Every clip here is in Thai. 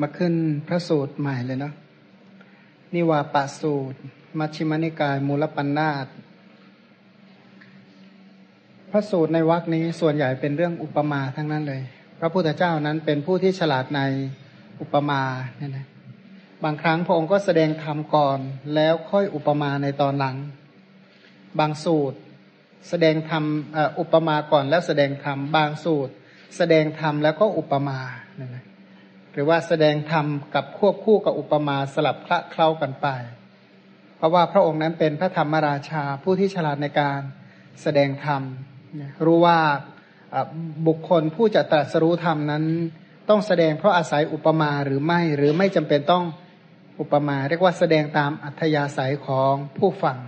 มาขึ้นพระสูตรใหม่เลยเนาะนิวาปสูตร มัชฌิมนิกาย มูลปัญนาตพระสูตรในวรคนี้ส่วนใหญ่เป็นเรื่องอุปมาทั้งนั้นเลย พระพุทธเจ้านั้นเป็นผู้ที่ฉลาดในอุปมาเนี่ยนะบางครั้งพระองค์ก็แสดงธรรมก่อน แล้วค่อยอุปมาในตอนหลัง บางสูตร แสดงธรรมอุปมาก่อนแล้วแสดงธรรมบางสูตร แสดงธรรมแล้วก็อุปมาเนี่ยนะ หรือว่าแสดงธรรมกับควบคู่กับอุปมาสลับคละเคล้ากันไป เพราะว่าพระองค์นั้นเป็นพระธรรมราชาผู้ที่ฉลาดในการแสดงธรรม รู้ว่าบุคคลผู้จะตรัสรู้ธรรมนั้น ต้องแสดงเพราะอาศัยอุปมาหรือไม่หรือไม่จำเป็นต้องอุปมา เรียกว่าแสดงตามอัธยาศัยของผู้ฟัง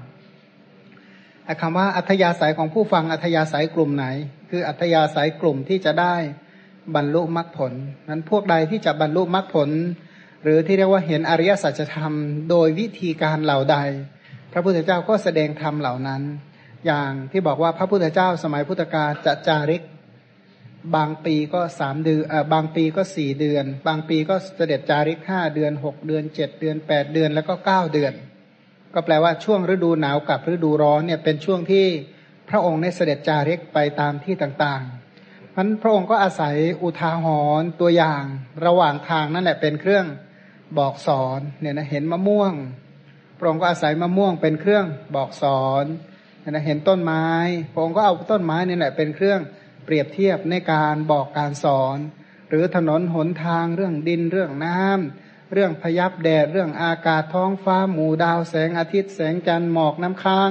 คำว่าอัธยาศัยของผู้ฟังอัธยาศัยกลุ่มไหน คืออัธยาศัยกลุ่มที่จะได้ บรรลุมรรคผลนั้นพวกใดที่จะบรรลุมรรคผล หรือที่เรียกว่าเห็นอริยสัจธรรม โดยวิธีการเหล่าใด พระพุทธเจ้าก็แสดงธรรมเหล่านั้น อย่างที่บอกว่าพระพุทธเจ้าสมัยพุทธกาลจะจาริก บางปีก็สามเดือนบางปีก็สี่เดือน บางปีก็เสด็จจาริกห้าเดือนหกเดือนเจ็ดเดือนแปดเดือนแล้วก็เก้าเดือน ก็แปลว่าช่วงฤดูหนาวกับฤดูร้อนเนี่ยเป็นช่วงที่พระองค์ได้เสด็จจาริกไปตามที่ต่างๆ พันพระองค์ก็อาศัยอุทาหรณ์ตัวอย่างระหว่างทางนั่นแหละเป็นเครื่องบอกสอนเนี่ยนะเห็นมะม่วง พระองค์ก็อาศัยมะม่วงเป็นเครื่องบอกสอนเนี่ยนะเห็นต้นไม้ พระองค์ก็เอาต้นไม้นี่แหละเป็นเครื่องเปรียบเทียบในการบอกการสอน หรือถนนหนทางเรื่องดินเรื่องน้ำเรื่องพยับแดดเรื่องอากาศท้องฟ้าหมู่ดาวแสงอาทิตย์แสงจันทร์หมอกน้ำค้าง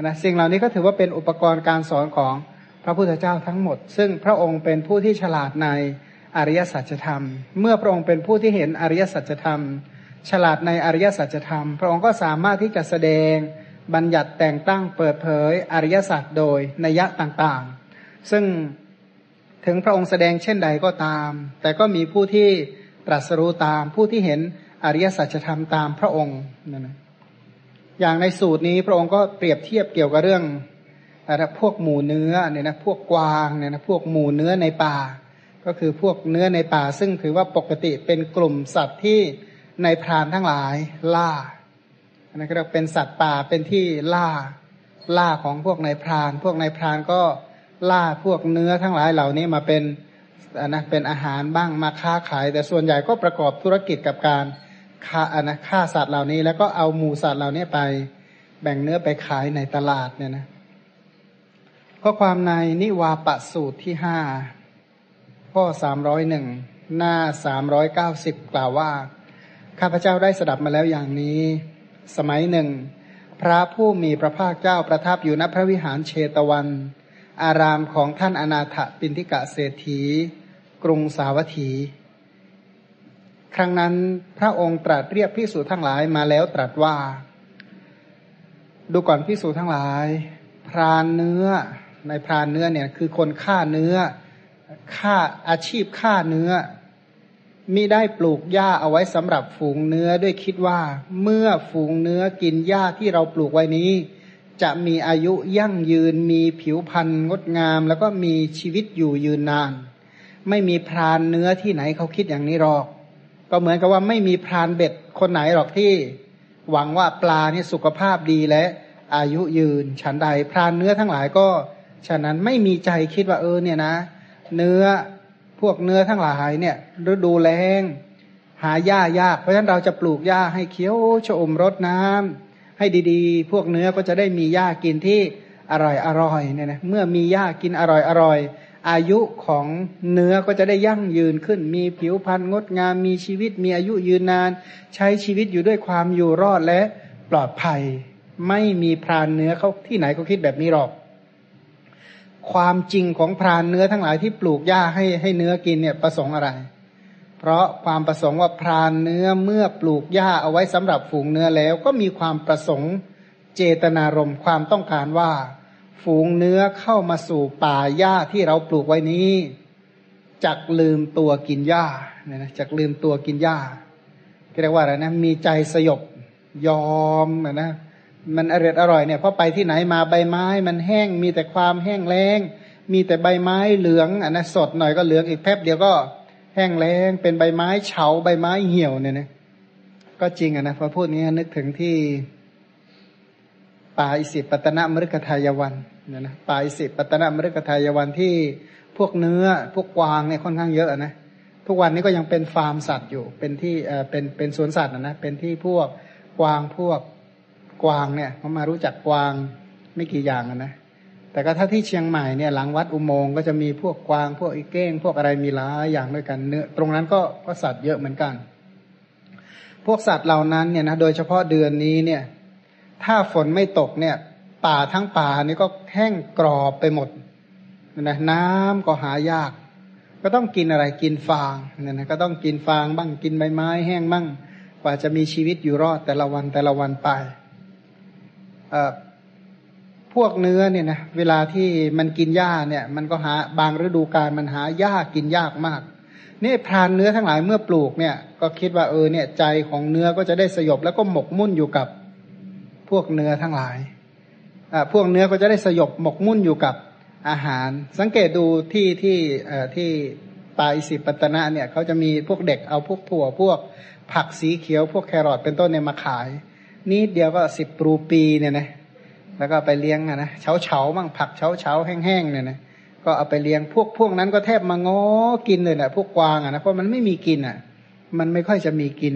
นะสิ่งเหล่านี้ก็ถือว่าเป็นอุปกรณ์การสอนของ พระพุทธเจ้าทั้งหมด ซึ่งพระองค์เป็นผู้ที่ฉลาดในอริยสัจธรรม เมื่อพระองค์เป็นผู้ที่เห็นอริยสัจธรรม ฉลาดในอริยสัจธรรม พระองค์ก็สามารถที่จะแสดงบัญญัติแต่งตั้งเปิดเผยอริยสัจโดยนัยะต่างๆ ซึ่งถึงพระองค์แสดงเช่นใดก็ตาม แต่ก็มีผู้ที่ตรัสรู้ตามผู้ที่เห็นอริยสัจธรรมตามพระองค์นั่นอย่างในสูตรนี้พระองค์ก็เปรียบเทียบเกี่ยวกับเรื่อง อะไรพวกหมูเนื้อเนี่ยนะพวกกวางเนี่ยนะพวกหมูเนื้อในป่า ก็คือพวกเนื้อในป่า ซึ่งถือว่าปกติเป็นกลุ่มสัตว์ที่ในพรานทั้งหลายล่าอันนั้นก็เรียกเป็นสัตว์ป่าเป็นที่ล่าล่าของพวกในพราน พวกในพรานก็ล่าพวกเนื้อทั้งหลายเหล่านี้มาเป็นอันนะเป็นอาหารบ้างมาค้าขาย แต่ส่วนใหญ่ก็ประกอบธุรกิจกับการฆ่าอันนะฆ่าสัตว์เหล่านี้ แล้วก็เอาหมูสัตว์เหล่านี้ไป แบ่งเนื้อไปขายในตลาดเนี่ยนะ ข้อความในนิวาปสูตรที่ห้าข้อสามร้อยหนึ่งหน้าสามร้อยเก้าสิบกล่าวว่า ข้าพเจ้าได้สดับมาแล้วอย่างนี้ สมัยหนึ่ง พระผู้มีพระภาคเจ้าประทับอยู่ณพระวิหารเชตวัน อารามของท่านอนาถปินทิกะเศรษฐี กรุงสาวัตถี ครั้งนั้นพระองค์ตรัสเรียกพิสูจทั้งหลายมาแล้วตรัสว่า ดูก่อนพิสูจทั้งหลาย พรานเนื้อ ในพรานเนื้อเนี่ยคือคนฆ่าเนื้อฆ่าอาชีพฆ่าเนื้อมิได้ปลูกหญ้าเอาไว้สำหรับฝูงเนื้อด้วยคิดว่า เมื่อฝูงเนื้อกินหญ้าที่เราปลูกไว้นี้ จะมีอายุยั่งยืนมีผิวพรรณงดงาม แล้วก็มีชีวิตอยู่ยืนนาน ไม่มีพรานเนื้อที่ไหนเขาคิดอย่างนี้หรอก ก็เหมือนกับว่าไม่มีพรานเบ็ดคนไหนหรอกที่ หวังว่าปลานี่สุขภาพดีและอายุยืนฉันใดพรานเนื้อทั้งหลายก็ ฉะนั้นไม่มีใจคิดว่าเออเนี่ยนะ เนื้อพวกเนื้อทั้งหลายเนี่ยฤดูแล้งหาหญ้ายาก เพราะฉะนั้นเราจะปลูกหญ้าให้เคี้ยวชอมรดน้ำให้ดีๆ พวกเนื้อก็จะได้มีหญ้ากินที่อร่อยอร่อยเนี่ยนะเมื่อมีหญ้ากินอร่อยอร่อยอายุของเนื้อก็จะได้ยั่งยืนขึ้น มีผิวพรรณงดงาม มีชีวิต มีอายุยืนนาน ใช้ชีวิตอยู่ด้วยความอยู่รอดและปลอดภัย ไม่มีพรานเนื้อเขาที่ไหนเขาคิดแบบนี้หรอก ความจริงของพรานเนื้อทั้งหลายที่ปลูกหญ้าให้ให้เนื้อกินเนี่ยประสงค์อะไร เพราะความประสงค์ว่าพรานเนื้อเมื่อปลูกหญ้าเอาไว้สำหรับฝูงเนื้อแล้ว ก็มีความประสงค์เจตนารมณ์ความต้องการว่า ฝูงเนื้อเข้ามาสู่ป่าหญ้าที่เราปลูกไว้นี้จักลืมตัวกินหญ้าเนี่ยนะจักลืมตัวกินหญ้าเรียกว่าอะไรนะมีใจสยบยอมนะนะ มันอร่อยอร่อยเนี่ยเพราะไปที่ไหนมาใบไม้ มันแห้งมีแต่ความแห้งแล้ง มีแต่ใบไม้เหลืองอันนะสดหน่อยก็เหลืองอีกแป๊บเดียวก็แห้งแล้ง เป็นใบไม้เฉาใบไม้เหี่ยวเนี่ยนะก็จริงอะนะพอพูดนี้นึกถึงที่ป่าอิสิปตนมฤคทายวันเนี่ยนะป่าอิสิปตนมฤคทายวันที่พวกเนื้อพวกกวางเนี่ยค่อนข้างเยอะนะทุกวันนี้ก็ยังเป็นฟาร์มสัตว์อยู่เป็นที่เออเป็นเป็นสวนสัตว์นะนะเป็นที่พวกกวางพวก กวางเนี่ยเขามารู้จักกวางไม่กี่อย่างนะ แต่ก็ถ้าที่เชียงใหม่เนี่ยหลังวัดอุโมงค์ก็จะมีพวกกวาง พวกอีเก้ง พวกอะไรมีหลายอย่างด้วยกันเนื้อตรงนั้นก็ก็สัตว์เยอะเหมือนกัน พวกสัตว์เหล่านั้นเนี่ยนะโดยเฉพาะเดือนนี้เนี่ย ถ้าฝนไม่ตกเนี่ย ป่าทั้งป่านี่ก็แห้งกรอบไปหมดนะน้ำก็หายาก ก็ต้องกินอะไรกินฟางเนี่ยนะก็ต้องกินฟางบ้างกินใบไม้แห้งบ้างกว่าจะมีชีวิตอยู่รอดแต่ละวันแต่ละวันไป พวกเนื้อเนี่ยนะเวลาที่มันกินหญ้าเนี่ย มันก็หาบางฤดูกาลมันหาหญ้ากินยากมากนี่พรานเนื้อทั้งหลายเมื่อปลูกเนี่ย ก็คิดว่าเออเนี่ยใจของเนื้อก็จะได้สยบแล้วก็หมกมุ่นอยู่กับพวกเนื้อทั้งหลายอ่าพวกเนื้อก็จะได้สยบหมกมุ่นอยู่กับอาหาร สังเกตดูที่ที่เอ่อที่ปาอิสิปตนะเนี่ยเขาจะมีพวกเด็กเอาพวกถั่วพวกผักสีเขียวพวกแครอทเป็นต้นเนี่ยมาขาย นิดเดียวก็สิบรูปีเนี่ยนะแล้วก็ไปเลี้ยงนะเฉาเฉาบ้างผักเฉาเฉาแห้งๆเนี่ยนะก็เอาไปเลี้ยงพวกพวกนั้นก็แทบมางอกินเลยนะพวกกวางอะนะเพราะมันไม่มีกินอะ มันไม่ค่อยจะมีกิน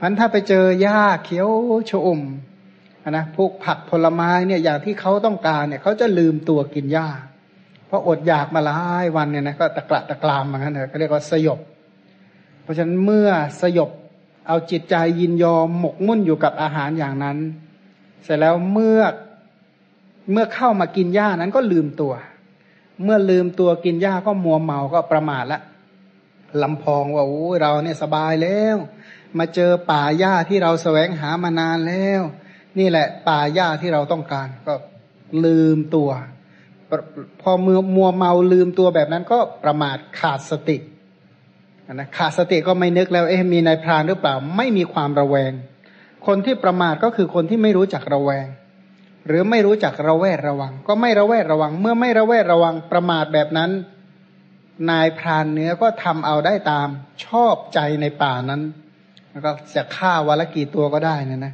พันถ้าไปเจอหญ้าเขียวชอุ่มนะพวกผักผลไม้เนี่ยอย่างที่เขาต้องการเนี่ยเขาจะลืมตัวกินหญ้า เพราะอดอยากมาหลายวันเนี่ยนะก็ตะกระตะกรามเหมือนกันเถอะก็เรียกว่าสยบ เพราะฉะนั้นเมื่อสยบ เอาจิตใจยินยอมหมกมุ่นอยู่กับอาหารอย่างนั้น เสร็จแล้วเมื่อเมื่อเข้ามากินหญ้านั้นก็ลืมตัว เมื่อลืมตัวกินหญ้าก็มัวเมาก็ประมาทละลำพองว่าโอ้เราเนี่ยสบายแล้ว มาเจอป่าหญ้าที่เราแสวงหามานานแล้ว นี่แหละ ป่าหญ้าที่เราต้องการ ก็ลืมตัว พอมือมัวเมาลืมตัวแบบนั้นก็ประมาทขาดสติ นะขาดสติก็ไม่นึกแล้วเอ๊ะมีนายพรานหรือเปล่า ไม่มีความระแวง คนที่ประมาทก็คือคนที่ไม่รู้จักระแวง หรือไม่รู้จักระแวดระวัง ก็ไม่ระแวดระวัง เมื่อไม่ระแวดระวังประมาทแบบนั้น นายพรานเนื้อก็ทำเอาได้ตามชอบใจในป่านั้นแล้วก็จะฆ่าวันละกี่ตัวก็ได้นะนะ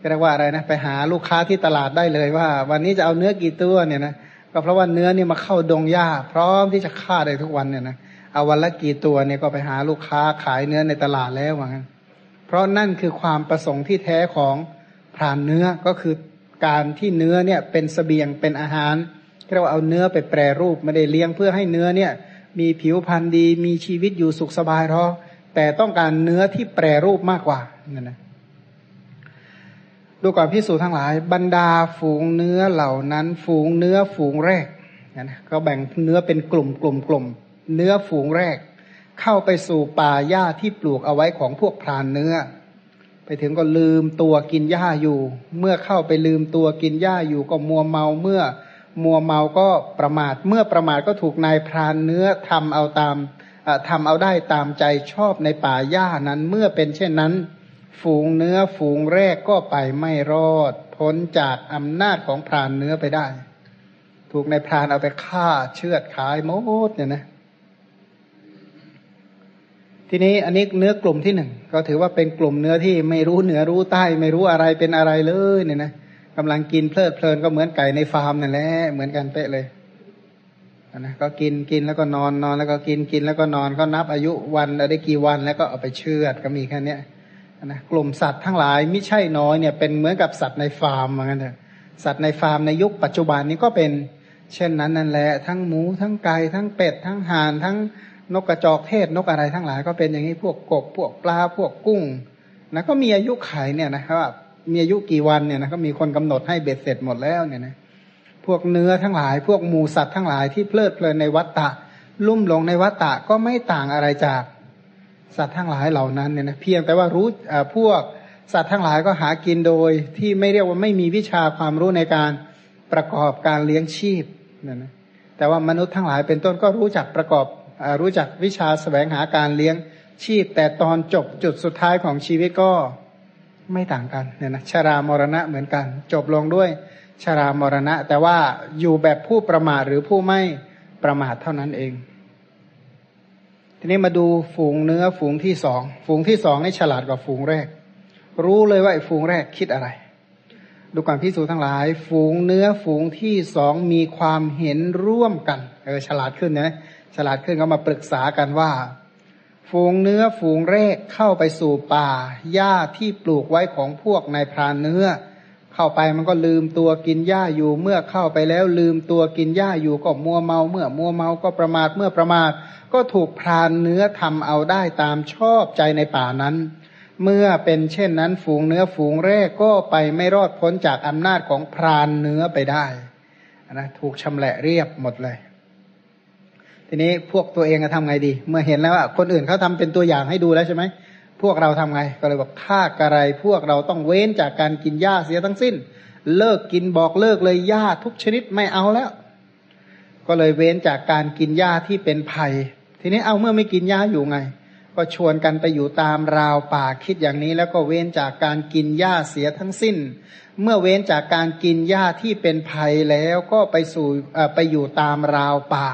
ก็เรียกว่าอะไรนะไปหาลูกค้าที่ตลาดได้เลยว่า วันนี้จะเอาเนื้อกี่ตัวเนี่ยนะก็เพราะว่าเนื้อนี่มาเข้าดงหญ้า พร้อมที่จะฆ่าได้ทุกวันเนี่ยนะ เอาวันละกี่ตัวเนี่ยก็ไปหาลูกค้าขายเนื้อในตลาดแล้วว่างั้นเพราะนั่นคือความประสงค์ที่แท้ของพรานเนื้อก็คือการที่เนื้อเนี่ยเป็นสเสบียงเป็นอาหารเรียกว่าเอาเนื้อไปแปรรูปไม่ได้เลี้ยงเพื่อให้เนื้อเนี่ย มีผิวพรรณดีมีชีวิตอยู่สุขสบายหรอกแต่ต้องการเนื้อที่แปรรูปมากกว่านั่นนะดูก่อนพิสูจทั้งหลาย บรรดาฝูงเนื้อเหล่านั้น ฝูงเนื้อฝูงแรกนะก็แบ่งเนื้อเป็นกลุ่มกลุ่มกลุ่ม เนื้อฝูงแรก เข้าไปสู่ป่าหญ้าที่ปลูกเอาไว้ของพวกพรานเนื้อ ไปถึงก็ลืมตัวกินหญ้าอยู่ เมื่อเข้าไปลืมตัวกินหญ้าอยู่ก็มัวเมาเมื่อ มัวเมาก็ประมาท เมื่อประมาทก็ถูกนายพรานเนื้อทำเอาตามทำเอาได้ตามใจชอบในป่าหญ้านั้นเมื่อเป็นเช่นนั้น ฝูงเนื้อฝูงแรกก็ไปไม่รอด พ้นจากอำนาจของพรานเนื้อไปได้ ถูกนายพรานเอาไปฆ่าเชือดขายหมดเนี่ยนะ ทีนี้อันนี้เนื้อกลุ่มที่หนึ่งก็ถือว่าเป็นกลุ่มเนื้อที่ไม่รู้เหนือรู้ใต้ ไม่รู้อะไรเป็นอะไรเลยเนี่ยนะกำลังกินเพลิดเพลินก็เหมือนไก่ในฟาร์มนั่นแหละเหมือนกันเป๊ะเลยนะก็กินกินแล้วก็นอนนอนแล้วก็กินกินแล้วก็นอนก็นับอายุวันได้กี่วันแล้วก็เอาไปเชือดก็มีแค่นี้นะกลุ่มสัตว์ทั้งหลายไม่ใช่น้อยเนี่ยเป็นเหมือนกับสัตว์ในฟาร์มเหมือนกันเถอะสัตว์ในฟาร์มในยุคปัจจุบันนี้ก็เป็นเช่นนั้นนั่นแหละทั้งหมูทั้งไก่ทั้งเป็ดทั้งห่านทั้ง นกกระจอกเทศนกอะไรทั้งหลายก็เป็นอย่างนี้พวกกบพวกปลาพวกกุ้งนะก็มีอายุไขเนี่ยนะครับมีอายุกี่วันเนี่ยนะก็มีคนกำหนดให้เบ็ดเสร็จหมดแล้วเนี่ยนะพวกเนื้อทั้งหลาย พวกหมูสัตว์ทั้งหลายที่เพลิดเพลินในวัฏฏะลุ่มหลงในวัฏฏะก็ไม่ต่างอะไรจากสัตว์ทั้งหลายเหล่านั้นเนี่ยนะเพียงแต่ว่ารู้พวกสัตว์ทั้งหลายก็หากินโดย ที่ไม่เรียกว่าไม่มีวิชาความรู้ในการประกอบการเลี้ยงชีพเนี่ยนะแต่ว่ามนุษย์ทั้งหลายเป็นต้นก็รู้จักประกอบ รู้จักวิชาสแสวงหาการเลี้ยงชีพ แต่ตอนจบจุดสุดท้ายของชีวิตก็ไม่ต่างกันเนี่ยนะชรามรณะเหมือนกัน จบลงด้วยชรามรณะ แต่ว่าอยู่แบบผู้ประมาทหรือผู้ไม่ประมาทเท่านั้นเอง ทีนี้มาดูฝูงเนื้อฝูงที่สองฝูงที่สองนี่ฉลาดกว่าฝูงแรก รู้เลยว่าไอ้ฝูงแรกคิดอะไร ดูก่อนพิสูจทั้งหลาย ฝูงเนื้อฝูงที่สองมีความเห็นร่วมกัน เออฉลาดขึ้นนะ ฉลาดขึ้นก็มาปรึกษากันว่า ฝูงเนื้อฝูงแรกเข้าไปสู่ป่าหญ้าที่ปลูกไว้ของพวกนายพรานเนื้อ เข้าไปมันก็ลืมตัวกินหญ้าอยู่ เมื่อเข้าไปแล้วลืมตัวกินหญ้าอยู่ก็มัวเมา เมื่อมัวเมาก็ประมาทเมื่อประมาท ก็ถูกพรานเนื้อทำเอาได้ตามชอบใจในป่านั้น เมื่อเป็นเช่นนั้น ฝูงเนื้อฝูงแรกก็ไปไม่รอดพ้นจากอำนาจของพรานเนื้อไปได้นะถูกชำแหละเรียบหมดเลย ทีนี้พวกตัวเองจะทำไงดี เมื่อเห็นแล้วว่าคนอื่นเขาทำเป็นตัวอย่างให้ดูแล้วใช่ไหมพวกเราทำไง ก็เลยบอกฆ่ากระไรพวกเราต้องเว้นจากการกินหญ้าเสียทั้งสิ้น เลิกกินบอกเลิกเลยหญ้าทุกชนิดไม่เอาแล้ว ก็เลยเว้นจากการกินหญ้าที่เป็นภัย ทีนี้เอาเมื่อไม่กินหญ้าอยู่ไง ก็ชวนกันไปอยู่ตามราวป่าคิดอย่างนี้ แล้วก็เว้นจากการกินหญ้าเสียทั้งสิ้น เมื่อเว้นจากการกินหญ้าที่เป็นภัยแล้วก็ไปสู่ไปอยู่ตามราวป่า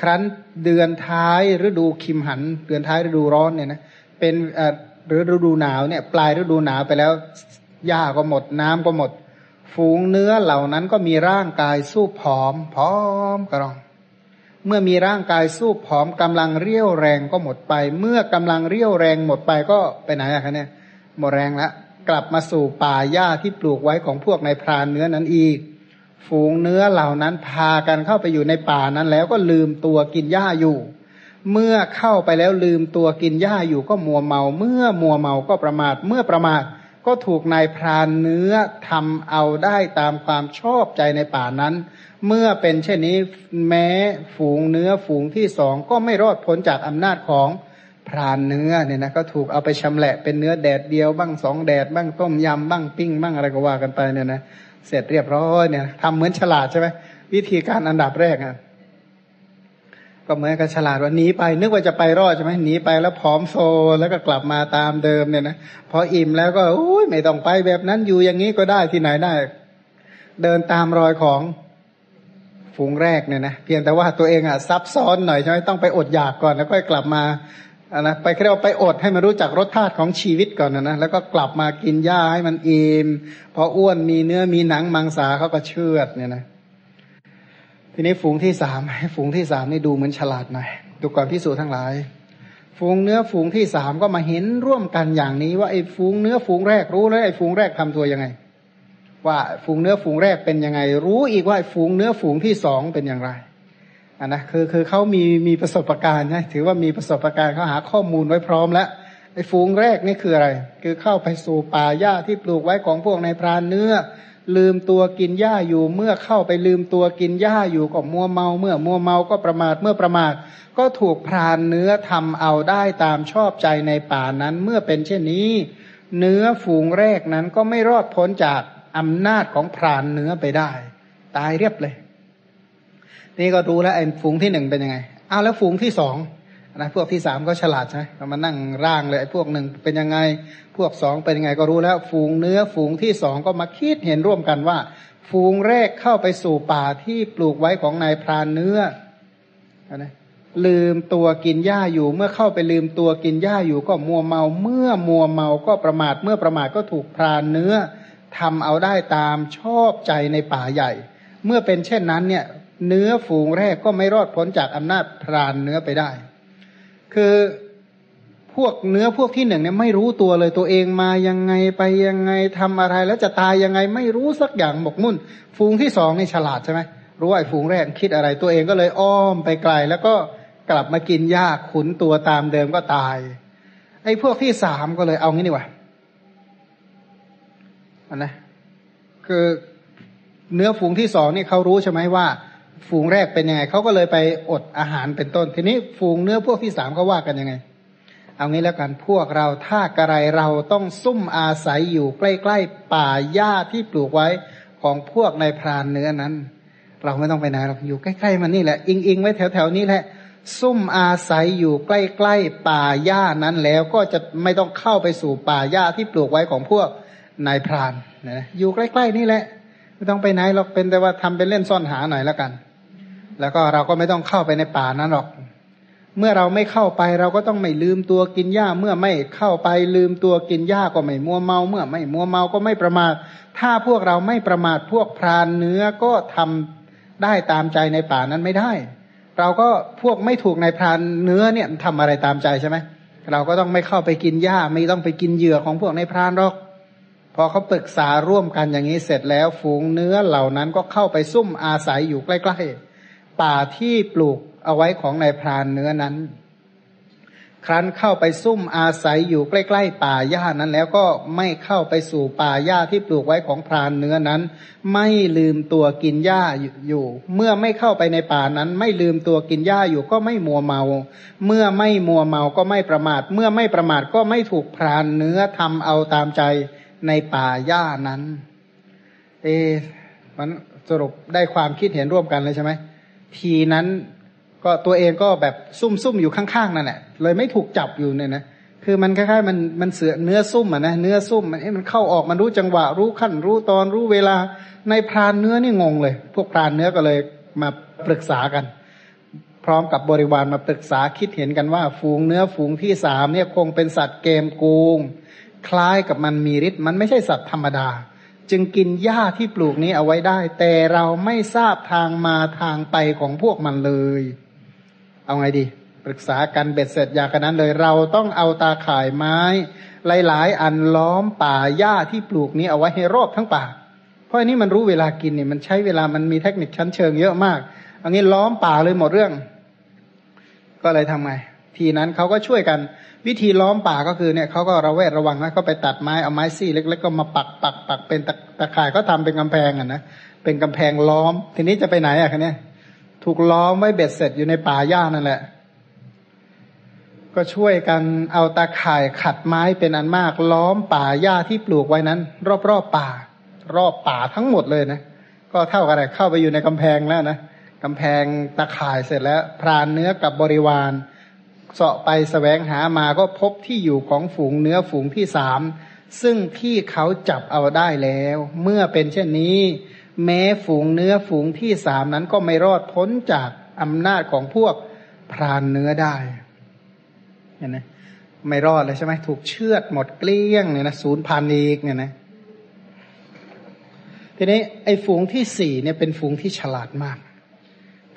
ครั้นเดือนท้ายฤดูคิมหัน เดือนท้ายฤดูร้อนเนี่ยนะเป็นหรือฤดูหนาวเนี่ยปลายฤดูหนาวไปแล้วหญ้าก็หมดน้ำก็หมด ฝูงเนื้อเหล่านั้นก็มีร่างกายสู้ผอมพร้อมกระรอง เมื่อมีร่างกายสู้ผอมกำลังเรี่ยวแรงก็หมดไป เมื่อกำลังเรี่ยวแรงหมดไปก็ไปไหนอะคะเนี่ยหมดแรงแล้วกลับมาสู่ป่าหญ้าที่ปลูกไว้ของพวกในพรานเนื้อนั้นอีก ฝูงเนื้อเหล่านั้นพากันเข้าไปอยู่ในป่านั้นแล้วก็ลืมตัวกินหญ้าอยู่ เมื่อเข้าไปแล้วลืมตัวกินหญ้าอยู่ก็มัวเมา เมื่อมัวเมาก็ประมาท เมื่อประมาทก็ถูกนายพรานเนื้อทำเอาได้ตามความชอบใจในป่านั้น เมื่อเป็นเช่นนี้แม้ฝูงเนื้อฝูงที่สองก็ไม่รอดพ้นจากอำนาจของพรานเนื้อเนี่ยนะก็ถูกเอาไปชำแหละเป็นเนื้อแดดเดียวบ้างสองแดดบ้างต้มยำบ้างปิ้งบ้างอะไรก็ว่ากันไปเนี่ยนะ เสร็จเรียบร้อยเนี่ยทำเหมือนฉลาดใช่ไหมวิธีการอันดับแรกอะก็เหมือนกับฉลาดว่าหนีไป นึกว่าจะไปรอดใช่ไหมหนีไปแล้วผอมโซแล้วก็กลับมาตามเดิมเนี่ยนะพออิ่มแล้วก็โอ้ยไม่ต้องไปแบบนั้นอยู่อย่างนี้ก็ได้ที่ไหนได้ เดินตามรอยของฝูงแรกเนี่ยนะเพียงแต่ว่าตัวเองอะซับซ้อนหน่อยใช่ไหมต้องไปอดอยากก่อนแล้วก็กลับมา อะนะไปเรียกว่าไปอดให้มันรู้จักรสชาติของชีวิตก่อนนะนะแล้วก็กลับมากินหญ้าให้มันอิ่มพออ้วนมีเนื้อมีหนังมังสาเขาก็เชื่อดเนี่ยนะทีนี้ฝูงที่สามฝูงที่สามนี่ดูเหมือนฉลาดหน่อยดูก่อนพิสูจน์ทั้งหลาย ฝูงเนื้อฝูงที่สามก็มาเห็นร่วมกันอย่างนี้ ว่าไอ้ฝูงเนื้อฝูงแรกรู้แล้วไอ้ฝูงแรกทำตัวยังไง ว่าฝูงเนื้อฝูงแรกเป็นยังไง รู้อีกว่าฝูงเนื้อฝูงที่สองเป็นอย่างไร อะนะคือคือเขามีมีประสบการณ์นะถือว่ามีประสบการณ์เขาหาข้อมูลไว้พร้อมแล้วไอ้ฝูงแรกนี่คืออะไร คือเข้าไปสู่ป่าหญ้าที่ปลูกไว้ของพวกในพรานเนื้อ ลืมตัวกินหญ้าอยู่เมื่อเข้าไปลืมตัวกินหญ้าอยู่ก็มัวเมา เมื่อมัวเมาก็ประมาทเมื่อประมาท ก็ถูกพรานเนื้อทำเอาได้ตามชอบใจในป่านั้น เมื่อเป็นเช่นนี้ เนื้อฝูงแรกนั้นก็ไม่รอดพ้นจากอำนาจของพรานเนื้อไปได้ ตายเรียบเลย นี่ก็รู้แล้วไอ้ฝูงที่หนึ่งเป็นยังไงอ้าวแล้วฝูงที่สองนะพวกที่สามก็ฉลาดใช่ไหมมานั่งร่างเลยไอ้พวกหนึ่งเป็นยังไง พวกสองเป็นยังไงก็รู้แล้ว ฝูงเนื้อฝูงที่สองก็มาคิดเห็นร่วมกันว่า ฝูงแรกเข้าไปสู่ป่าที่ปลูกไว้ของนายพรานเนื้อนะลืมตัวกินหญ้าอยู่ เมื่อเข้าไปลืมตัวกินหญ้าอยู่ก็มัวเมา เมื่อมัวเมาก็ประมาทเมื่อประมาทก็ถูกพรานเนื้อทำเอาได้ตามชอบใจในป่าใหญ่ เมื่อเป็นเช่นนั้นเนี่ย เนื้อฝูงแรกก็ไม่รอดพ้นจากอำนาจพรานเนื้อไปได้ คือพวกเนื้อพวกที่หนึ่งเนี่ยไม่รู้ตัวเลยตัวเองมายังไงไปยังไงทำอะไรแล้วจะตายยังไงไม่รู้สักอย่างหมกมุ่น ฝูงที่สองนี่ฉลาดใช่ไหมรู้ไอ้ฝูงแรกคิดอะไร ตัวเองก็เลยอ้อมไปไกล แล้วก็กลับมากินหญ้าขุนตัวตามเดิมก็ตาย ไอ้พวกที่สามก็เลยเอางี้ดีกว่าอันนะคือเนื้อฝูงที่สองนี่เขารู้ใช่ไหมว่า ฝูงแรกเป็นยังไงเขาก็เลยไปอดอาหารเป็นต้น ทีนี้ฝูงเนื้อพวกที่สามเขาว่ากันยังไง เอางี้แล้วกันพวกเราถ้ากระไรเราต้องซุ่มอาศัยอยู่ใกล้ๆป่าหญ้าที่ปลูกไว้ของพวกในพรานเนื้อนั้น เราไม่ต้องไปไหนเราอยู่ใกล้ๆมันนี่แหละ อิงอิงไว้แถวๆนี้แหละซุ่มอาศัยอยู่ใกล้ๆป่าหญ้านั้นแล้วก็จะไม่ต้องเข้าไปสู่ป่าหญ้าที่ปลูกไว้ของพวกนายพรานนะอยู่ใกล้ๆนี่แหละ ไม่ต้องไปไหนหรอกเป็นแต่ว่าทำเป็นเล่นซ่อนหาหน่อยแล้วกัน แล้วก็เราก็ไม่ต้องเข้าไปในป่านั้นหรอก เมื่อเราไม่เข้าไปเราก็ต้องไม่ลืมตัวกินหญ้า เมื่อไม่เข้าไปลืมตัวกินหญ้าก็ไม่มัวเมา เมื่อไม่มัวเมาก็ไม่ประมาท ถ้าพวกเราไม่ประมาทพวกพรานเนื้อก็ทำได้ตามใจในป่านั้นไม่ได้ เราก็พวกไม่ถูกในพรานเนื้อเนี่ยทำอะไรตามใจใช่ไหมเราก็ต้องไม่เข้าไปกินหญ้าไม่ต้องไปกินเหยื่อของพวกในพรานหรอกพอเขาปรึกษาร่วมกันอย่างนี้เสร็จแล้ว ฝูงเนื้อเหล่านั้นก็เข้าไปซุ่มอาศัยอยู่ใกล้ ๆ ป่าที่ปลูกเอาไว้ของนายพรานเนื้อนั้น ครั้นเข้าไปซุ่มอาศัยอยู่ใกล้ๆป่าหญ้านั้นแล้วก็ไม่เข้าไปสู่ป่าหญ้าที่ปลูกไว้ของพรานเนื้อนั้น ไม่ลืมตัวกินหญ้าอยู่ เมื่อไม่เข้าไปในป่านั้น ไม่ลืมตัวกินหญ้าอยู่ก็ไม่มัวเมา เมื่อไม่มัวเมาก็ไม่ประมาท เมื่อไม่ประมาทก็ไม่ถูกพรานเนื้อทำเอาตามใจในป่าหญ้านั้น เอมันสรุปได้ความคิดเห็นร่วมกันเลยใช่ไหม ทีนั้นก็ตัวเองก็แบบซุ่มซุ่มอยู่ข้างๆนั่นแหละเลยไม่ถูกจับอยู่เนี่ยนะคือมันคล้ายๆมันมันเสือเนื้อซุ่มอะนะเนื้อซุ่มมันมันเข้าออกมันรู้จังหวะรู้ขั้นรู้ตอนรู้เวลาในพรานเนื้อนี่งงเลย พวกพรานเนื้อก็เลยมาปรึกษากัน พร้อมกับบริวารมาปรึกษาคิดเห็นกันว่า ฝูงเนื้อฝูงที่สามเนี่ยคงเป็นสัตว์เกมกูงคล้ายกับมันมีฤทธิ์มันไม่ใช่สัตว์ธรรมดา จึงกินหญ้าที่ปลูกนี้เอาไว้ได้ แต่เราไม่ทราบทางมาทางไปของพวกมันเลย เอาไงดี ปรึกษากันเบ็ดเสร็จอย่างนั้นเลย เราต้องเอาตาข่ายไม้ หลาย ๆ อันล้อมป่าหญ้าที่ปลูกนี้เอาไว้ให้รอบทั้งป่า เพราะอันนี้มันรู้เวลากินเนี่ยมันใช้เวลามันมีเทคนิคชั้นเชิงเยอะมากอันนี้ล้อมป่าเลยหมดเรื่อง ก็เลยทำไงทีนั้นเขาก็ช่วยกัน วิธีล้อมป่าก็คือเนี่ยเขาก็ระแวดระวังนะเขาไปตัดไม้เอาไม้ซี่เล็ก ๆ ก็มาปักปักปักเป็นตะข่ายก็ทำเป็นกำแพงอะนะเป็นกำแพงล้อม ทีนี้จะไปไหนอะคะเนี่ยถูกล้อมไว้เบ็ดเสร็จอยู่ในป่าหญ้านั่นแหละ ก็ช่วยกันเอาตาข่ายขัดไม้เป็นอันมาก ล้อมป่าหญ้าที่ปลูกไว้นั้น รอบๆป่า รอบป่าทั้งหมดเลยนะก็เท่ากับอะไรเข้าไปอยู่ในกำแพงแล้วนะกำแพงตาข่ายเสร็จแล้ว พรานเนื้อกับบริวาร เสาะไปสแสวงหามาก็พบที่อยู่ของฝูงเนื้อฝูงที่สามซึ่งที่เขาจับเอาได้แล้ว เมื่อเป็นเช่นนี้ แม้ฝูงเนื้อฝูงที่สามนั้นก็ไม่รอดพ้นจากอำนาจของพวกพรานเนื้อได้เห็นไหมไม่รอดเลยใช่ไหมถูกเชือดหมดเกลี้ยงเนี่ยนะศูนย์พันอีกเนี่ยนะทีนี้ไอ้ฝูงที่สี่เนี่ยเป็นฝูงที่ฉลาดมาก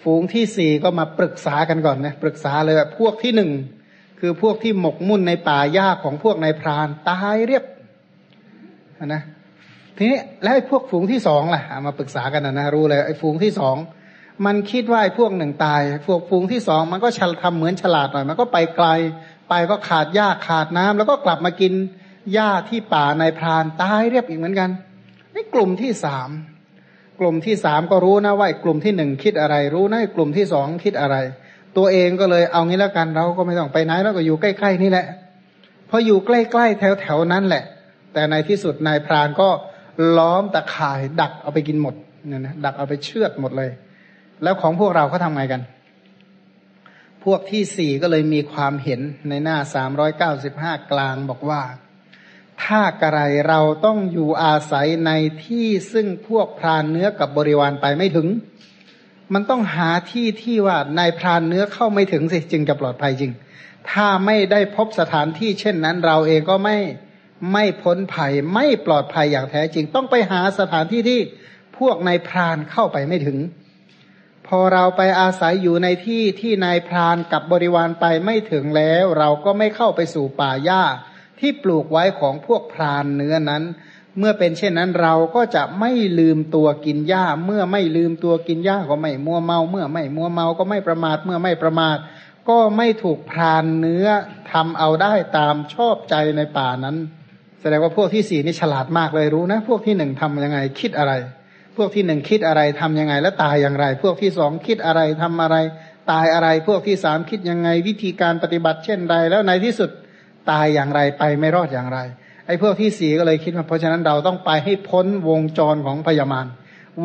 ฝูงที่สี่ก็มาปรึกษากันก่อนนะปรึกษาเลยพวกที่หนึ่งคือพวกที่หมกมุ่นในป่าหญ้าของพวกนายพรานตายเรียบนะทีนี้แล้วไอ้พวกฝูงที่สองล่ะมาปรึกษากันนะนะรู้เลยไอ้ฝูงที่สองมันคิดว่าไอ้พวกหนึ่งตายพวกฝูงที่สองมันก็ฉลทำเหมือนฉลาดหน่อยมันก็ไปไกลไปก็ขาดหญ้าขาดน้ำแล้วก็กลับมากินหญ้าที่ป่านายพรานตายเรียบอีกเหมือนกันไอ้กลุ่มที่สาม กลุ่มที่สามก็รู้นะว่ากลุ่มที่หนึ่งคิดอะไร รู้นะกลุ่มที่สองคิดอะไร ตัวเองก็เลยเอางี้แล้วกันเราก็ไม่ต้องไปไหนแล้วก็อยู่ใกล้ๆนี่แหละพออยู่ใกล้ๆแถวๆนั้นแหละ แต่ในที่สุดนายพรานก็ล้อมตะข่าย ดักเอาไปกินหมดเนี่ยนะดักเอาไปเชือดหมดเลย แล้วของพวกเราเขาทำไงกัน พวกที่สี่ก็เลยมีความเห็นในหน้าสามร้อยเก้าสิบห้ากลางบอกว่า ถ้ากระไรเราต้องอยู่อาศัยในที่ซึ่งพวกพรานเนื้อกับบริวารไปไม่ถึง มันต้องหาที่ที่ว่านายพรานเนื้อเข้าไม่ถึงสิจึงจะปลอดภัยจริง ถ้าไม่ได้พบสถานที่เช่นนั้น เราเองก็ไม่ไม่พ้นภัยไม่ปลอดภัยอย่างแท้จริง ต้องไปหาสถานที่ที่พวกนายพรานเข้าไปไม่ถึง พอเราไปอาศัยอยู่ในที่ที่นายพรานกับบริวารไปไม่ถึงแล้ว เราก็ไม่เข้าไปสู่ป่าหญ้า ที่ปลูกไว้ของพวกพรานเนื้อนั้น เมื่อเป็นเช่นนั้นเราก็จะไม่ลืมตัวกินหญ้า เมื่อไม่ลืมตัวกินหญ้าก็ไม่มัวเมา เมื่อไม่มัวเมาก็ไม่ประมาทเมื่อไม่ประมาท ก็ไม่ถูกพรานเนื้อทำเอาได้ตามชอบใจในป่านั้น แสดงว่าพวกที่สี่นี่ฉลาดมากเลยรู้นะ พวกที่หนึ่งทำยังไงคิดอะไร พวกที่หนึ่งคิดอะไรทำยังไงและตายอย่างไร พวกที่สองคิดอะไรทำอะไร ตายอะไรพวกที่สามคิดยังไงวิธีการปฏิบัติเช่นไรแล้วในที่สุด ตายอย่างไรไปไม่รอดอย่างไร ไอ้พวกที่สี่ก็เลยคิดว่าเพราะฉะนั้นเราต้องไปให้พ้นวงจรของพญามาร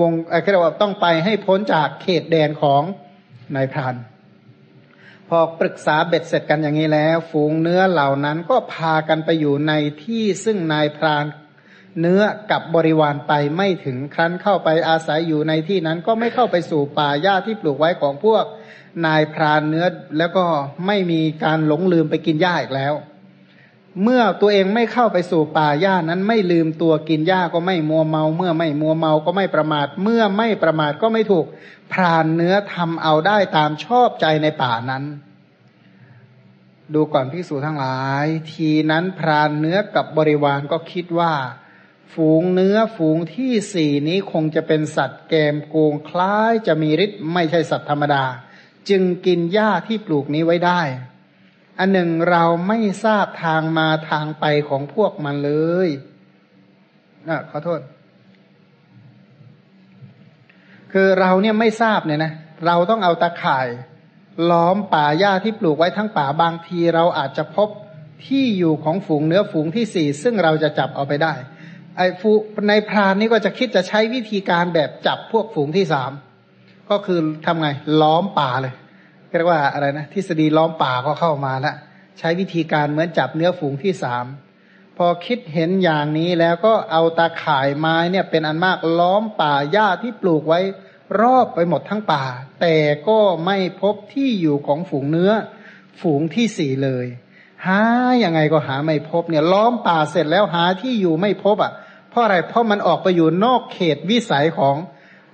วงไอ้เรียกว่าต้องไปให้พ้นจากเขตแดนของนายพราน พอปรึกษาเบ็ดเสร็จกันอย่างนี้แล้ว ฝูงเนื้อเหล่านั้นก็พากันไปอยู่ในที่ซึ่งนายพรานเนื้อกับบริวารไปไม่ถึงครั้นเข้าไปอาศัยอยู่ในที่นั้นก็ไม่เข้าไปสู่ป่าหญ้าที่ปลูกไว้ของพวกนายพรานเนื้อแล้วก็ไม่มีการหลงลืมไปกินหญ้าอีกแล้ว เมื่อตัวเองไม่เข้าไปสู่ป่าหญ้านั้นไม่ลืมตัวกินหญ้าก็ไม่มัวเมา เมื่อไม่มัวเมาก็ไม่ประมาท เมื่อไม่ประมาทก็ไม่ถูกพรานเนื้อทำเอาได้ตามชอบใจในป่านั้น ดูก่อนพิสูจทั้งหลาย ทีนั้นพรานเนื้อกับบริวารก็คิดว่า ฝูงเนื้อฝูงที่สี่นี้คงจะเป็นสัตว์แกมโกงคล้ายจะมีฤทธิ์ไม่ใช่สัตว์ธรรมดา จึงกินหญ้าที่ปลูกนี้ไว้ได้ อันหนึ่งเราไม่ทราบทางมาทางไปของพวกมันเลยอะขอโทษ คือเราเนี่ยไม่ทราบเนี่ยนะ เราต้องเอาตาข่าย ล้อมป่าหญ้าที่ปลูกไว้ทั้งป่าบางที เราอาจจะพบที่อยู่ของฝูงเนื้อฝูงที่สี่ซึ่งเราจะจับเอาไปได้ ไอ้ฟูในพรานนี่ก็จะคิดจะใช้วิธีการแบบจับพวกฝูงที่สามก็คือทำไง ล้อมป่าเลย เรียกว่าอะไรนะทฤษฎีล้อมป่าก็เข้ามาแล้วใช้วิธีการเหมือนจับเนื้อฝูงที่สามพอคิดเห็นอย่างนี้แล้วก็เอาตาข่ายไม้เนี่ยเป็นอันมากล้อมป่าหญ้าที่ปลูกไว้รอบไปหมดทั้งป่า แต่ก็ไม่พบที่อยู่ของฝูงเนื้อ ฝูงที่สี่เลย หายังไงก็หาไม่พบเนี่ยล้อมป่าเสร็จแล้วหาที่อยู่ไม่พบอะ เพราะอะไรเพราะมันออกไปอยู่นอกเขตวิสัยของ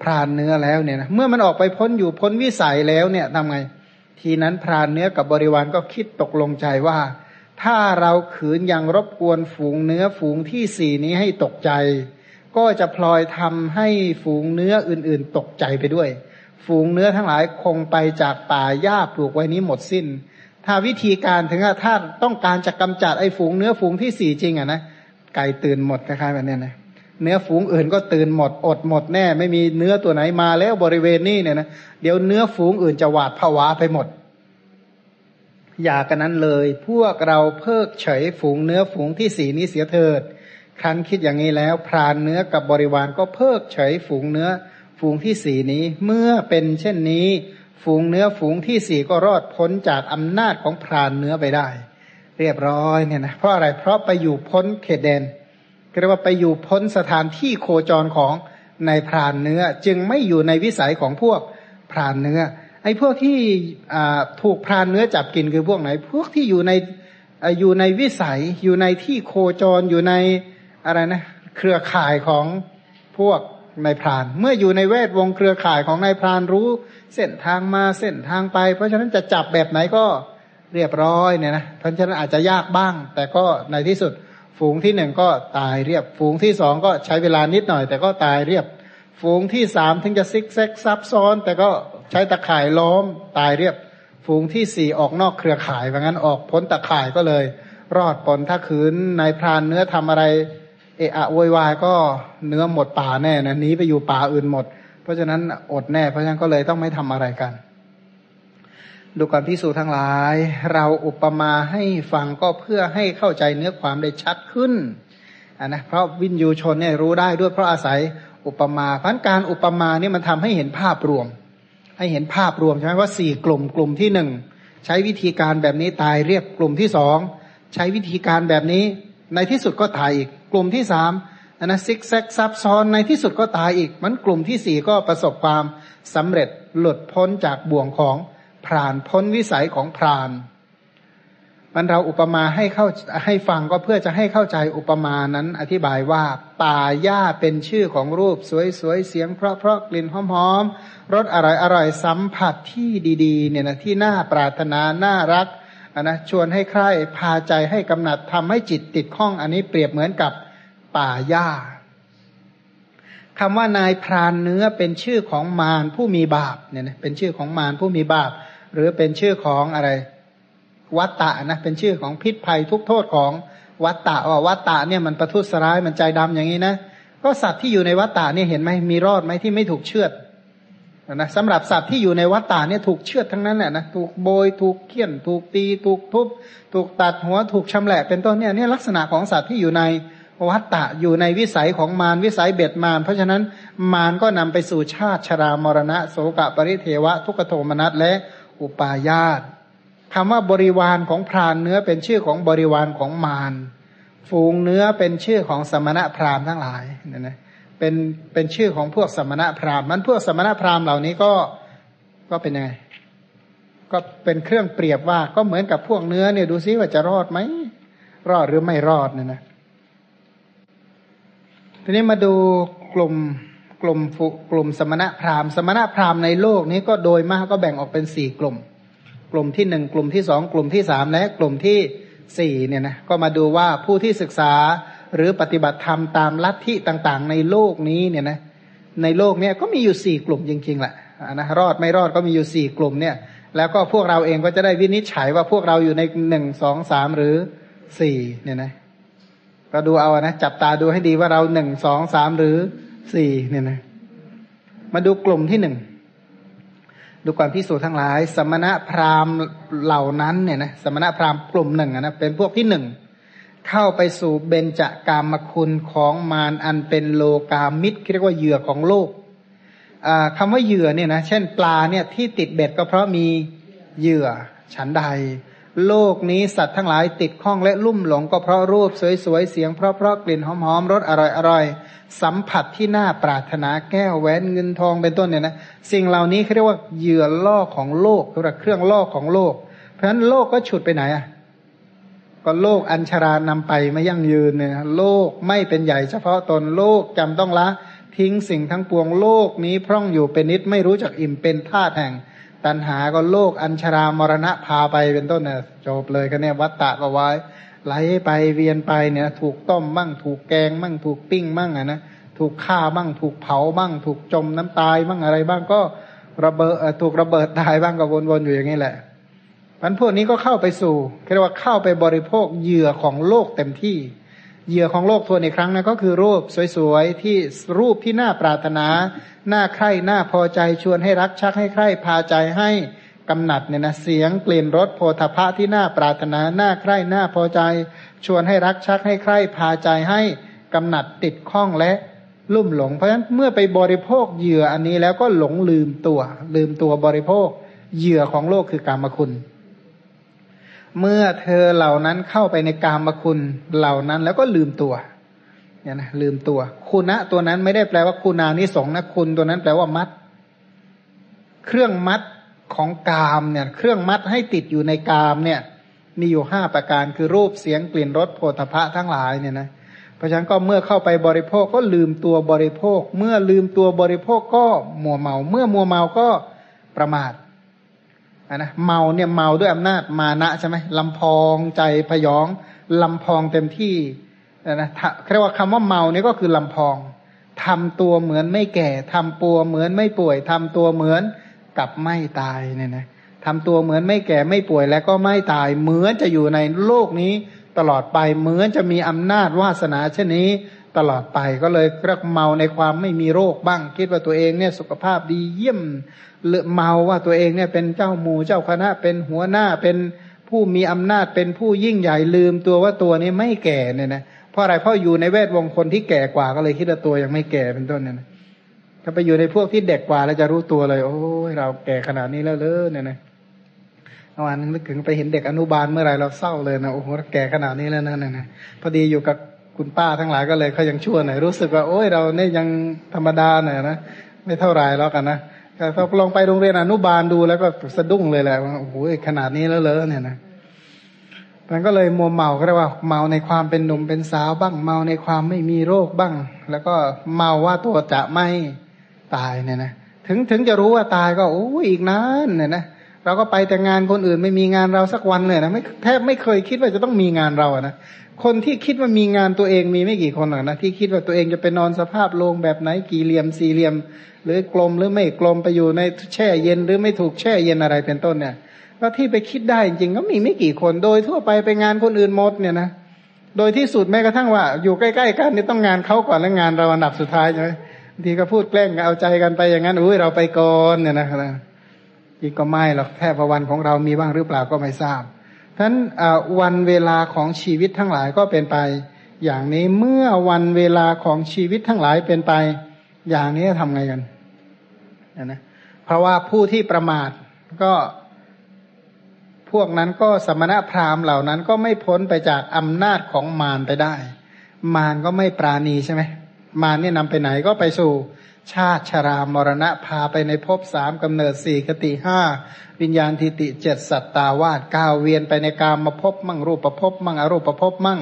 พรานเนื้อแล้วเนี่ยนะเมื่อมันออกไปพ้นอยู่พ้นวิสัยแล้วเนี่ยทำไง ทีนั้นพรานเนื้อกับบริวารก็คิดตกลงใจว่า ถ้าเราขืนยังรบกวนฝูงเนื้อฝูงที่สี่นี้ให้ตกใจ ก็จะพลอยทำให้ฝูงเนื้ออื่นๆ ตกใจไปด้วย ฝูงเนื้อทั้งหลายคงไปจากป่าหญ้าปลูกไว้นี้หมดสิ้น ถ้าวิธีการถึงถ้าต้องการจะกำจัดไอ้ฝูงเนื้อฝูงที่สี่จริงอะนะไก่ตื่นหมดคล้ายๆแบบนี้นะ เนื้อฝูงอื่นก็ตื่นหมดอดหมดแน่ ไม่มีเนื้อตัวไหนมาแล้วบริเวณนี้เนี่ยนะเดี๋ยวเนื้อฝูงอื่นจะหวาดผวาไปหมด อย่ากันนั้นเลย พวกเราเพิกเฉยฝูงเนื้อฝูงที่สีนี้เสียเถิด ครั้นคิดอย่างนี้แล้ว พรานเนื้อกับบริวารก็เพิกเฉยฝูงเนื้อ ฝูงที่สีนี้เมื่อเป็นเช่นนี้ ฝูงเนื้อฝูงที่สี่ก็รอดพ้นจากอำนาจของพรานเนื้อไปได้ เรียบร้อยเนี่ยนะเพราะอะไรเพราะไปอยู่พ้นเขตแดน เรียกว่าไปอยู่พ้นสถานที่โคจรของในพรานเนื้อ จึงไม่อยู่ในวิสัยของพวกพรานเนื้อ ไอ้พวกที่ถูกพรานเนื้อจับกินคือพวกไหน พวกที่อยู่ในอยู่ในวิสัยอยู่ในที่โคจรอยู่ในอะไรนะ เครือข่ายของพวกนายพราน เมื่ออยู่ในเวทวงเครือข่ายของนายพรานรู้ เส้นทางมาเส้นทางไป เพราะฉะนั้นจะจับแบบไหนก็เรียบร้อยเนี่ยนะเพราะฉะนั้นอาจจะยากบ้าง แต่ก็ในที่สุด ฝูงที่หนึ่งก็ตายเรียบ ฝูงที่สองก็ใช้เวลานิดหน่อย แต่ก็ตายเรียบ ฝูงที่สามถึงจะซิกแซกซับซ้อน แต่ก็ใช้ตะข่ายล้อมตายเรียบ ฝูงที่สี่ออกนอกเครือข่ายว่างั้นออกพ้นตะข่ายก็เลย รอดปนถ้าคืนนายพรานเนื้อทำอะไร เอะอะโวยวายก็เนื้อหมดป่าแน่นะหนีไปอยู่ป่าอื่นหมด เพราะฉะนั้นอดแน่เพราะฉะนั้นก็เลยต้องไม่ทำอะไรกัน ดูก่อนพิสูจทั้งหลาย เราอุปมาให้ฟังก็เพื่อให้เข้าใจเนื้อความได้ชัดขึ้นนนะเพราะวินยูชนเนี่ยรู้ได้ด้วยเพราะอาศัยอุปมาพันการอุปมาเนี่ยมันทำให้เห็นภาพรวม ให้เห็นภาพรวมใช่ไหมว่าสี่กลุ่มกลุ่มที่หนึ่งใช้วิธีการแบบนี้ตายเรียบกลุ่มที่สองใช้วิธีการแบบนี้ ในที่สุดก็ตายอีก กลุ่มที่สามนะซิกแซกซับซ้อนในที่สุดก็ตายอีก มันกลุ่มที่สี่ก็ประสบความสำเร็จหลุดพ้นจากบ่วงของ พรานพ้นวิสัยของพรานมันเราอุปมาให้เข้าให้ฟังก็เพื่อจะให้เข้าใจอุปมานั้น อธิบายว่า ป่าหญ้าเป็นชื่อของรูปสวยๆเสียง เพราะเพราะกลิ่นหอมๆรสอร่อยอร่อยสัมผัสที่ดีๆเนี่ยนะที่น่าปรารถนาน่ารักนนะชวนให้ใคร่พาใจให้กำหนัดทำให้จิตติดข้องอันนี้เปรียบเหมือนกับป่าหญ้าคำว่านายพรานเนื้อเป็นชื่อของมารผู้มีบาปเนี่ยนะเป็นชื่อของมารผู้มีบาป หรือเป็นชื่อของอะไร วัตตะนะเป็นชื่อของพิษภัยทุกโทษของวัตตะว่าวัตตะเนี่ยมันประทุษร้ายมันใจดำอย่างนี้นะก็สัตว์ที่อยู่ในวัตตะเนี่ยเห็นไหมมีรอดไหมที่ไม่ถูกเชือดนะสำหรับสัตว์ที่อยู่ในวัตตะเนี่ยถูกเชือดทั้งนั้นแหละนะถูกโบยถูกเคี่ยน ถูกตีถูกทุบ ถูกตัดหัวถูกชำแหละเป็นต้นเนี่ยนี่ลักษณะของสัตว์ที่อยู่ในวัตตะอยู่ในวิสัยของมารวิสัยเบ็ดมารเพราะฉะนั้นมารก็นำไปสู่ชาติชรามรณะ โสกะปริเทวะ ทุกโทมนัสและ อุปาญาตคำว่าบริวารของพรานเนื้อเป็นชื่อของบริวารของมารฝูงเนื้อเป็นชื่อของสมณะพราหมณ์ทั้งหลายเนี่ยนะเป็นเป็นชื่อของพวกสมณะพราหมณ์มันพวกสมณะพราหมณ์เหล่านี้ก็ก็เป็นยังไง ก็เป็นเครื่องเปรียบว่าก็เหมือนกับพวกเนื้อเนี่ยดูซิว่าจะรอดไหมรอดหรือไม่รอดเนี่ยนะทีนี้มาดูกลุ่ม กลุ่มกลุ่มสมณะพราหมณ์สมณะพราหมณ์ในโลกนี้ก็โดยมากก็แบ่งออกเป็นสี่กลุ่ม กลุ่มที่หนึ่งกลุ่มที่สองกลุ่มที่สามและกลุ่มที่สี่เนี่ยนะก็มาดูว่าผู้ที่ศึกษาหรือปฏิบัติธรรมตามลัทธิต่างๆ ในโลกนี้เนี่ยนะในโลกเนี้ยก็มีอยู่สี่กลุ่มจริงๆแหละนะรอดไม่รอดก็มีอยู่สี่กลุ่มเนี่ยแล้วก็พวกเราเองก็จะได้วินิจฉัยว่าพวกเราอยู่ในหนึ่งสองสามหรือสี่เนี่ยนะก็ดูเอานะจับตาดูให้ดีว่าเราหนึ่งสองสามหรือ สี่เนี่ยนะ มาดูกลุ่มที่หนึ่งดูความพิสูจน์ทั้งหลาย สมณะพราหมณ์เหล่านั้นเนี่ยนะสมณะพราหมณ์กลุ่มหนึ่งนะเป็นพวกที่หนึ่งเข้าไปสู่เบญจากามคุณของมารอันเป็นโลกามิตรเรียกว่าเหยื่อของโลกคำว่าเหยื่อเนี่ยนะเช่นปลาเนี่ยที่ติดเบ็ดก็เพราะมีเหยื่อฉันใด โลกนี้สัตว์ทั้งหลายติดข้องและลุ่มหลงก็เพราะรูปสวยๆ เสียงเพราะๆกลิ่นหอมๆรสอร่อยๆ สัมผัสที่น่าปรารถนาแก้วแหวนเงินทองเป็นต้นเนี่ยนะสิ่งเหล่านี้เขาเรียกว่าเหยื่อล่อของโลกหรือเครื่องล่อของโลก เพราะฉะนั้นโลกก็ฉุดไปไหนอะก็โลกอัญชารานำไปไม่ยั่งยืนเนี่ยโลกไม่เป็นใหญ่เฉพาะตนโลกจำต้องละทิ้งสิ่งทั้งปวงโลกนี้พร่องอยู่เป็นนิดไม่รู้จักอิ่มเป็นธาตุแห่ง ตัณหาก็โลกอัญชรามรณะพาไปเป็นต้นเนี่ยจบเลยก็เนี่ยวัตตะก็ไว้ไหลไปเวียนไปเนี่ย ถูกต้มมั่ง ถูกแกงมั่ง ถูกปิ้งมั่งอะนะถูกฆ่ามั่งถูกเผามั่งถูกจมน้ำตายมั่งอะไรบ้างก็ระเบิดถูกระเบิดตายบ้างก็วนๆอยู่อย่างนี้แหละมันพวกนี้ก็เข้าไปสู่เรียกว่าเข้าไปบริโภคเหยื่อของโลกเต็มที่ เหยื่อของโลกทวนอีกครั้งนะก็คือรูปสวยๆที่รูปที่น่าปรารถนา น่าใคร่น่าพอใจชวนให้รักชักให้ใคร่พาใจให้กำหนัดเนี่ยนะเสียงกลิ่นรสโพธพะที่น่าปรารถนาน่าใคร่น่าพอใจ ชวนให้รักชักให้ใคร่พาใจให้กำหนัดติดข้องและลุ่มหลง เพราะฉะนั้นเมื่อไปบริโภคเหยื่ออันนี้แล้วก็หลงลืมตัว ลืมตัวบริโภค เหยื่อของโลกคือกามคุณ เมื่อเธอเหล่านั้นเข้าไปในกามคุณเหล่านั้นแล้วก็ลืมตัวเนี่ยนะลืมตัว คุณะตัวนั้นไม่ได้แปลว่าคุณานิสงนะคุณตัวนั้นแปลว่ามัด เครื่องมัดของกามเนี่ย เครื่องมัดให้ติดอยู่ในกามเนี่ย มีอยู่ห้าประการคือรูปเสียงกลิ่นรสโผฏฐะทั้งหลายเนี่ยนะเพราะฉะนั้นก็เมื่อเข้าไปบริโภคก็ลืมตัวบริโภค เมื่อลืมตัวบริโภคก็มัวเมา เมื่อมัวเมาก็ประมาท นะเมาเนี่ยเมาด้วยอำนาจมานะใช่ไหมลำพองใจพยองลำพองเต็มที่นะเรียกว่าคำว่าเมาเนี่ยก็คือลำพองทำตัวเหมือนไม่แก่ทำตัวเหมือนไม่ป่วยทำตัวเหมือนกับไม่ตายเนี่ยนะทำตัวเหมือนไม่แก่ไม่ป่วยแล้วก็ไม่ตาย เหมือนจะอยู่ในโลกนี้ตลอดไปเหมือนจะมีอำนาจวาสนาเช่นนี้ตลอดไปก็เลยเรียกเมาในความไม่มีโรคบ้าง คิดว่าตัวเองเนี่ยสุขภาพดีเยี่ยม เลเมาว่าตัวเองเนี่ยเป็นเจ้าหมู่เจ้าคณะ เป็นหัวหน้าเป็นผู้มีอำนาจเป็นผู้ยิ่งใหญ่ลืมตัวว่าตัวนี้ไม่แก่เนี่ยนะเพราะอะไรเพราะอยู่ในแวดวงคนที่แก่กว่าก็เลยคิดว่าตัวยังไม่แก่เป็นต้นเนี่ยนะถ้าไปอยู่ในพวกที่เด็กกว่าแล้วจะรู้ตัวเลย โอ้ยเราแก่ขนาดนี้แล้วเลยเนี่ยนะเมื่อวานนึกถึงไปเห็นเด็กอนุบาลเมื่อไรเราเศร้าเลยนะโอ้โหแก่ขนาดนี้แล้วนั่นนะพอดีอยู่กับคุณป้าทั้งหลายก็เลยเขายังชั่วหน่อยรู้สึกว่าโอ้ยเราเนี่ยยังธรรมดาหน่อยนะไม่เท่าไรแล้วกันนะ พอลองไปโรงเรียนอนุบาลดูแล้วก็สะดุ้งเลยแหละว่าโอ้โหขนาดนี้แล้วเลยเนี่ยนะมันก็เลยมัวเมาก็เรียกว่าเมาในความเป็นหนุ่มเป็นสาวบ้าง เมาในความไม่มีโรคบ้าง แล้วก็เมาว่าตัวจะไม่ตายเนี่ยนะถึงถึงจะรู้ว่าตายก็โอ้อีกนานเนี่ยนะเราก็ไปแต่งานคนอื่นไม่มีงานเราสักวันเลยนะไม่แทบไม่เคยคิดว่าจะต้องมีงานเราอะนะ คนที่คิดว่ามีงานตัวเองมีไม่กี่คนหรอกนะที่คิดว่าตัวเองจะไปนอนสภาพโรงแบบไหนกี่เหลี่ยมสี่เหลี่ยม หรือกลมหรือไม่กลมไปอยู่ในแช่เย็นหรือไม่ถูกแช่เย็นอะไรเป็นต้นเนี่ยก็ที่ไปคิดได้จริงก็มีไม่กี่คนโดยทั่วไปไปงานคนอื่นหมดเนี่ยนะโดยที่สุดแม้กระทั่งว่า อยู่ใกล้ๆกันนี่ต้องงานเขาก่อนแล้วงานเราอันดับสุดท้ายใช่ไหมทีก็พูดแกล้งเอาใจกันไปอย่างนั้นอุ้ยเราไปก่อนเนี่ยนะอีกก็ไม่หรอกแค่ประวันของเรามีบ้างหรือเปล่าก็ไม่ทราบ ท่านวันเวลาของชีวิตทั้งหลายก็เป็นไป อย่างนี้เมื่อวันเวลาของชีวิตทั้งหลายเป็นไป อย่างนี้ทำไงกันนะเพราะว่าผู้ที่ประมาทก็พวกนั้นก็สมณะพราหมณ์เหล่านั้นก็ไม่พ้นไปจากอำนาจของมารไปได้ มารก็ไม่ปราณีใช่ไหมมารเนี่ยนำไปไหนก็ไปสู่ ชาติชรามรณะพาไปในภพสามกำเนิดสี่คติห้าวิญญาณทิติเจ็ดสัตตาวาสก้าวเวียนไปในกามมาพบมั่งรูปประพบมั่งอรูปประพบมั่ง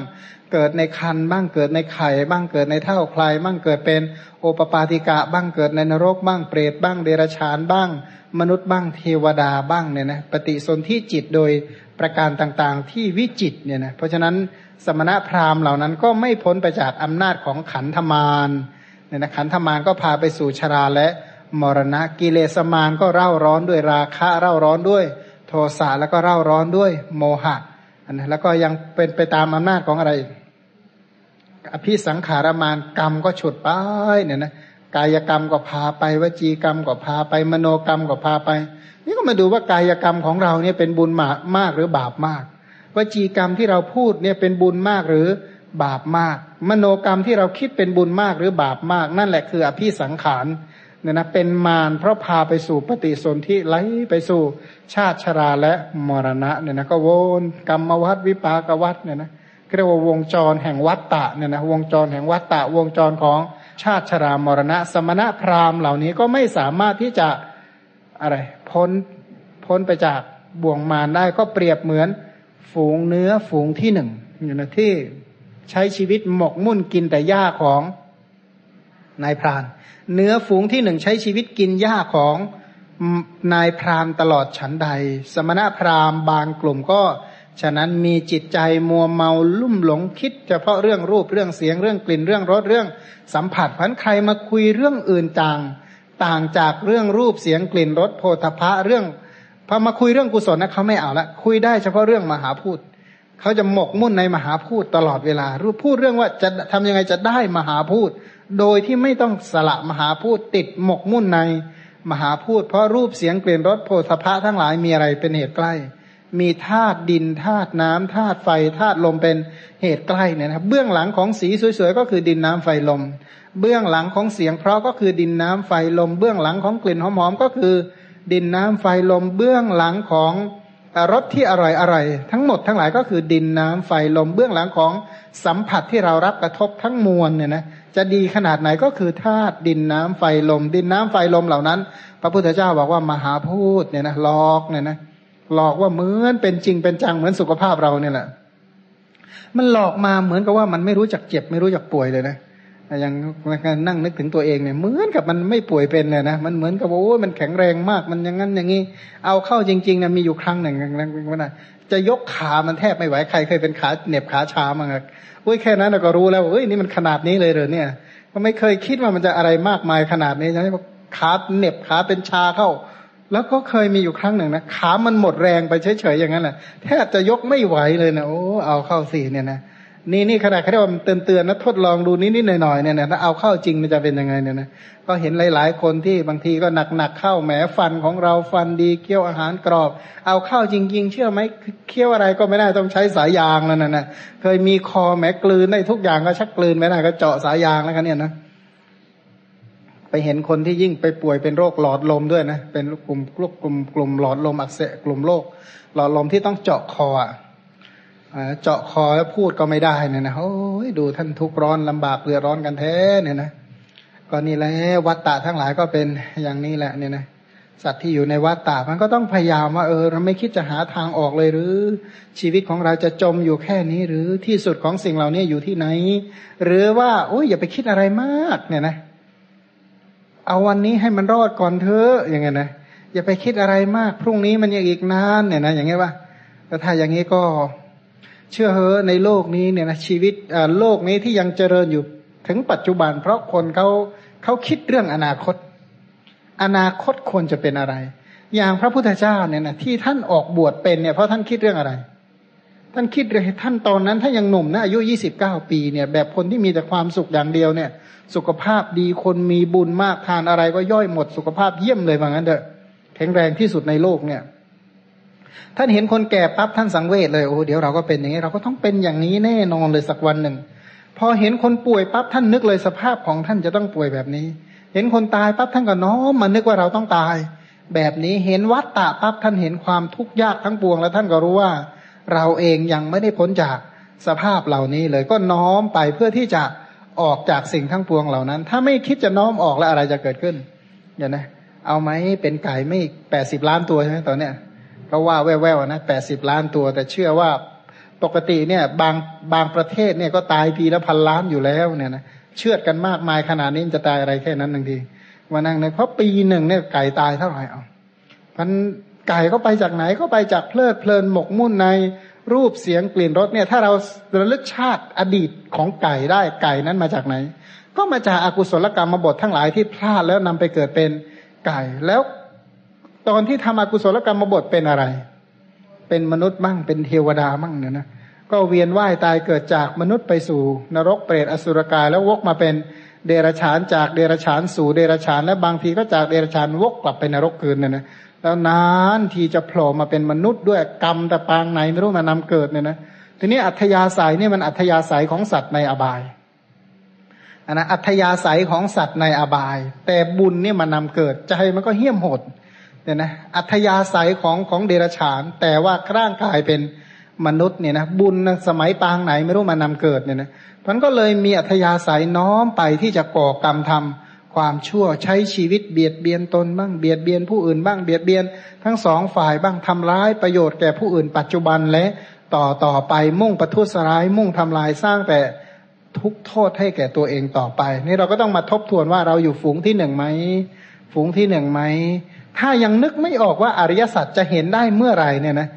เกิดในคันบ้างเกิดในไข่บ้างเกิดในเท่าคลายบ้างเกิดเป็นโอปปาติกะบ้างเกิดในนรกบ้างเปรตบ้างเดรัจฉานบ้าง มนุษย์บ้างเทวดาบ้างเนี่ยนะปฏิสนธิจิตโดยประการต่างๆที่วิจิตเนี่ยนะเพราะฉะนั้นสมณะพราหมณ์เหล่านั้นก็ไม่พ้นไปจากอำนาจของขันธมาร เนี่ยนะขันธมารก็พาไปสู่ชราและมรณะกิเลสมารก็เร่าร้อนด้วยราคะเร่าร้อนด้วย โทสะแล้วก็เร่าร้อนด้วยโมหะอันนะแล้วก็ยังเป็นไปตามอำนาจของอะไร อภิสังขารมานกรรมก็ฉุดไปเนี่ยนะกายกรรมก็พาไปวจีกรรมก็พาไปมโนกรรมก็พาไป นี่ก็มาดูว่ากายกรรมของเราเนี่ยเป็นบุญมากมากหรือบาปมาก วจีกรรมที่เราพูดเนี่ยเป็นบุญมากหรือบ บาปมาก มโนกรรมที่เราคิดเป็นบุญมากหรือบาปมาก นั่นแหละคืออภิสังขารเนี่ยนะเป็นมารเพราะพาไปสู่ปฏิสนธิไหลไปสู่ชาติชราและมรณะเนี่ยนะก็วนกรรมวัฏวิปากวัฏเนี่ยนะเรียกว่าวงจรแห่งวัฏฏะเนี่ยนะวงจรแห่งวัฏฏะวงจรของชาติชรามรณะ สมณะพราหมณ์เหล่านี้ก็ไม่สามารถที่จะอะไรพ้นพ้นไปจากบ่วงมารได้ก็เปรียบเหมือนฝูงเนื้อฝูงที่หนึ่งอยู่นะที่ ใช้ชีวิตหมกมุ่นกินแต่หญ้าของนายพราน เนื้อฝูงที่หนึ่งใช้ชีวิตกินหญ้าของนายพรานตลอดฉันใด สมณะพราหมณ์บางกลุ่มก็ ฉะนั้นมีจิตใจมัวเมาลุ่มหลงคิด เฉพาะเรื่องรูปเรื่องเสียงเรื่องกลิ่นเรื่องรสเรื่องสัมผัสพันใครมาคุยเรื่องอื่นต่าง ต่างจากเรื่องรูปเสียงกลิ่นรสโพธพะเรื่องพอมาคุยเรื่องกุศลนะเขาไม่เอาละคุยได้เฉพาะเรื่องมหาพูด เขาจะหมกมุ่นในมหาพูดตลอดเวลา รูปพูดเรื่องว่าจะทำยังไงจะได้มหาพูด โดยที่ไม่ต้องสละมหาพูดติดหมกมุ่นในมหาพูด เพราะรูปเสียงกลิ่ยนรสโพธพะทั้งหลายมีอะไรเป็นเหตุใกล้ มีธาตุดินธาตุน้ำธาตุไฟธาตุลมเป็นเหตุใกล้เนี่ยนะเบื้องหลังของสีสวยๆก็คือดินน้ำไฟลม เบื้องหลังของเสียงเพราะก็คือดินน้ำไฟลม เบื้องหลังของกลิ่นหอมๆก็คือ ดินน้ำไฟลมเบื้องหลังของ รสที่อร่อยอร่อยทั้งหมดทั้งหลายก็คือดินน้ำไฟลมเบื้องหลังของสัมผัสที่เรารับกระทบทั้งมวลเนี่ยนะจะดีขนาดไหนก็คือธาตุดินน้ำไฟลม ดินน้ำไฟลมเหล่านั้น พระพุทธเจ้าบอกว่ามหาพูดเนี่ยนะหลอกเนี่ยนะหลอกว่าเหมือนเป็นจริงเป็นจังเหมือนสุขภาพเราเนี่ยแหละมันหลอกมาเหมือนกับว่ามันไม่รู้จักเจ็บไม่รู้จักป่วยเลยนะ ย่างนั่งนึกถึงตัวเองเนี่ยเหมือนกับมันไม่ป่วยเป็นเลยนะมันเหมือนกับว่าโอ้มันแข็งแรงมากมันอย่างนั้นอย่างนี้ เอาเข้าจริงๆนะมีอยู่ครั้งหนึ่งนะว่าจะยกขามันแทบไม่ไหวใครเคยเป็นขาเหน็บขาชามั้งโอ้ยแค่นั้นเราก็รู้แล้วเอ้ยนี่มันขนาดนี้เลยเหรอเนี่ยก็ไม่เคยคิดว่ามันจะอะไรมากมายขนาดนี้ใช่ไหมขาเหน็บขาเป็นชาเข้า แล้วก็เคยมีอยู่ครั้งหนึ่งนะขามันหมดแรงไปเฉยๆอย่างนั้นแหละแทบจะยกไม่ไหวเลยนะโอ้เอาเข้าสี่เนี่ยนะ นี่นี่ขนาดเขาเรียกว่าเตือนเตือนนะทดลองดูนิดๆหน่อยๆเนี่ยนะถ้าเอาเข้าจริงมันจะเป็นยังไงเนี่ยนะก็เห็นหลาย ๆ คนที่บางทีก็หนักๆเข้าแหมฟันของเราฟันดีเคี้ยวอาหารกรอบ เอาเข้าจริง ๆ เชื่อไหมเคี้ยวอะไรก็ไม่ได้ต้องใช้สายยางแล้วนะนะเคยมีคอแหมกลืนได้ทุกอย่างก็ชักกลืนไม่ได้ก็เจาะสายยางแล้วกันเนี่ยนะไปเห็นคนที่ยิ่งไปป่วยเป็นโรคหลอดลมด้วยนะเป็นกลุ่มกลุ่มกลุ่มกลุ่มหลอดลมอักเสบกลุ่มโรคหลอดลมที่ต้องเจาะคออะ เจาะคอแล้วพูดก็ไม่ได้เนี่ยนะโอ้ยดูท่านทุกร้อนลำบากเลือร้อนกันแท้เนี่ยนะก็นี่แหละวัตตะทั้งหลายก็เป็นอย่างนี้แหละเนี่ยนะสัตว์ที่อยู่ในวัฏฏะมันก็ต้องพยายามว่าเออเราไม่คิดจะหาทางออกเลยหรือ ชีวิตของเราจะจมอยู่แค่นี้หรือที่สุดของสิ่งเหล่านี้อยู่ที่ไหน หรือว่าโอ้ยอย่าไปคิดอะไรมากเนี่ยนะ เอาวันนี้ให้มันรอดก่อนเถอะอย่างเงี้ยนะอย่าไปคิดอะไรมาก พรุ่งนี้มันยังอีกนานเนี่ยนะอย่างเงี้ยว่าแต่ถ้าอย่างนี้ก็ เชื่อเฮ้ในโลกนี้เนี่ยนะชีวิตโลกนี้ที่ยังเจริญอยู่ ถึงปัจจุบัน เพราะคนเขาเขาคิดเรื่องอนาคต อนาคตควรจะเป็นอะไร อย่างพระพุทธเจ้าเนี่ยนะที่ท่านออกบวชเป็นเนี่ยเพราะท่านคิดเรื่องอะไร ท่านคิดเลยท่านตอนนั้นถ้ายังหนุ่มนะอายุยี่สิบเก้าปีเนี่ย แบบคนที่มีแต่ความสุขอย่างเดียวเนี่ย สุขภาพดีคนมีบุญมากทานอะไรก็ย่อยหมดสุขภาพเยี่ยมเลยว่างั้นเถอะแข็งแรงที่สุดในโลกเนี่ย ท่านเห็นคนแก่ปั๊บท่านสังเวชเลยโอ้เดี๋ยวเราก็เป็นอย่างนี้เราก็ต้องเป็นอย่างนี้แน่นอนเลยสักวันหนึ่ง พอเห็นคนป่วยปั๊บท่านนึกเลยสภาพของท่านจะต้องป่วยแบบนี้ เห็นคนตายปั๊บท่านก็น้อมมานึกว่าเราต้องตาย แบบนี้เห็นวัตตะปั๊บท่านเห็นความทุกข์ยากทั้งปวง แล้วท่านก็รู้ว่า เราเองยังไม่ได้พ้นจากสภาพเหล่านี้เลยก็น้อมไปเพื่อที่จะออกจากสิ่งทั้งปวงเหล่านั้น ถ้าไม่คิดจะน้อมออกแล้วอะไรจะเกิดขึ้นเดี๋ยวนะ เอาไหมเป็นไก่ไม่แปดสิบล้านตัวใช่ไหมตอนเนี้ย เขาว่าแว่วๆนะแปดสิบล้านตัว แต่เชื่อว่าปกติเนี่ยบางบางประเทศเนี่ยก็ตายปีละพันล้านอยู่แล้วเนี่ยนะเชื่อกันมากมายขนาดนี้จะตายอะไรแค่นั้นหนึ่งทีมานั่งในเพราะปีหนึ่งเนี่ยไก่ตายเท่าไหร่เอาพันไก่ก็ไปจากไหนก็ไปจากเพลิดเพลินหมกมุ่นในรูปเสียงกลิ่นรสเนี่ย ถ้าเราระลึกชาติอดีตของไก่ได้ไก่นั้นมาจากไหน ก็มาจากอากุศลกรรมมาบททั้งหลายที่พลาดแล้วนำไปเกิดเป็นไก่แล้ว ตอนที่ทำอกุศลกรรมมาบทเป็นอะไร เป็นมนุษย์มั่งเป็นเทวดามั่งเนี่ยนะก็เวียนว่ายตายเกิดจากมนุษย์ไปสู่ นรกเปรตอสุรกายแล้ววกมาเป็นเดรัจฉานจากเดรัจฉานสู่เดรัจฉาน และบางทีก็จากเดรัจฉานวกกลับไปนรกคืนเนี่ยนะแล้วนานทีจะโผล่มาเป็นมนุษย์ด้วยกรรมแต่ปางไหนไม่รู้มานำเกิดเนี่ยนะทีนี้อัธยาศัยนี่มันอัธยาศัยของสัตว์ในอบายอันนะอัธยาศัยของสัตว์ในอบาย แต่บุญเนี่ยมันนำเกิดใจมันก็เหี้ยมโหด เนี่ยนะอัธยาศัยของของเดรัจฉาน แต่ว่าร่างกายเป็นมนุษย์เนี่ยนะบุญสมัยปางไหนไม่รู้มานำเกิดเนี่ยนะมันก็เลยมีอัธยาศัยน้อมไปที่จะก่อกรรมทำความชั่วใช้ชีวิตเบียดเบียนตนบ้างเบียดเบียนผู้อื่นบ้างเบียดเบียน ทั้งสองฝ่ายบ้างทำร้ายประโยชน์แก่ผู้อื่นปัจจุบันและต่อต่อไปมุ่งประทุษร้าย มุ่งทำลายสร้างแต่ทุกโทษให้แก่ตัวเองต่อไป นี่เราก็ต้องมาทบทวนว่าเราอยู่ฝูงที่หนึ่งไหมฝูงที่หนึ่งไหม ถ้ายังนึกไม่ออกว่าอริยสัจจะเห็นได้เมื่อไหร่เนี่ยนะ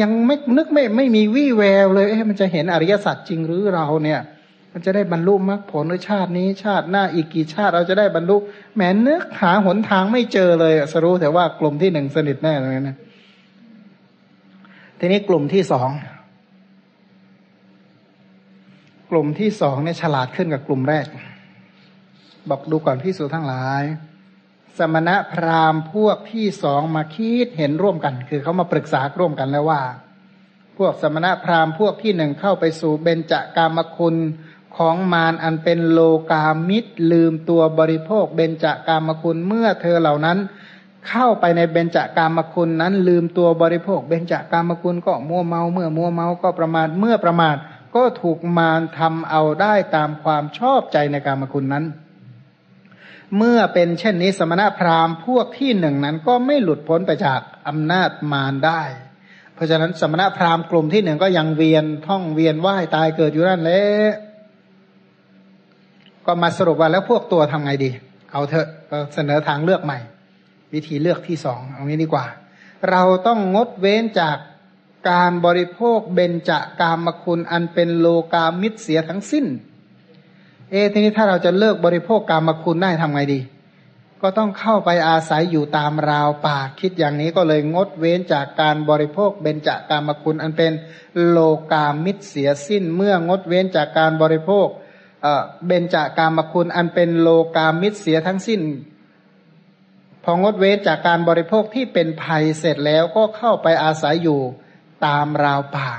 ยังไม่นึกไม่ไม่มีวี่แววเลยเอ๊ะมันจะเห็นอริยสัจจริงหรือเราเนี่ย มันจะได้บรรลุมรรคผลในชาตินี้ชาติหน้าอีกกี่ชาติเราจะได้บรรลุแหมนึกหาหนทางไม่เจอเลยสรู้แต่ว่ากลุ่มที่หนึ่งสนิทแน่เลยนะทีนี้กลุ่มที่สองกลุ่มที่สองเนี่ยฉลาดขึ้นกับกลุ่มแรก บอกดูก่อนพี่สูทั้งหลาย สมณะพราหมณ์พวกที่สองมาคิดเห็นร่วมกัน คือเขามาปรึกษาร่วมกันแล้วว่า พวกสมณะพราหมณ์พวกที่หนึ่งเข้าไปสู่เบญจากามคุณของมารอันเป็นโลกามิตรลืมตัวบริโภคเบญจากามคุณเมื่อเธอเหล่านั้น เข้าไปในเบญจากามคุณนั้น ลืมตัวบริโภค เบญจากามคุณก็มัวเมาเมื่อมัวเมาก็ประมาทเมื่อประมาทก็ถูกมารทำเอาได้ตามความชอบใจในกามคุณนั้น เมื่อเป็นเช่นนี้สมณะพราหมณ์พวกที่หนึ่งนั้นก็ไม่หลุดพ้นไปจากอำนาจมารได้ เพราะฉะนั้นสมณะพราหมณ์กลุ่มที่หนึ่งก็ยังเวียนท่องเวียนว่ายตายเกิดอยู่นั่นแหละก็มาสรุปว่าแล้วพวกตัวทำไงดี เอาเถอะก็เสนอทางเลือกใหม่ วิธีเลือกที่สองเอางี้ดีกว่า เราต้องงดเว้นจากการบริโภคเบญจากามคุณอันเป็นโลกามิตรเสียทั้งสิ้น เอทีนี้ถ้าเราจะเลิกบริโภคกามคุณได้ทำไงดี ก็ต้องเข้าไปอาศัยอยู่ตามราวป่าคิดอย่างนี้ก็เลยงดเว้นจากการบริโภคเบญจากามคุณอันเป็นโลกามิตรเสียสิ้นเมื่องดเว้นจากการบริโภคเบญจากามคุณอันเป็นโลกามิตรเสียทั้งสิ้น พองดเว้นจากการบริโภคที่เป็นภัยเสร็จแล้วก็เข้าไปอาศัยอยู่ตามราวป่า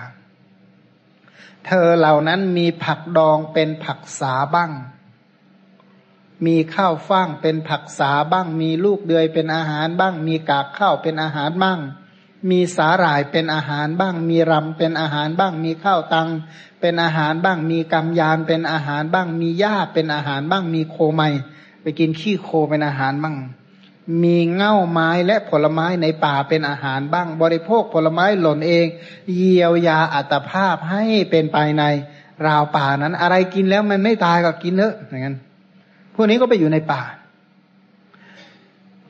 เธอเหล่านั้นมีผักดองเป็นผักสาบ้าง มีข้าวฟ่างเป็นผักสาบ้าง มีลูกเดือยเป็นอาหารบ้าง มีกากข้าวเป็นอาหารบ้าง มีสาหร่ายเป็นอาหารบ้าง มีรำเป็นอาหารบ้าง มีข้าวตังเป็นอาหารบ้าง มีกำยานเป็นอาหารบ้าง มีหญ้าเป็นอาหารบ้าง มีโคไมไปกินขี้โคเป็นอาหารบ้าง มีเง่าไม้และผลไม้ในป่าเป็นอาหารบ้าง บริโภคผลไม้หล่นเอง เยียวยาอัตภาพให้เป็นไปในราวป่านั้น อะไรกินแล้วมันไม่ตายก็กินเถอะอย่างนั้นพวกนี้ก็ไปอยู่ในป่า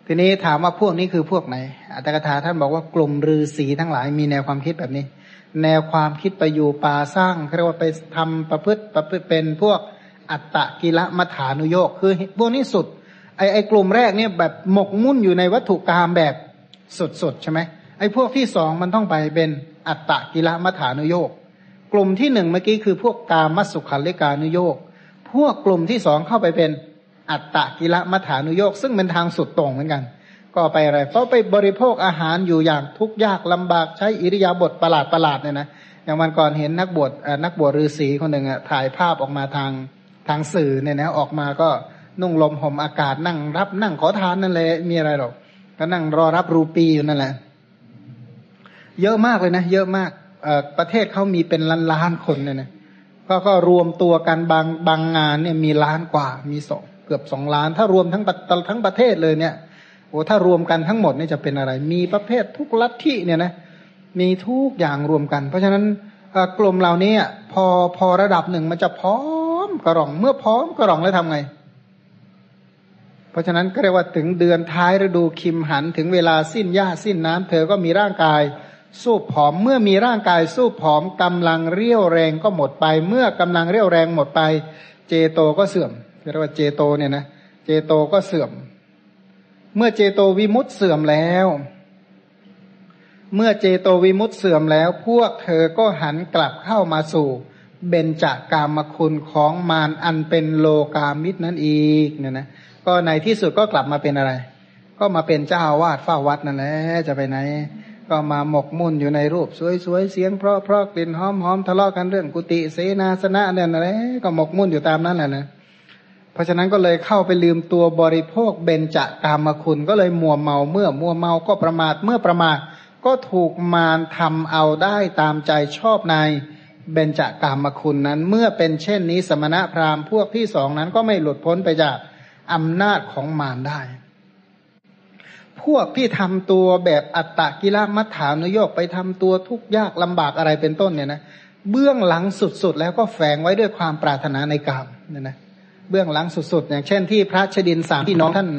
ทีนี้ถามว่าพวกนี้คือพวกไหน อัตถกถาท่านบอกว่ากลุ่มฤาษีทั้งหลายมีแนวความคิดแบบนี้ แนวความคิดไปอยู่ป่าสร้างเรียกว่าไปทำประพฤติประพฤติเป็นพวกอัตตะกิละมัฐานุโยกคือพวกนี้สุด ไอไอกลุ่มแรกเนี่ยแบบหมกมุ่นอยู่ในวัตถุกรรมแบบสดๆใช่ไหมไอพวกที่สองมันต้องไปเป็นอัตตะกิละมัฐานุโยกกลุ่มที่หนึ่งเมื่อกี้คือพวกกามัสุขันเลกานุโยกพวกกลุ่มที่สองเข้าไปเป็นอัตตะกิละมัฐานุโยกซึ่งเป็นทางสุดตรงเหมือนกัน ก็ไปอะไรเพราะไปบริโภคอาหารอยู่อย่างทุกข์ยากลำบากใช้อิริยาบถประหลาดประหลาดเนี่ยนะอย่างวันก่อนเห็นนักบวชนักบวชฤาษีคนหนึ่งอะถ่ายภาพออกมาทางทางสื่อเนี่ยนะออกมาก็ นุ่งลมห่มอากาศนั่งรับ นั่งขอทานนั่นเลยมีอะไรหรอกก็นั่งรอรับรูปีอยู่นั่นแหละ เยอะมากเลยนะ เยอะมากประเทศเขามีเป็นล้านล้านคนเนี่ยนะก็ก็รวมตัวกันบางบางงานเนี่ยมีล้านกว่ามีสองเกือบสองล้าน ถ้ารวมทั้งทั้งประเทศเลยเนี่ยโอ้ถ้ารวมกันทั้งหมดนี่จะเป็นอะไร มีประเภททุกลัทธิเนี่ยนะมีทุกอย่างรวมกัน เพราะฉะนั้นกลุ่มเหล่านี้พอพอระดับหนึ่งมันจะพร้อมกระรอง เมื่อพร้อมกระรองแล้วทำไง ราะฉะนั้นก็เรียกว่าถึงเดือนท้ายฤดูคิมหันถึงเวลาสิ้นหญ้าสิ้นน้ำเธอก็มีร่างกายสู้ผอมเมื่อมีร่างกายสู้ผอมกำลังเรี่ยวแรงก็หมดไป เมื่อกำลังเรี่ยวแรงหมดไป เจโตก็เสื่อมเรียกว่าเจโตเนี่ยนะเจโตก็เสื่อม เมื่อเจโตวิมุตเสื่อมแล้ว เมื่อเจโตวิมุตเสื่อมแล้ว พวกเธอก็หันกลับเข้ามาสู่เบญจากามคุณของมารอันเป็นโลกามิตรนั่นอีกเนี่ยนะ ก็ในที่สุดก็กลับมาเป็นอะไร ก็มาเป็นเจ้าวาดเฝ้าวัดนั่นแหละจะไปไหน ก็มาหมกมุ่นอยู่ในรูป สวยๆเสียงเพราะเพราะกลิ่นหอมหอมทะเลาะกันเรื่องกุฏิเสนาสนะเนี่ยนะก็หมกมุ่นอยู่ตามนั้นแหละนะเพราะฉะนั้นก็เลยเข้าไปลืมตัวบริโภคเบญจากามคุณก็เลยมัวเมาเมื่อมัวเมาก็ประมาทเมื่อประมาทก็ถูกมารทำเอาได้ตามใจชอบในเบญจากามคุณนั้น เมื่อเป็นเช่นนี้สมณะพราหมณ์พวกที่สองนั้นก็ไม่หลุดพ้นไปจาก อำนาจของมารได้ พวกที่ทำตัวแบบอัตตะกิลมัฐานุโยกไปทำตัวทุกข์ยากลำบากอะไรเป็นต้นเนี่ยนะเบื้องหลังสุดๆ แล้วก็แฝงไว้ด้วยความปรารถนาในกามเนี่ยนะเบื้องหลังสุดๆอย่างเช่นที่พระชดินสามพี่น้องท่าน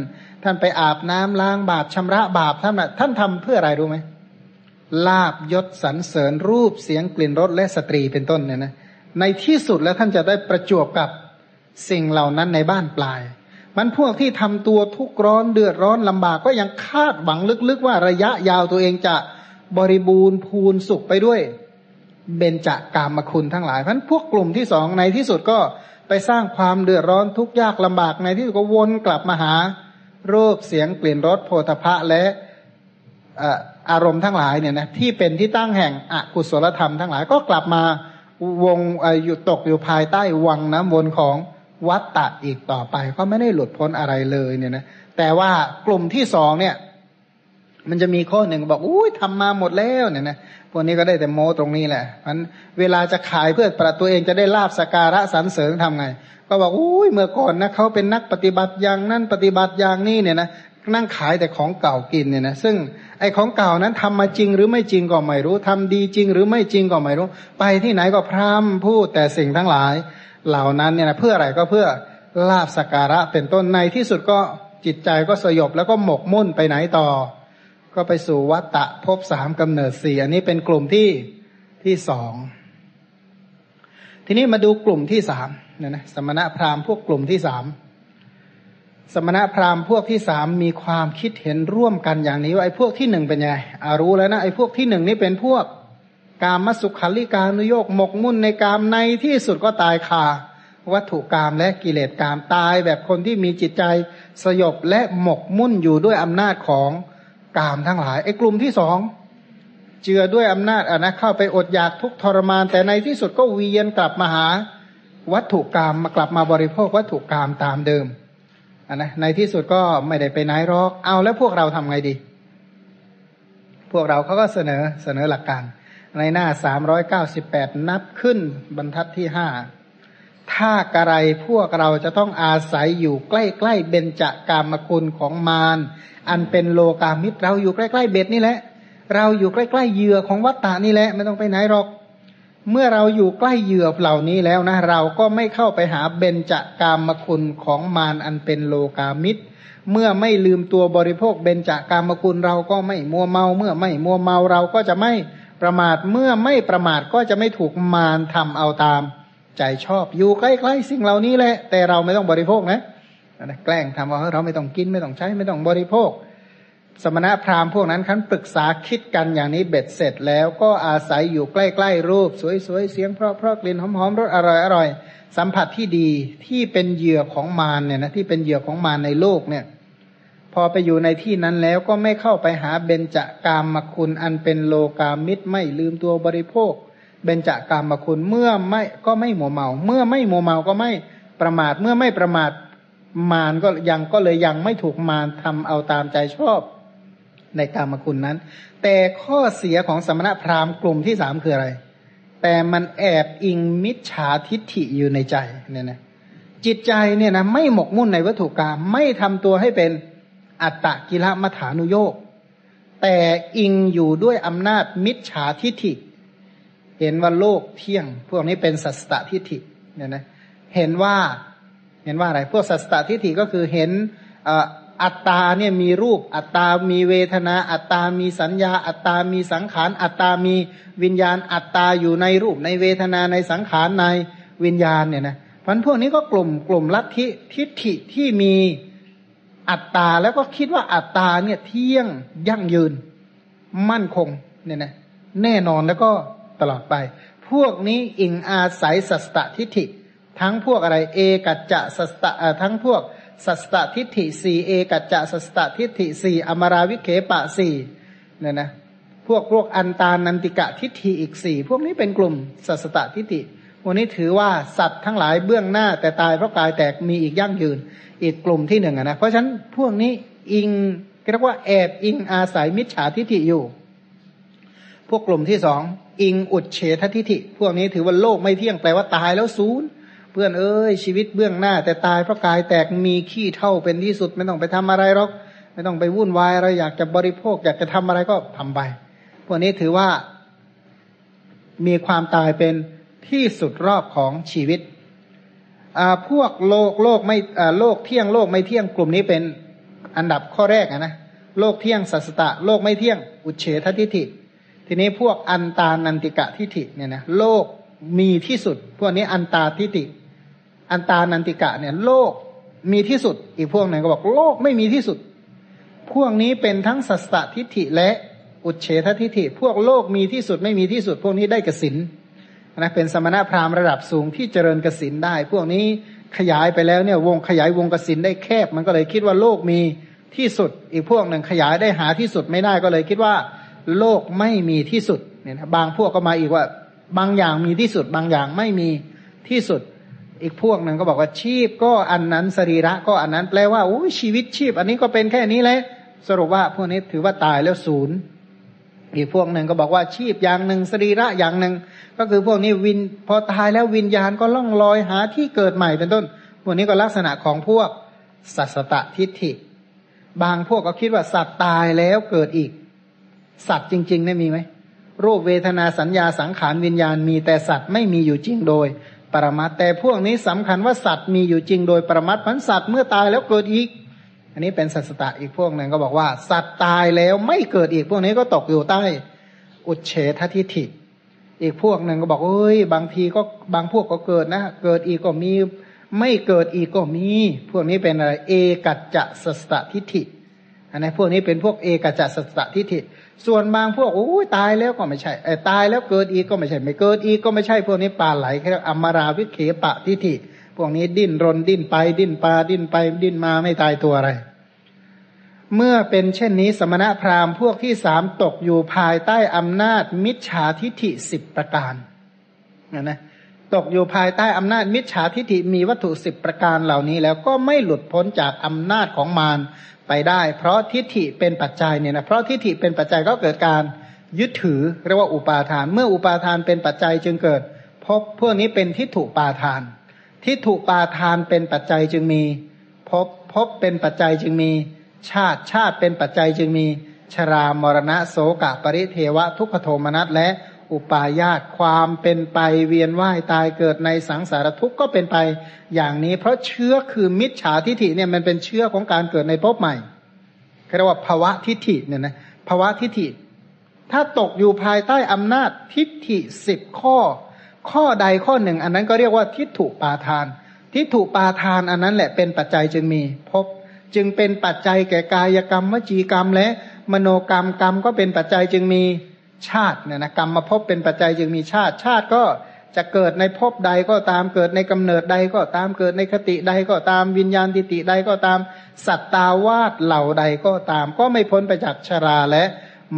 ท่านไปอาบน้ำล้างบาปชำระบาปท่านท่านทำเพื่ออะไรรู้ไหมลาบยศสรรเสริญรูปเสียงกลิ่นรสและสตรีเป็นต้นเนี่ยนะในที่สุดแล้วท่านจะได้ประจวบกับสิ่งเหล่านั้นในบ้านปลาย มันพวกที่ทำตัวทุกร้อนเดือดร้อนลำบากก็ยังคาดหวังลึกๆว่าระยะยาวตัวเองจะบริบูรณ์พูนสุขไปด้วย เบญจากามคุณทั้งหลายเพราะพวกกลุ่มที่สองในที่สุดก็ไปสร้างความเดือดร้อนทุกยากลำบากในที่สุดก็วนกลับมาหารูปเสียงกลิ่นรสโพธพะและอารมณ์ทั้งหลายเนี่ยนะที่เป็นที่ตั้งแห่งอกุศลธรรมทั้งหลายก็กลับมาวงอยู่ตกอยู่ภายใต้วังน้ำวนของ วัตตะอีกต่อไป ก็ไม่ได้หลุดพ้นอะไรเลยเนี่ยนะแต่ว่ากลุ่มที่สองเนี่ย มันจะมีข้อหนึ่งบอกอุ้ยทำมาหมดแล้วเนี่ยนะพวกนี้ก็ได้แต่โมตรงนี้แหละมันเวลาจะขายเพื่อประตัวเองจะได้ลาบสการะสรรเสริญทำไง ก็บอกอุ้ยเมื่อก่อนนะเขาเป็นนักปฏิบัติอย่างนั้นปฏิบัติอย่างนี้เนี่ยนะนั่งขายแต่ของเก่ากินเนี่ยนะซึ่งไอ้ของเก่านั้นทำมาจริงหรือไม่จริงก็ไม่รู้ทำดีจริงหรือไม่จริงก็ไม่รู้ ไปที่ไหนก็พร่ำพูดแต่สิ่งทั้งหลาย เหล่านั้นเนี่ยนะเพื่ออะไรก็เพื่อลาบสการะเป็นต้นในที่สุดก็จิตใจก็สยบแล้วก็หมกมุ่นไปไหนต่อ ก็ไปสู่วัตตะภพสามกำเนิดสี่อันนี้เป็นกลุ่มที่ที่สองทีนี้มาดูกลุ่มที่สามเนี่ยนะสมณะพราหมณ์พวกกลุ่มที่สามสมณะพราหมณ์พวกที่สามมีความคิดเห็นร่วมกันอย่างนี้ว่าไอ้พวกที่หนึ่งเป็นไงอารู้แล้วนะไอ้พวกที่หนึ่งนี่เป็นพวก กามมสุขาริการนุโยกหมกมุ่นในกามในที่สุดก็ตายคาวัตถุกามและกิเลสกามตายแบบคนที่มีจิตใจสยบและหมกมุ่นอยู่ด้วยอำนาจของกามทั้งหลายไอ้กลุ่มที่สองเจือด้วยอำนาจอะนะเข้าไปอดอยากทุกทรมาน แต่ในที่สุดก็เวียนกลับมาหา วัตถุกรรมมากลับมาบริโภควัตถุกรรมตามเดิมอะนะในที่สุดก็ไม่ได้ไปไหนหรอกเอาแล้วพวกเราทำไงดี พวกเราเขาก็เสนอเสนอหลักการ ในหน้าสามร้อยเก้าสิบแปดนับขึ้นบรรทัดที่ห้าถ้ากระไรพวกเราจะต้องอาศัยอยู่ใกล้ๆเบญจากามคุณของมารอันเป็นโลกามิตรเราอยู่ใกล้ๆเบ็ดนี่แหละ เราอยู่ใกล้ๆเหยื่อของวัตตานี่แหละไม่ต้องไปไหนหรอก เมื่อเราอยู่ใกล้เหยื่อเหล่านี้แล้วนะ เราก็ไม่เข้าไปหาเบญจากามคุณของมารอันเป็นโลกามิตร เมื่อไม่ลืมตัวบริโภคเบญจากามคุณเราก็ไม่มัวเมา เมื่อไม่มัวเมาเราก็จะไม่ ประมาทเมื่อไม่ประมาทก็จะไม่ถูกมารทำเอาตาม ใจชอบอยู่ใกล้ๆสิ่งเหล่านี้แหละ แต่เราไม่ต้องบริโภคนะแกล้งทำว่าเราไม่ต้องกินไม่ต้องใช้ไม่ต้องบริโภค สมณะพราหมณ์พวกนั้นคันปรึกษาคิดกันอย่างนี้เบ็ดเสร็จแล้วก็อาศัยอยู่ใกล้ๆรูป สวยๆเสียงเพราะๆกลิ่นหอมๆรสอร่อยๆสัมผัสที่ดีที่เป็นเหยื่อของมารเนี่ยนะที่เป็นเหยื่อของมารในโลกเนี่ย อไปอยู่ในที่นั้นแล้วก็ไม่เข้าไปหาเบญจากามคุณอันเป็นโลกามิตรไม่ลืมตัวบริโภค เบญจากามคุณเมื่อไม่ก็ไม่หมัวเมา เมื่อไม่หมัวเมาก็ไม่ประมาทเมื่อไม่ประมาทมารก็ยังก็เลยยังไม่ถูกมารทำเอาตามใจชอบในกามคุณนั้น แต่ข้อเสียของสมณพราหมณ์กลุ่มที่สามคืออะไร แต่มันแอบอิงมิจฉาทิฏฐิอยู่ในใจเนี่ยนะจิตใจเนี่ยนะไม่หมกมุ่นในวัตถุกรรมไม่ทำตัวให้เป็น อัตตกิลมัฐานุโยกแต่อิงอยู่ด้วยอำนาจมิจฉาทิฏฐิ เห็นว่าโลกเที่ยง พวกนี้เป็นสัสตทิฏฐิเนี่ยนะเห็นว่าเห็นว่าอะไร พวกสัสตทิฏฐิก็คือเห็นอัตตาเนี่ยมีรูป อัตตามีเวทนา อัตตามีสัญญา อัตตามีสังขาร อัตตามีวิญญาณ อัตตาอยู่ในรูปในเวทนาในสังขารในวิญญาณเนี่ยนะพันพวกนี้ก็กลุ่มกลุ่มลัทธิทิฏฐิที่มี อัตตาแล้วก็คิดว่าอัตตาเนี่ยเที่ยงยั่งยืน มั่นคงเนี่ยนะแน่นอนแล้วก็ตลอดไป พวกนี้อิงอาศัยสัสตทิฏฐิ ทั้งพวกอะไร เอกัจจะสัสตทั้งพวกสัสตทิฏฐิสี่เอกัจจะสัสตทิฏฐิสี่อมราวิเคปะสี่เนี่ยนะพวกพวกอันตานันติกะทิฏฐิอีกสี่พวกนี้เป็นกลุ่มสัสตทิฏฐิ วกนี้ถือว่าสัตว์ทั้งหลายเบื้องหน้า แต่ตายเพราะกายแตกมีอีกยั่งยืน อีกกลุ่มที่หนึ่งนะเพราะฉะนั้นพวกนี้อิงเรียกว่าแอบอิงอาศัยมิจฉาทิฏฐิอยู่ พวกกลุ่มที่สองอิงอุดเฉททิฏฐิ พวกนี้ถือว่าโลกไม่เที่ยงแปลว่าตายแล้วศูนย์เพื่อนเอ้ยชีวิตเบื้องหน้า แต่ตายเพราะกายแตกมีขี้เท่าเป็นที่สุดไม่ต้องไปทำอะไรหรอกไม่ต้องไปวุ่นวายอะไรอยากจะบริโภค อยากจะทำอะไรก็ทำไปพวกนี้ถือว่ามีความตายเป็น ที่สุดรอบของชีวิตพวกโลกโลกไม่โลกเที่ยงโลกไม่เที่ยงกลุ่มนี้เป็นอันดับข้อแรกนะโลกเที่ยงสัสตะ โลกไม่เที่ยง อุเฉททิฏฐิ ทีนี้พวกอันตานันติกะทิฏฐิเนี่ยนะโลกมีที่สุด พวกนี้อันตาทิฏฐิอันตานันติกะเนี่ยโลกมีที่สุด อีกพวกหนึ่งก็บอกโลกไม่มีที่สุด พวกนี้เป็นทั้งสัสตทิฏฐิและอุเฉททิฏฐิ พวกโลกมีที่สุดไม่มีที่สุด พวกนี้ได้กสิน นะเป็นสมณพราหมณ์ระดับสูงที่เจริญกสินได้ พวกนี้ขยายไปแล้วเนี่ยวงขยายวงกสินได้แคบ มันก็เลยคิดว่าโลกมีที่สุด อีกพวกหนึ่งขยายได้หาที่สุดไม่ได้ก็เลยคิดว่า โลกไม่มีที่สุดเนี่ยนะบางพวกก็มาอีกว่าบางอย่างมีที่สุด บางอย่างไม่มีที่สุด อีกพวกหนึ่งก็บอกว่าชีพก็อันนั้นสรีระก็อันนั้นแปลว่าโอ้ชีวิตชีพ อันนี้ก็เป็นแค่นี้แหละสรุปว่าพวกนี้ถือว่าตายแล้วศูนย์ อีกพวกหนึ่งก็บอกว่าชีพอย่างหนึ่งสรีระอย่างหนึ่ง ก็คือพวกนี้วินพอตายแล้ววิญญาณก็ล่องลอยหาที่เกิดใหม่เป็นต้น พวกนี้ก็ลักษณะของพวกสัสตทิฏฐิ บางพวกก็คิดว่าสัตว์ตายแล้วเกิดอีก สัตว์จริงๆเนี่ยมีไหมรูปเวทนาสัญญาสังขารวิญญาณมีแต่สัตว์ไม่มีอยู่จริงโดย ปรมัตแต่พวกนี้สำคัญว่าสัตว์มีอยู่จริงโดยปรมัตพันสัตว์เมื่อตายแล้วเกิดอีก อันนี้เป็นสัสตะอีกพวกหนึ่งก็บอกว่า สัตว์ตายแล้วไม่เกิดอีกพวกนี้ก็ตกอยู่ใต้ อุเฉททิฏฐิ อีกพวกหนึ่งก็บอกเอ้ย บางทีก็บางพวกก็เกิดนะ เกิดอีกก็มี ไม่เกิดอีกก็มี พวกนี้เป็นอะไรเอกัจจะสัสตทิฏฐิอันนี้พวกนี้เป็นพวกเอกัจจะสัสตทิฏฐิ ส่วนบางพวกโอ้ยตายแล้วก็ไม่ใช่ไอ้ตายแล้วเกิดอีกก็ไม่ใช่ ไม่เกิดอีกก็ไม่ใช่ พวกนี้ปลาไหลแค่อมราวิเคปะทิฏฐิ พวกนี้ดิ้นรนดิ้นไปดิ้นปลาดิ้นไปดิ้นมาไม่ตายตัวอะไร เมื่อเป็นเช่นนี้สมณะพราหมณ์พวกที่สามตกอยู่ภายใต้อำนาจมิจฉาทิฐิสิบประการนะนะตกอยู่ภายใต้อำนาจมิจฉาทิฐิมีวัตถุสิบประการเหล่านี้ แล้วก็ไม่หลุดพ้นจากอำนาจของมารไปได้ เพราะทิฏฐิเป็นปัจจัยเนี่ยนะเพราะทิฏฐิเป็นปัจจัยก็เกิดการยึดถือเรียกว่าอุปาทาน เมื่ออุปาทานเป็นปัจจัยจึงเกิดพบพวกนี้เป็นทิฏฐุปาทาน ทิฏฐุปาทานเป็นปัจจัยจึงมีพบพบเป็นปัจจัยจึงมี ชาติชาติเป็นปัจจัยจึงมีชรามรณะโสกะปริเทวะทุกขโทมนัสและอุปาญาตความเป็นไปเวียนว่ายตายเกิดในสังสารทุกข์ก็เป็นไปอย่างนี้ เพราะเชื้อคือมิจฉาทิฐิเนี่ยมันเป็นเชื้อของการเกิดในภพใหม่เรียกว่าภาวะทิฐิเนี่ยนะภาวะทิฐิ ถ้าตกอยู่ภายใต้อำนาจทิฏฐิสิบข้อ ข้อใดข้อหนึ่ง อันนั้นก็เรียกว่าทิฏฐุปาทาน ทิฏฐุปาทานอันนั้นแหละเป็นปัจจัยจึงมีภพ จึงเป็นปัจจัยแก่กายกรรมวจีกรรม และมโนกรรมกรรมก็เป็นปัจจัยจึงมีชาติเนี่ยนะกรรมมาพบเป็นปัจจัยจึงมีชาติชาติก็จะเกิดในภพใดก็ตามเกิดในกำเนิดใดก็ตามเกิดในคติใดก็ตามวิญญาณติติใดก็ตาม สัตตาวาสเหล่าใดก็ตาม ก็ไม่พ้นไปจากชราและ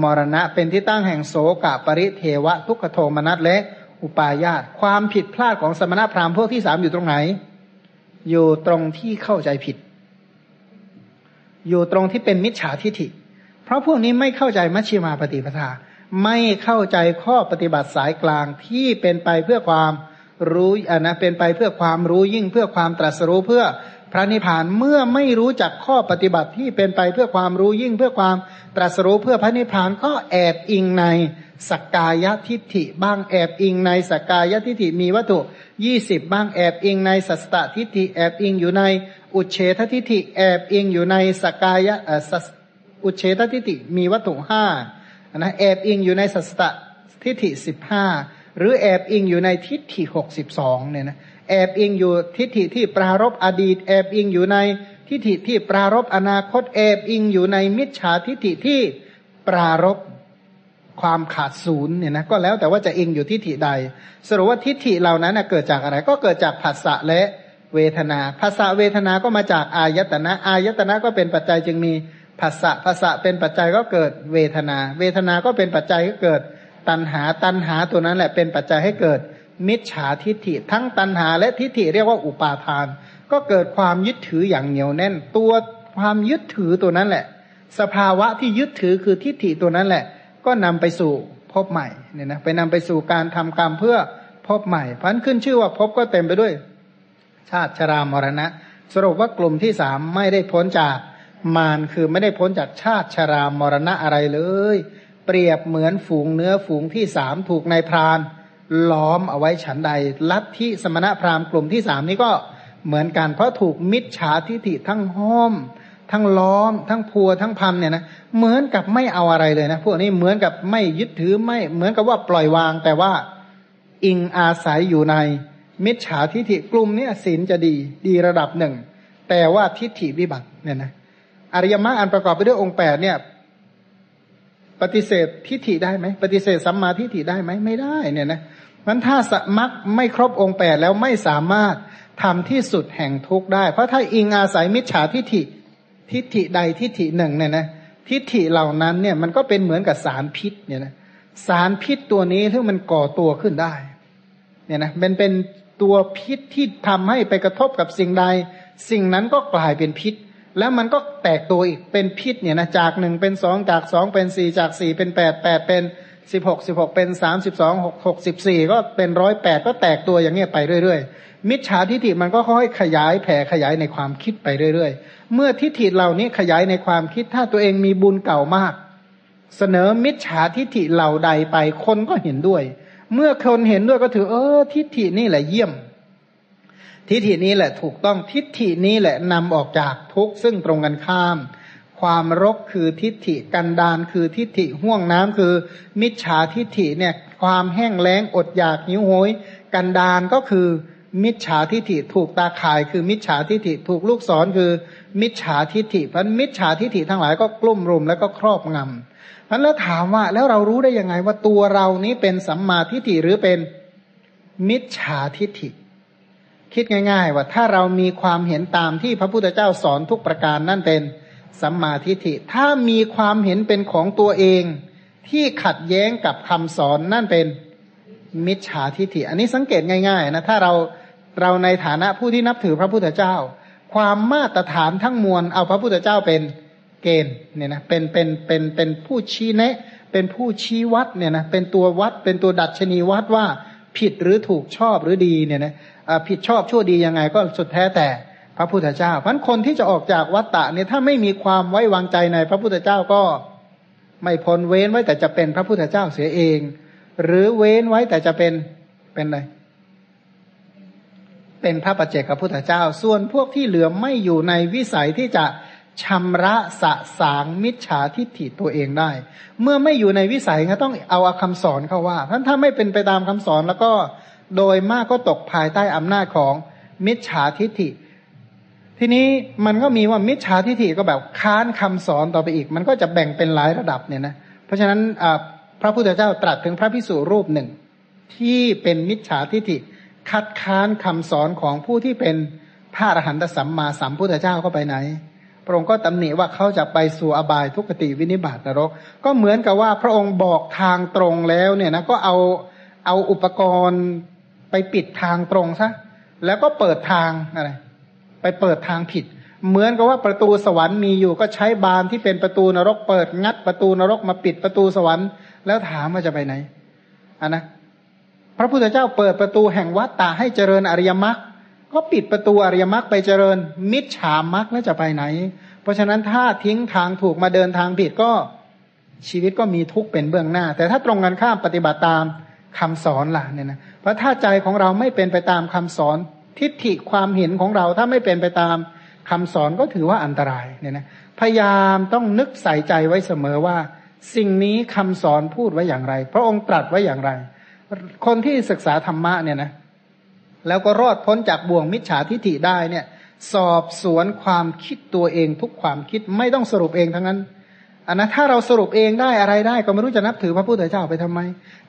มรณะเป็นที่ตั้งแห่งโสกะปริเทวะ ทุกขโทมนัสและอุปาญาตความผิดพลาดของสมณพราหมณ์พวกที่สามอยู่ตรงไหน อยู่ตรงที่เข้าใจผิด อยู่ตรงที่เป็นมิจฉาทิฐิ เพราะพวกนี้ไม่เข้าใจมัชฌิมาปฏิปทา ไม่เข้าใจข้อปฏิบัติสายกลางที่เป็นไปเพื่อความรู้อะนะเป็นไปเพื่อความรู้ยิ่งเพื่อความตรัสรู้เพื่อพระนิพพานเมื่อไม่รู้จักข้อปฏิบัติที่เป็นไปเพื่อความรู้ยิ่งเพื่อความตรัสรู้เพื่อพระนิพพานก็แอบอิงในสกกายทิฏฐิบ้างแอบอิงในสกกายทิฏฐิมีวัตถุยี่สิบบ้างแอบอิงในสัสตตทิฏฐิแอบอิงอยู่ใน อุเฉททิฐิแอบอิงอยู่ในสกายะอุเฉททิฐิมีวัตถุห้านะแอบอิงอยู่ในสัสตทิฐิสิบห้าหรือแอบอิงอยู่ในทิฏฐิหกสิบสองเนี่ยนะแอบอิงอยู่ทิฏฐิที่ปรารบอดีต แอบอิงอยู่ในทิฏฐิที่ปรารบอนาคต แอบอิงอยู่ในมิจฉาทิฏฐิที่ปรารบความขาดศูนย์เนี่ยนะก็แล้วแต่ว่าจะอิงอยู่ทิฏฐิใด สรุปว่าทิฏฐิเหล่านั้นเกิดจากอะไรก็เกิดจากผัสสะและ เวทนา ภาษาเวทนาก็มาจากอายตนะ อายตนะก็เป็นปัจจัยจึงมีภาษะภาษะเป็นปัจจัยก็เกิดเวทนา เวทนาก็เป็นปัจจัยก็เกิด ตัณหา ตัณหาตัวนั้นแหละเป็นปัจจัยให้เกิด มิจฉาทิฏฐิ ทั้งตัณหาและทิฏฐิเรียกว่าอุปาทาน ก็เกิดความยึดถืออย่างเหนียวแน่น ตัวความยึดถือตัวนั้นแหละ สภาวะที่ยึดถือคือทิฏฐิตัวนั้นแหละ ก็นำไปสู่พบใหม่เนี่ยนะไปนำไปสู่การทำกรรมเพื่อพบใหม่พันขึ้นชื่อว่าพบก็เต็มไปด้วย ชาติชรามรณะ สรุปว่ากลุ่มที่สามไม่ได้พ้นจากมารคือไม่ได้พ้นจากชาติชรามรณะอะไรเลย เปรียบเหมือนฝูงเนื้อฝูงที่สามถูกนายพรานล้อมเอาไว้ฉันใด ลัทธิสมณพราหมณ์กลุ่มที่สามนี้ก็เหมือนกันเพราะถูกมิจฉาทิฏฐิทั้งห้อม ทั้งล้อม ทั้งพัวทั้งพันเนี่ยนะเหมือนกับไม่เอาอะไรเลยนะพวกนี้เหมือนกับไม่ยึดถือไม่เหมือนกับว่าปล่อยวางแต่ว่าอิงอาศัยอยู่ใน มิจฉาทิฏฐิกลุ่มนี้ศีลจะดีดีระดับหนึ่ง แต่ว่าทิฏฐิวิบัติเนี่ยนะอริยมรรคอันประกอบไปด้วยองค์แปดเนี่ย ปฏิเสธทิฏฐิได้ไหมปฏิเสธสัมมาทิฏฐิได้ไหมไม่ได้เนี่ยนะมันถ้าสมักไม่ครบองค์แปดแล้วไม่สามารถทำที่สุดแห่งทุกข์ได้ เพราะถ้าอิงอาศัยมิจฉาทิฏฐิทิฏฐิใดทิฏฐิหนึ่งเนี่ยนะทิฏฐิเหล่านั้นเนี่ยมันก็เป็นเหมือนกับสารพิษเนี่ยนะสารพิษตัวนี้ที่มันก่อตัวขึ้นได้เนี่ยนะเป็นเป็น ตัวพิษที่ทำให้ไปกระทบกับสิ่งใด สิ่งนั้นก็กลายเป็นพิษ แล้วมันก็แตกตัวอีกเป็นพิษเนี่ยนะจากหนึ่งเป็นสองจากสองเป็นสี่จากสี่เป็นแปดแปดเป็นสิบหกสิบหกเป็นสามสิบสองหกหกสิบสี่ก็เป็นร้อยแปดก็แตกตัวอย่างเงี้ยไปเรื่อยๆ มิจฉาทิฏฐิมันก็ค่อยขยายแผ่ขยายในความคิดไปเรื่อยๆ เมื่อทิฏฐิเหล่านี้ขยายในความคิดถ้าตัวเองมีบุญเก่ามาก เสนอมิจฉาทิฏฐิเหล่าใดไปคนก็เห็นด้วย เมื่อคนเห็นด้วยก็ถือ เออ ทิฏฐินี่แหละเยี่ยม ทิฏฐินี้แหละถูกต้องทิฏฐินี้แหละนำออกจากทุกข์ซึ่งตรงกันข้าม ความรกคือทิฏฐิกันดานคือทิฏฐิห่วงน้ำคือ มิจฉาทิฏฐิเนี่ย ความแห้งแล้งอดอยากหิวโหย กันดานก็คือมิจฉาทิฏฐิถูกตาข่ายคือมิจฉาทิฏฐิถูกลูกศรคือ มิจฉาทิฏฐิเพราะมิจฉาทิฏฐิทั้งหลายก็กลุ่มรุมแล้วก็ครอบงำ พันแล้วถามว่าแล้วเรารู้ได้ยังไงว่าตัวเรานี้เป็นสัมมาทิฏฐิหรือเป็นมิจฉาทิฏฐิ คิดง่าย ๆ ว่าถ้าเรามีความเห็นตามที่พระพุทธเจ้าสอนทุกประการนั่นเป็นสัมมาทิฏฐิ ถ้ามีความเห็นเป็นของตัวเอง ที่ขัดแย้งกับคำสอนนั่นเป็นมิจฉาทิฏฐิ อันนี้สังเกตง่าย ๆ นะถ้าเราเราในฐานะผู้ที่นับถือพระพุทธเจ้า ความมาตรฐานทั้งมวลเอาพระพุทธเจ้าเป็น เกณฑ์เนี่ยนะเป็นเป็นเป็นเป็นผู้ชี้แนะ เป็นผู้ชี้วัดเนี่ยนะเป็นตัววัดเป็นตัวดัชนีวัดว่าผิดหรือถูกชอบหรือดีเนี่ยนะผิดชอบชั่วดียังไงก็สุดแท้แต่พระพุทธเจ้าเพราะคนที่จะออกจากวัฏฏะเนี่ยถ้าไม่มีความไว้วางใจในพระพุทธเจ้าก็ไม่พ้นเว้นไว้แต่จะเป็นพระพุทธเจ้าเสียเอง หรือเว้นไว้แต่จะเป็นเป็นอะไรเป็นพระปัจเจกพระพุทธเจ้า ส่วนพวกที่เหลือไม่อยู่ในวิสัยที่จะ ชำระสะสางมิจฉาทิฏฐิตัวเองได้ เมื่อไม่อยู่ในวิสัยก็ต้องเอาคำสอนเข้าว่าท่านถ้าไม่เป็นไปตามคำสอนแล้วก็โดยมากก็ตกภายใต้อำนาจของมิจฉาทิฏฐิ ทีนี้มันก็มีว่ามิจฉาทิฏฐิก็แบบค้านคำสอนต่อไปอีก มันก็จะแบ่งเป็นหลายระดับเนี่ยนะเพราะฉะนั้นพระพุทธเจ้าตรัสถึงพระพิสุรูปหนึ่ง ที่เป็นมิจฉาทิฏฐิ คัดค้านคำสอนของผู้ที่เป็นพระอรหันตสัมมาสัมพุทธเจ้าก็ไปไหน ระองค์ก็ตำหนิว่าเขาจะไปสู่อบายทุกติวินิบาตนรก ก็เหมือนกับว่าพระองค์บอกทางตรงแล้วเนี่ยนะก็เอาเอาอุปกรณ์ไปปิดทางตรงซะแล้วก็เปิดทางอะไรไปเปิดทางผิด เหมือนกับว่าประตูสวรรค์มีอยู่ก็ใช้บานที่เป็นประตูนรก เปิดงัดประตูนรกมาปิดประตูสวรรค์ แล้วถามว่าจะไปไหนอันนะพระพุทธเจ้าเปิดประตูแห่งวัดตาให้เจริญอริยมรรค ก็ปิดประตูอริยมรรคไปเจริญ มิจฉามรรคแล้วจะไปไหน เพราะฉะนั้นถ้าทิ้งทางถูกมาเดินทางผิดก็ชีวิตก็มีทุกข์เป็นเบื้องหน้า แต่ถ้าตรงกันข้ามปฏิบัติตามคำสอนล่ะเนี่ยนะเพราะถ้าใจของเราไม่เป็นไปตามคำสอน ทิฏฐิความเห็นของเราถ้าไม่เป็นไปตามคำสอนก็ถือว่าอันตรายเนี่ยนะพยายามต้องนึกใส่ใจไว้เสมอว่า สิ่งนี้คำสอนพูดไว้อย่างไร พระองค์ตรัสไว้อย่างไร คนที่ศึกษาธรรมะเนี่ยนะ แล้วก็รอดพ้นจากบ่วงมิจฉาทิฏฐิได้เนี่ย สอบสวนความคิดตัวเองทุกความคิดไม่ต้องสรุปเองทั้งนั้นอันนะถ้าเราสรุปเองได้อะไรได้ ก็ไม่รู้จะนับถือพระพุทธเจ้าไปทำไม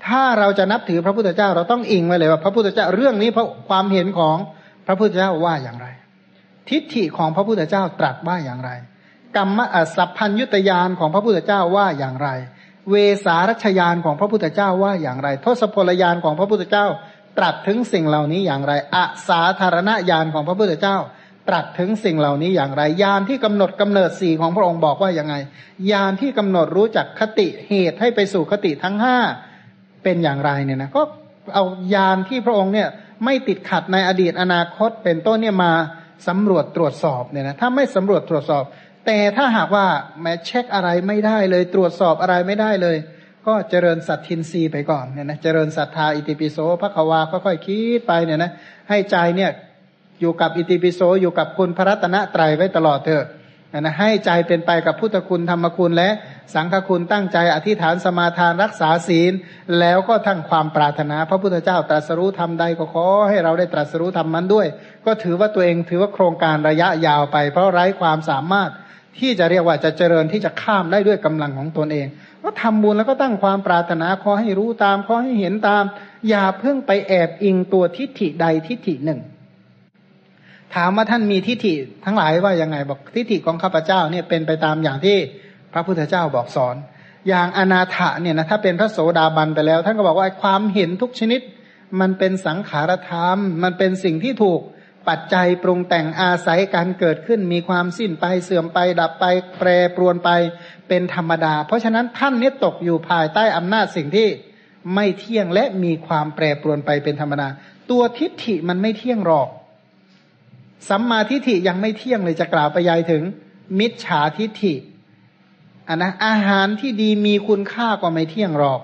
ถ้าเราจะนับถือพระพุทธเจ้าเราต้องอิงไว้เลยว่า พระพุทธเจ้าเรื่องนี้เพราะความเห็นของพระพุทธเจ้าว่าอย่างไร ทิฏฐิของพระพุทธเจ้าตรัสว่าอย่างไร กรรมสัพพัญยุตยานของพระพุทธเจ้าว่าอย่างไร เวสารัชยานของพระพุทธเจ้าว่าอย่างไร ทศพลยานของพระพุทธเจ้า ตรัสถึงสิ่งเหล่านี้อย่างไรอสาธารณญาณของพระพุทธเจ้า ตรัสถึงสิ่งเหล่านี้อย่างไรยานที่กำหนดกำเนิดสี่ของพระองค์บอกว่ายังไงยานที่กำหนดรู้จักคติเหตุให้ไปสู่คติทั้งห้าเป็นอย่างไรเนี่ยนะก็เอายานที่พระองค์เนี่ยไม่ติดขัดในอดีตอนาคต เป็นต้นเนี่ยมาสำรวจตรวจสอบเนี่ยนะถ้าไม่สำรวจตรวจสอบ แต่ถ้าหากว่าแม้เช็คอะไรไม่ได้เลย ตรวจสอบอะไรไม่ได้เลย ก็เจริญสัตทินรีไปก่อนเนี่ยนะเจริญศรัทธาอิติปิโสพระควาค่อยๆคิดไปเนี่ยนะให้ใจเนี่ยอยู่กับอิติปิโสอยู่กับคุณพระรัตนตรัยไว้ตลอดเถอะนะให้ใจเป็นไปกับพุทธคุณธรรมคุณและสังฆคุณตั้งใจอธิษฐานสมาทานรักษาศีล แล้วก็ทั้งความปรารถนา พระพุทธเจ้าตรัสรู้ทำใดก็ขอให้เราได้ตรัสรู้ทำมันด้วย ก็ถือว่าตัวเองถือว่าโครงการระยะยาวไป เพราะไร้ความสามารถ ที่จะเรียกว่าจะเจริญที่จะข้ามได้ด้วยกำลังของตนเอง ก็ทำบุญแล้วก็ตั้งความปรารถนาขอให้รู้ตามขอให้เห็นตาม อย่าเพิ่งไปแอบอิงตัวทิฏฐิใดทิฏฐิหนึ่ง ถามว่าท่านมีทิฏฐิทั้งหลายว่ายังไงบอกทิฏฐิของข้าพเจ้าเนี่ยเป็นไปตามอย่างที่พระพุทธเจ้าบอกสอน อย่างอนาถะเนี่ยนะถ้าเป็นพระโสดาบันไปแล้ว ท่านก็บอกว่าความเห็นทุกชนิด มันเป็นสังขารธรรม มันเป็นสิ่งที่ถูก ปัจจัยปรุงแต่งอาศัยการเกิดขึ้นมีความสิ้นไปเสื่อมไป ดับไป แปรปรวนไปเป็นธรรมดา เพราะฉะนั้นท่านนี้ตกอยู่ภายใต้อำนาจสิ่งที่ไม่เที่ยงและมีความแปรปรวนไปเป็นธรรมดา ตัวทิฏฐิมันไม่เที่ยงหรอก สัมมาทิฏฐิยังไม่เที่ยงเลยจะกล่าวไปยายถึง มิจฉาทิฏฐิอันนะอาหารที่ดีมีคุณค่ากว่าไม่เที่ยงหรอก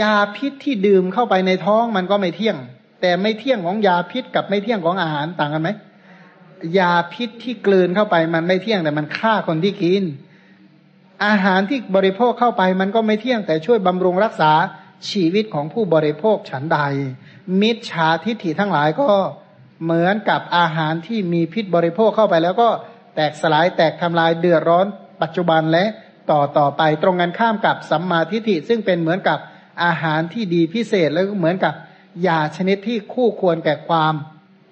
ยาพิษที่ดื่มเข้าไปในท้องมันก็ไม่เที่ยง แต่ไม่เที่ยงของยาพิษกับไม่เที่ยงของอาหารต่างกันไหมยาพิษที่กลืนเข้าไปมันไม่เที่ยงแต่มันฆ่าคนที่กิน อาหารที่บริโภคเข้าไปมันก็ไม่เที่ยงแต่ช่วยบำรุงรักษาชีวิตของผู้บริโภคฉันใด มิจฉาทิฏฐิทั้งหลายก็เหมือนกับอาหารที่มีพิษบริโภคเข้าไป แล้วก็แตกสลายแตกทำลายเดือดร้อนปัจจุบันและต่อต่อไปตรงกันข้ามกับสัมมาทิฏฐิซึ่งเป็นเหมือนกับอาหารที่ดีพิเศษแล้วก็เหมือนกับ ยาชนิดที่คู่ควรแก่ความ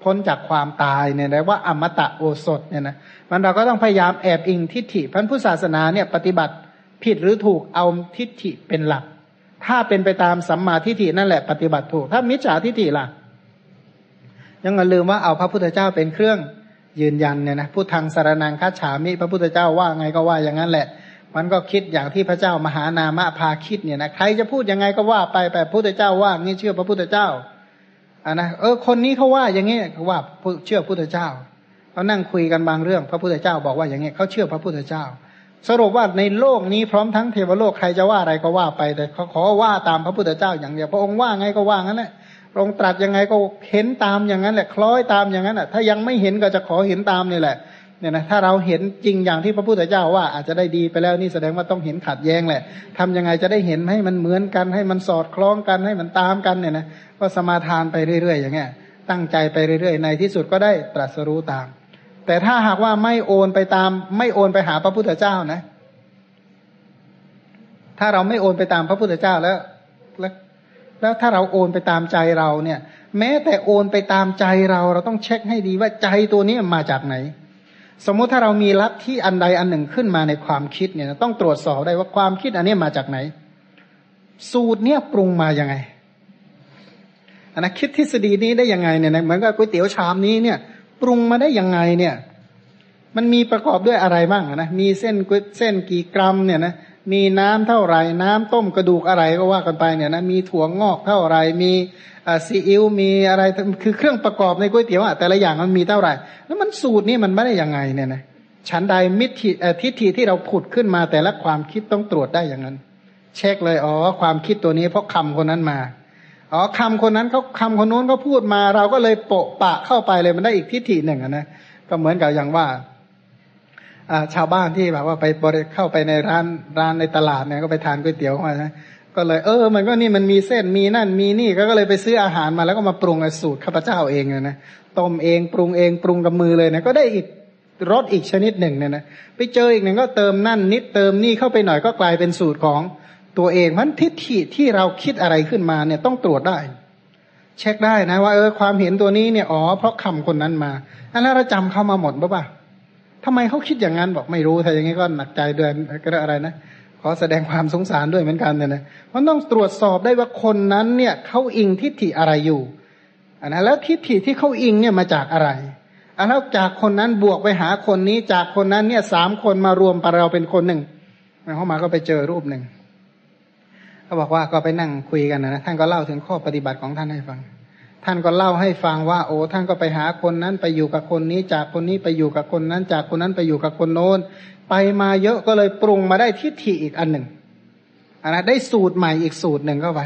พ้นจากความตายเนี่ยนะว่าอมตะโอสถเนี่ยนะมันเราก็ต้องพยายามแอบอิงทิฏฐิพันผู้ศาสนาเนี่ยปฏิบัติผิดหรือถูกเอาทิฏฐิเป็นหลัก ถ้าเป็นไปตามสัมมาทิฏฐินั่นแหละปฏิบัติถูก ถ้ามิจฉาทิฏฐิล่ะ ยังอย่าลืมว่าเอาพระพุทธเจ้าเป็นเครื่องยืนยันเนี่ยนะผู้ทางสารนังคัจฉามิพระพุทธเจ้าว่าไงก็ว่าอย่างนั้นแหละ มันก็คิดอย่างที่พระเจ้ามหานามะพาคิดเนี่ยนะใครจะพูดยังไงก็ว่าไปแต่พระพุทธเจ้าว่างี้เชื่อพระพุทธเจ้าอ่านะเออคนนี้เขาว่าอย่างนี้เขาว่าเชื่อพระพุทธเจ้าเขานั่งคุยกันบางเรื่อง พระพุทธเจ้าบอกว่าอย่างนี้เขาเชื่อพระพุทธเจ้า สรุปว่าในโลกนี้พร้อมทั้งเทวโลกใครจะว่าอะไรก็ว่าไปแต่เขาขอว่าตามพระพุทธเจ้า อย่างเดียวพระองค์ว่าไงก็ว่างั้นแหละพระองค์ตรัสยังไงก็เห็นตามอย่างนั้นแหละ คล้อยตามอย่างนั้นอะถ้ายังไม่เห็นก็จะขอเห็นตามนี่แหละ เนี่ยนะถ้าเราเห็นจริงอย่างที่พระพุทธเจ้าว่าอาจจะได้ดีไปแล้วนี่แสดงว่าต้องเห็นขัดแย้งแหละทำยังไงจะได้เห็นให้มันเหมือนกันให้มันสอดคล้องกันให้มันตามกันเนี่ยนะก็สมาทานไปเรื่อยๆ อย่างเงี้ยตั้งใจไปเรื่อยๆ ในที่สุดก็ได้ตรัสรู้ตาม แต่ถ้าหากว่าไม่โอนไปตาม ไม่โอนไปหาพระพุทธเจ้านะ ถ้าเราไม่โอนไปตามพระพุทธเจ้าแล้วแล้วแล้วถ้าเราโอนไปตามใจเราเนี่ย แม้แต่โอนไปตามใจเรา เราต้องเช็คให้ดีว่าใจตัวนี้มาจากไหน สมมุติถ้าเรามีลัทธิอันใดอันหนึ่งขึ้นมาในความคิดเนี่ยต้องตรวจสอบได้ว่าความคิดอันนี้มาจากไหน สูตรเนี่ยปรุงมาอย่างไงอันนะคิดทฤษฎีนี้ได้ยังไงเนี่ยเหมือนกับก๋วยเตี๋ยวชามนี้เนี่ย ปรุงมาได้ยังไงเนี่ย มันมีประกอบด้วยอะไรบ้างนะมีเส้นเส้นกี่กรัมเนี่ยนะมีน้ำเท่าไหร่น้ำต้มกระดูกอะไรก็ว่ากันไปเนี่ยนะมีถั่วงอกเท่าไหร่มี ซีอิ๊วมีอะไรคือเครื่องประกอบในก๋วยเตี๋ยวอะแต่ละอย่างมันมีเท่าไหร่ แล้วมันสูตรนี่มันไม่ได้ยังไงเนี่ยนะชั้นใดมิติทิฏฐิที่เราผุดขึ้นมาแต่ละความคิดต้องตรวจได้อย่างนั้น เช็คเลยอ๋อความคิดตัวนี้เพราะคำคนนั้นมาอ๋อคำคนนั้นเขาคำคนนู้นเขาพูดมา เราก็เลยโปะปะเข้าไปเลยมันได้อีกทิฏฐิหนึ่งนะก็เหมือนกับอย่างว่าชาวบ้านที่แบบว่าไปบริเข้าไปในร้านร้านในตลาดเนี่ยก็ไปทานก๋วยเตี๋ยวมาใช่ ก็เลยเออ มันก็นี่มันมีเส้นมีนั่นมีนี่ก็เลยไปซื้ออาหารมาแล้วก็มาปรุงสูตรข้าพเจ้าเองเลยนะต้มเองปรุงเองปรุงกับมือเลยนะก็ได้อีกรสอีกชนิดหนึ่งเนี่ยนะไปเจออีกหนึ่งก็เติมนั่นนิดเติมนี่เข้าไปหน่อยก็กลายเป็นสูตรของตัวเองเพราะทิฏฐิที่เราคิดอะไรขึ้นมาเนี่ยต้องตรวจได้ เช็คได้นะว่าเออความเห็นตัวนี้เนี่ยอ๋อเพราะคำคนนั้นมาอันนั้นเราจำเข้ามาหมดปะปะทำไมเขาคิดอย่างนั้นบอกไม่รู้ถ้าอย่างนี้ก็หนักใจเดือนก็อะไรนะ ขอแสดงความสงสารด้วยเหมือนกันเนี่ยนะมันต้องตรวจสอบได้ว่าคนนั้นเนี่ยเขาอิงทิฏฐิอะไรอยู่อันนั้นแล้วทิฏฐิที่เขาอิงเนี่ยมาจากอะไรอันแล้วจากคนนั้นบวกไปหาคนนี้จากคนนั้นเนี่ยสามคนมารวมปเราเป็นคนหนึ่งเข้ามาก็ไปเจอรูปหนึ่งเขาบอกว่าก็ไปนั่งคุยกันนะท่านก็เล่าถึงข้อปฏิบัติของท่านให้ฟัง ท่านก็เล่าให้ฟังว่า โอ้ท่านก็ไปหาคนนั้นไปอยู่กับคนนี้ จากคนนี้ไปอยู่กับคนนั้น จากคนนั้นไปอยู่กับคนโน้น ไปมาเยอะก็เลยปรุงมาได้ทิฏฐิอีกอันหนึ่งอันนะได้สูตรใหม่อีกสูตรหนึ่งเข้าไป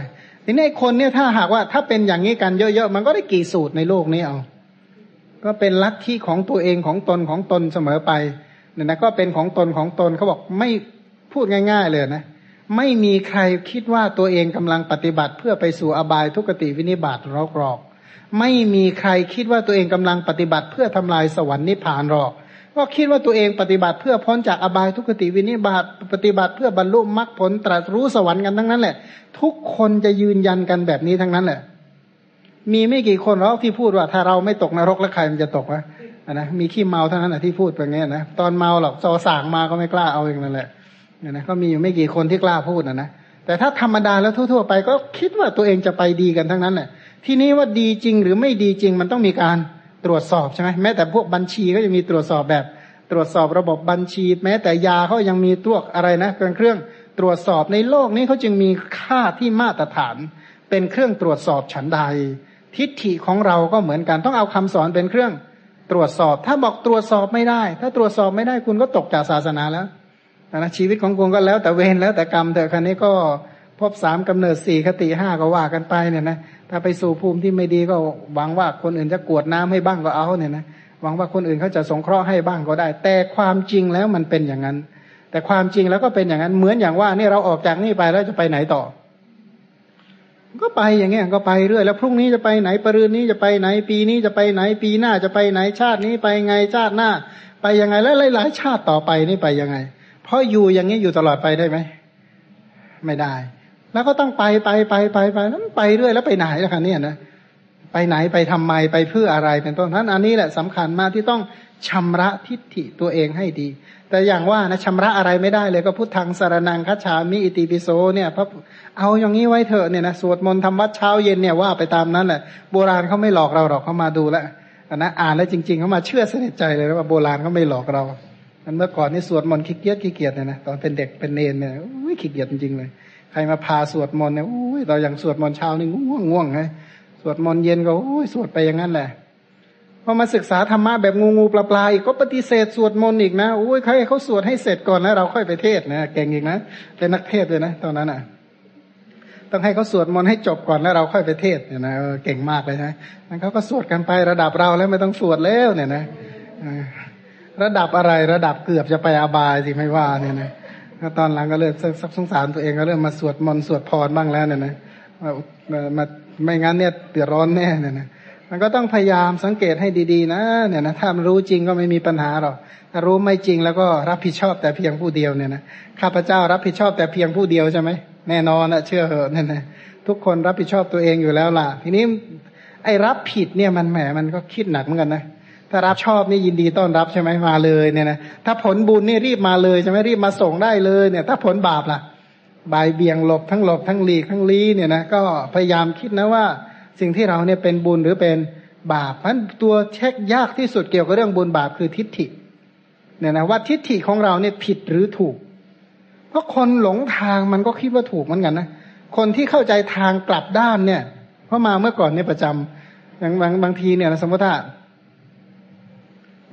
ทีนี้คนเนี่ยถ้าหากว่าถ้าเป็นอย่างนี้กันเยอะๆมันก็ได้กี่สูตรในโลกนี้เอาก็เป็นลัทธิของตัวเองของตนของตนเสมอไปเนี่ยนะก็เป็นของตนของตนเขาบอกไม่พูดง่าย ๆ เลยนะ ไม่มีใครคิดว่าตัวเองกำลังปฏิบัติ เพื่อไปสู่อบายทุกติวินิบาตรอกรอก ไม่มีใครคิดว่าตัวเองกำลังปฏิบัติ เพื่อทำลายสวรรค์นิพพานหรอก ก็คิดว่าตัวเองปฏิบัติเพื่อพ้นจากอบายทุกขติวินิบาตปฏิบัติเพื่อบรรลุมรรคผลตรัสรู้สวรรค์กันทั้งนั้นแหละ ทุกคนจะยืนยันกันแบบนี้ทั้งนั้นแหละ มีไม่กี่คนหรอกที่พูดว่า ถ้าเราไม่ตกนรกแล้วใครมันจะตกวะนะมีขี้เมาเท่านั้นนะที่พูดแบบนี้นะตอนเมาหรอกจอสางมาก็ไม่กล้าเอาเองนั่นแหละเนี่ยนะก็มีอยู่ไม่กี่คนที่กล้าพูดนะนะแต่ถ้าธรรมดาแล้วทั่วๆไปก็คิดว่าตัวเองจะไปดีกันทั้งนั้นแหละที่นี้ว่าดีจริงหรือไม่ดีจริงมันต้องมีการ ตรวจสอบใช่ไหมแม้แต่พวกบัญชีก็จะมีตรวจสอบแบบ ตรวจสอบระบบบัญชี แม้แต่ยาเขายังมีตัวอะไรนะเครื่องเครื่องตรวจสอบในโลกนี้เขาจึงมีค่าที่มาตรฐาน เป็นเครื่องตรวจสอบฉันใด ทิฏฐิของเราก็เหมือนกันต้องเอาคำสอนเป็นเครื่องตรวจสอบ ถ้าบอกตรวจสอบไม่ได้ ถ้าตรวจสอบไม่ได้คุณก็ตกจากศาสนาแล้วนะชีวิตของคุณก็แล้วแต่เวรแล้วแต่กรรมแต่ครั้นี้ก็พบสามกำเนิดสี่คติห้าก็ว่ากันไปเนี่ยนะ ถ้าไปสู่ภูมิที่ไม่ดีก็หวังว่าคนอื่นจะกวดน้ำให้บ้างก็เอาเนี่ยนะหวังว่าคนอื่นเขาจะสงเคราะห์ให้บ้างก็ได้ แต่ความจริงแล้วมันเป็นอย่างนั้น แต่ความจริงแล้วก็เป็นอย่างนั้นเหมือนอย่างว่านี่เราออกจากนี่ไปแล้วจะไปไหนต่อ ก็ไปอย่างเงี้ยก็ไปเรื่อยแล้วพรุ่งนี้จะไปไหนปรืนนี้จะไปไหน ปีนี้จะไปไหน ปีหน้าจะไปไหนชาตินี้ไปไงชาติหน้า ไปยังไงแล้วหลายๆชาติต่อไปนี่ไปยังไง เพราะอยู่อย่างนี้อยู่ตลอดไปได้ไหมไม่ได้ แล้วก็ต้องไปไปไปไปไปแล้วไปเรื่อยแล้วไปไหนล่ะคะเนี่ยนะไปไหนไปทำไมไปเพื่ออะไรเป็นต้นนั้นอันนี้แหละสำคัญมากที่ต้องชำระทิฏฐิตัวเองให้ดี แต่อย่างว่านะชำระอะไรไม่ได้เลยก็พุทธังสารนังคัจฉามิอิติปิโสเนี่ยพระเอาอย่างนี้ไว้เถอะเนี่ยนะสวดมนต์ทำวัดเช้าเย็นเนี่ยว่าไปตามนั้นแหละโบราณเขาไม่หลอกเราหรอกเขามาดูแล้วนะอ่านแล้วจริง ๆเขามาเชื่อสนิทใจเลยว่าโบราณเขาไม่หลอกเราอันเมื่อก่อนนี่สวดมนต์ขี้เกียจขี้เกียจเนี่ยนะตอนเป็นเด็กเป็นเนนเนี่ยอุ้ยขี้เกียจจริงๆเลย ครมาพาสวดมนต์เนี่ยอุ้ยเราอย่างสวดมนต์เช้านี่ง่วงง่วงไงสวดมนต์เย็นก็อุ้ยสวดไปอย่างนั้นแหละพอมาศึกษาธรรมะแบบงูงูปลาปลาอีกก็ปฏิเสธสวดมนต์อีกนะโอ้ยใครเขาสวดให้เสร็จก่อนแล้วเราค่อยไปเทศนะเก่งอีกนะเป็นนักเทศเลยนะตอนนั้นอะ ต้องให้เขาสวดมนต์ให้จบก่อนแล้วเราค่อยไปเทศเนี่ยนะเก่งมากเลยนะนั้นเขาก็สวดกันไประดับเราแล้วไม่ต้องสวดแล้วเนี่ยนะระดับอะไรระดับเกือบจะไปอาบายสิไม่ว่าเนี่ยนะ ตอนหลังก็เริ่มสักสงสารตัวเองก็เริ่มมาสวดมนต์สวดพรบ้างแล้วเนี่ยนะมาไม่งั้นเนี่ยเดือดร้อนแน่เนี่ยนะมันก็ต้องพยายามสังเกตให้ดีๆ นะเนี่ยนะถ้ารู้จริงก็ไม่มีปัญหาหรอกถ้ารู้ไม่จริงแล้วก็รับผิดชอบแต่เพียงผู้เดียวเนี่ยนะข้าพเจ้ารับผิดชอบแต่เพียงผู้เดียวใช่ไหมแน่นอนนะเชื่อเหอะเนี่ยนะทุกคนรับผิดชอบตัวเองอยู่แล้วล่ะ ทีนี้ไอ้รับผิดเนี่ยมันแหมมันก็คิดหนักเหมือนกันนะ ถ้ารับชอบนี่ยินดีต้อนรับใช่ไหมมาเลยเนี่ยนะถ้าผลบุญนี่รีบมาเลยใช่ไหมรีบมาส่งได้เลยเนี่ย ถ้าผลบาปล่ะบายเบี่ยงหลบทั้งหลบทั้งหลีกทั้งลี้เนี่ยนะก็พยายามคิดนะว่าสิ่งที่เราเนี่ยเป็นบุญหรือเป็นบาปเพราะตัวเช็คยากที่สุดเกี่ยวกับเรื่องบุญบาปคือทิฏฐิเนี่ยนะว่าทิฏฐิของเราเนี่ยผิดหรือถูก เพราะคนหลงทางมันก็คิดว่าถูกเหมือนกันนะคนที่เข้าใจทางกลับด้านเนี่ยเพราะมาเมื่อก่อนเนี่ยประจำอย่างบางบางทีเนี่ยสมมติถ้า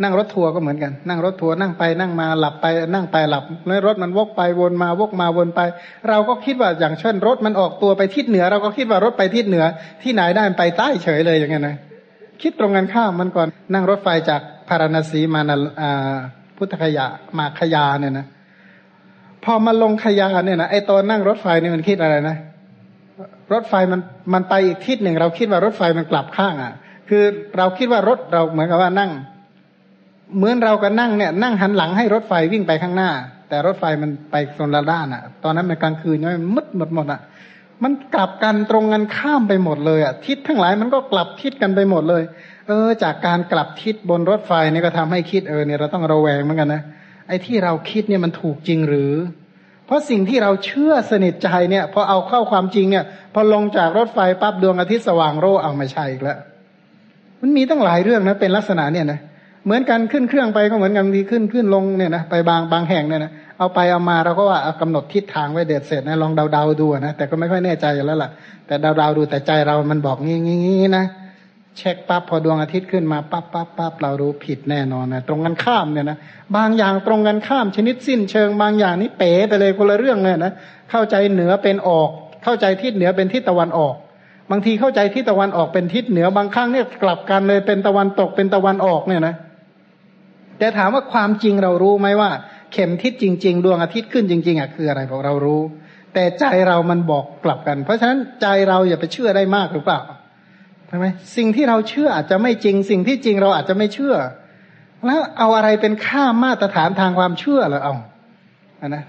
นั่งรถทัวร์ก็เหมือนกัน นั่งรถทัวร์นั่งไปนั่งมาหลับไปนั่งไปหลับแล้วรถมันวกไปวนมาวกมาวนไป เราก็คิดว่าอย่างเช่น รถมันออกตัวไปทิศเหนือ เราก็คิดว่ารถไปทิศเหนือ ที่ไหนได้ไปใต้เฉยเลยอย่างเงี้ยนะคิดตรงกันข้ามมันก่อนนั่งรถไฟจากพาราณสีมานาพุทธคยามาขยาเนี่ยนะพอมาลงขยาเนี่ยนะไอตอนนั่งรถไฟเนี่ยมันคิดอะไรนะ รถไฟมันมันไปอีกทิศหนึ่ง เราคิดว่ารถไฟมันกลับข้างอะ คือเราคิดว่ารถเราเหมือนกับว่านั่ง เหมือนเราก็นั่งเนี่ยนั่งหันหลังให้รถไฟวิ่งไปข้างหน้า แต่รถไฟมันไปโซนละด้านอะ ตอนนั้นเป็นกลางคืนมันมืดหมดหมดอะ มันกลับกันตรงกันข้ามไปหมดเลยอะ ทิศทั้งหลายมันก็กลับทิศกันไปหมดเลย เออ จากการกลับทิศบนรถไฟนี่ก็ทำให้คิดเออเนี่ยเราต้องระแวงเหมือนกันนะไอ้ที่เราคิดเนี่ยมันถูกจริงหรือ เพราะสิ่งที่เราเชื่อสนิทใจเนี่ยพอเอาเข้าความจริงเนี่ย พอลงจากรถไฟปั๊บดวงอาทิตย์สว่างโร่เอาไม่ใช่อีกแล้วมันมีตั้งหลายเรื่องนะเป็นลักษณะเนี่ยนะเหมือนกันขึ้นเครื่องไปก็เหมือนกันดีขึ้นขึ้นลงเนี่ยนะไปบางบางแห่งเนี่ยนะเอาไปเอามาเราก็ว่าเอากำหนดทิศทางไว้เด็ดเสร็จนะลองเดาเดาดูนะแต่ก็ไม่ค่อยแน่ใจแล้วล่ะ แต่เดาเดาดูแต่ใจเรามันบอกงี้งี้นะเช็คปั๊บพอดวงอาทิตย์ขึ้นมาปั๊บปั๊บปั๊บเรารู้ผิดแน่นอนนะตรงกันข้ามเนี่ยนะบางอย่างตรงกันข้ามชนิดสิ้นเชิงบางอย่างนี่เป๋ไปเลยคนละเรื่องเลยนะเข้าใจเหนือเป็นออก เข้าใจทิศเหนือเป็นทิศตะวันออก บางทีเข้าใจทิศตะวันออกเป็นทิศเหนือบางครั้งเนี่ยกลับกันเลยเป็นตะวันตกเป็นตะวันออกเนี่ยนะ แต่ถามว่าความจริงเรารู้ไหมว่า เข็มทิศจริง ๆ ดวงอาทิตย์ขึ้นจริง ๆอะคืออะไรบอกเรารู้ แต่ใจเรามันบอกกลับกัน เพราะฉะนั้นใจเราอย่าไปเชื่อได้มากหรือเปล่าใช่ไหมสิ่งที่เราเชื่ออาจจะไม่จริง สิ่งที่จริงเราอาจจะไม่เชื่อ แล้วเอาอะไรเป็นค่ามาตรฐานทางความเชื่อเหรอเอาอันนะ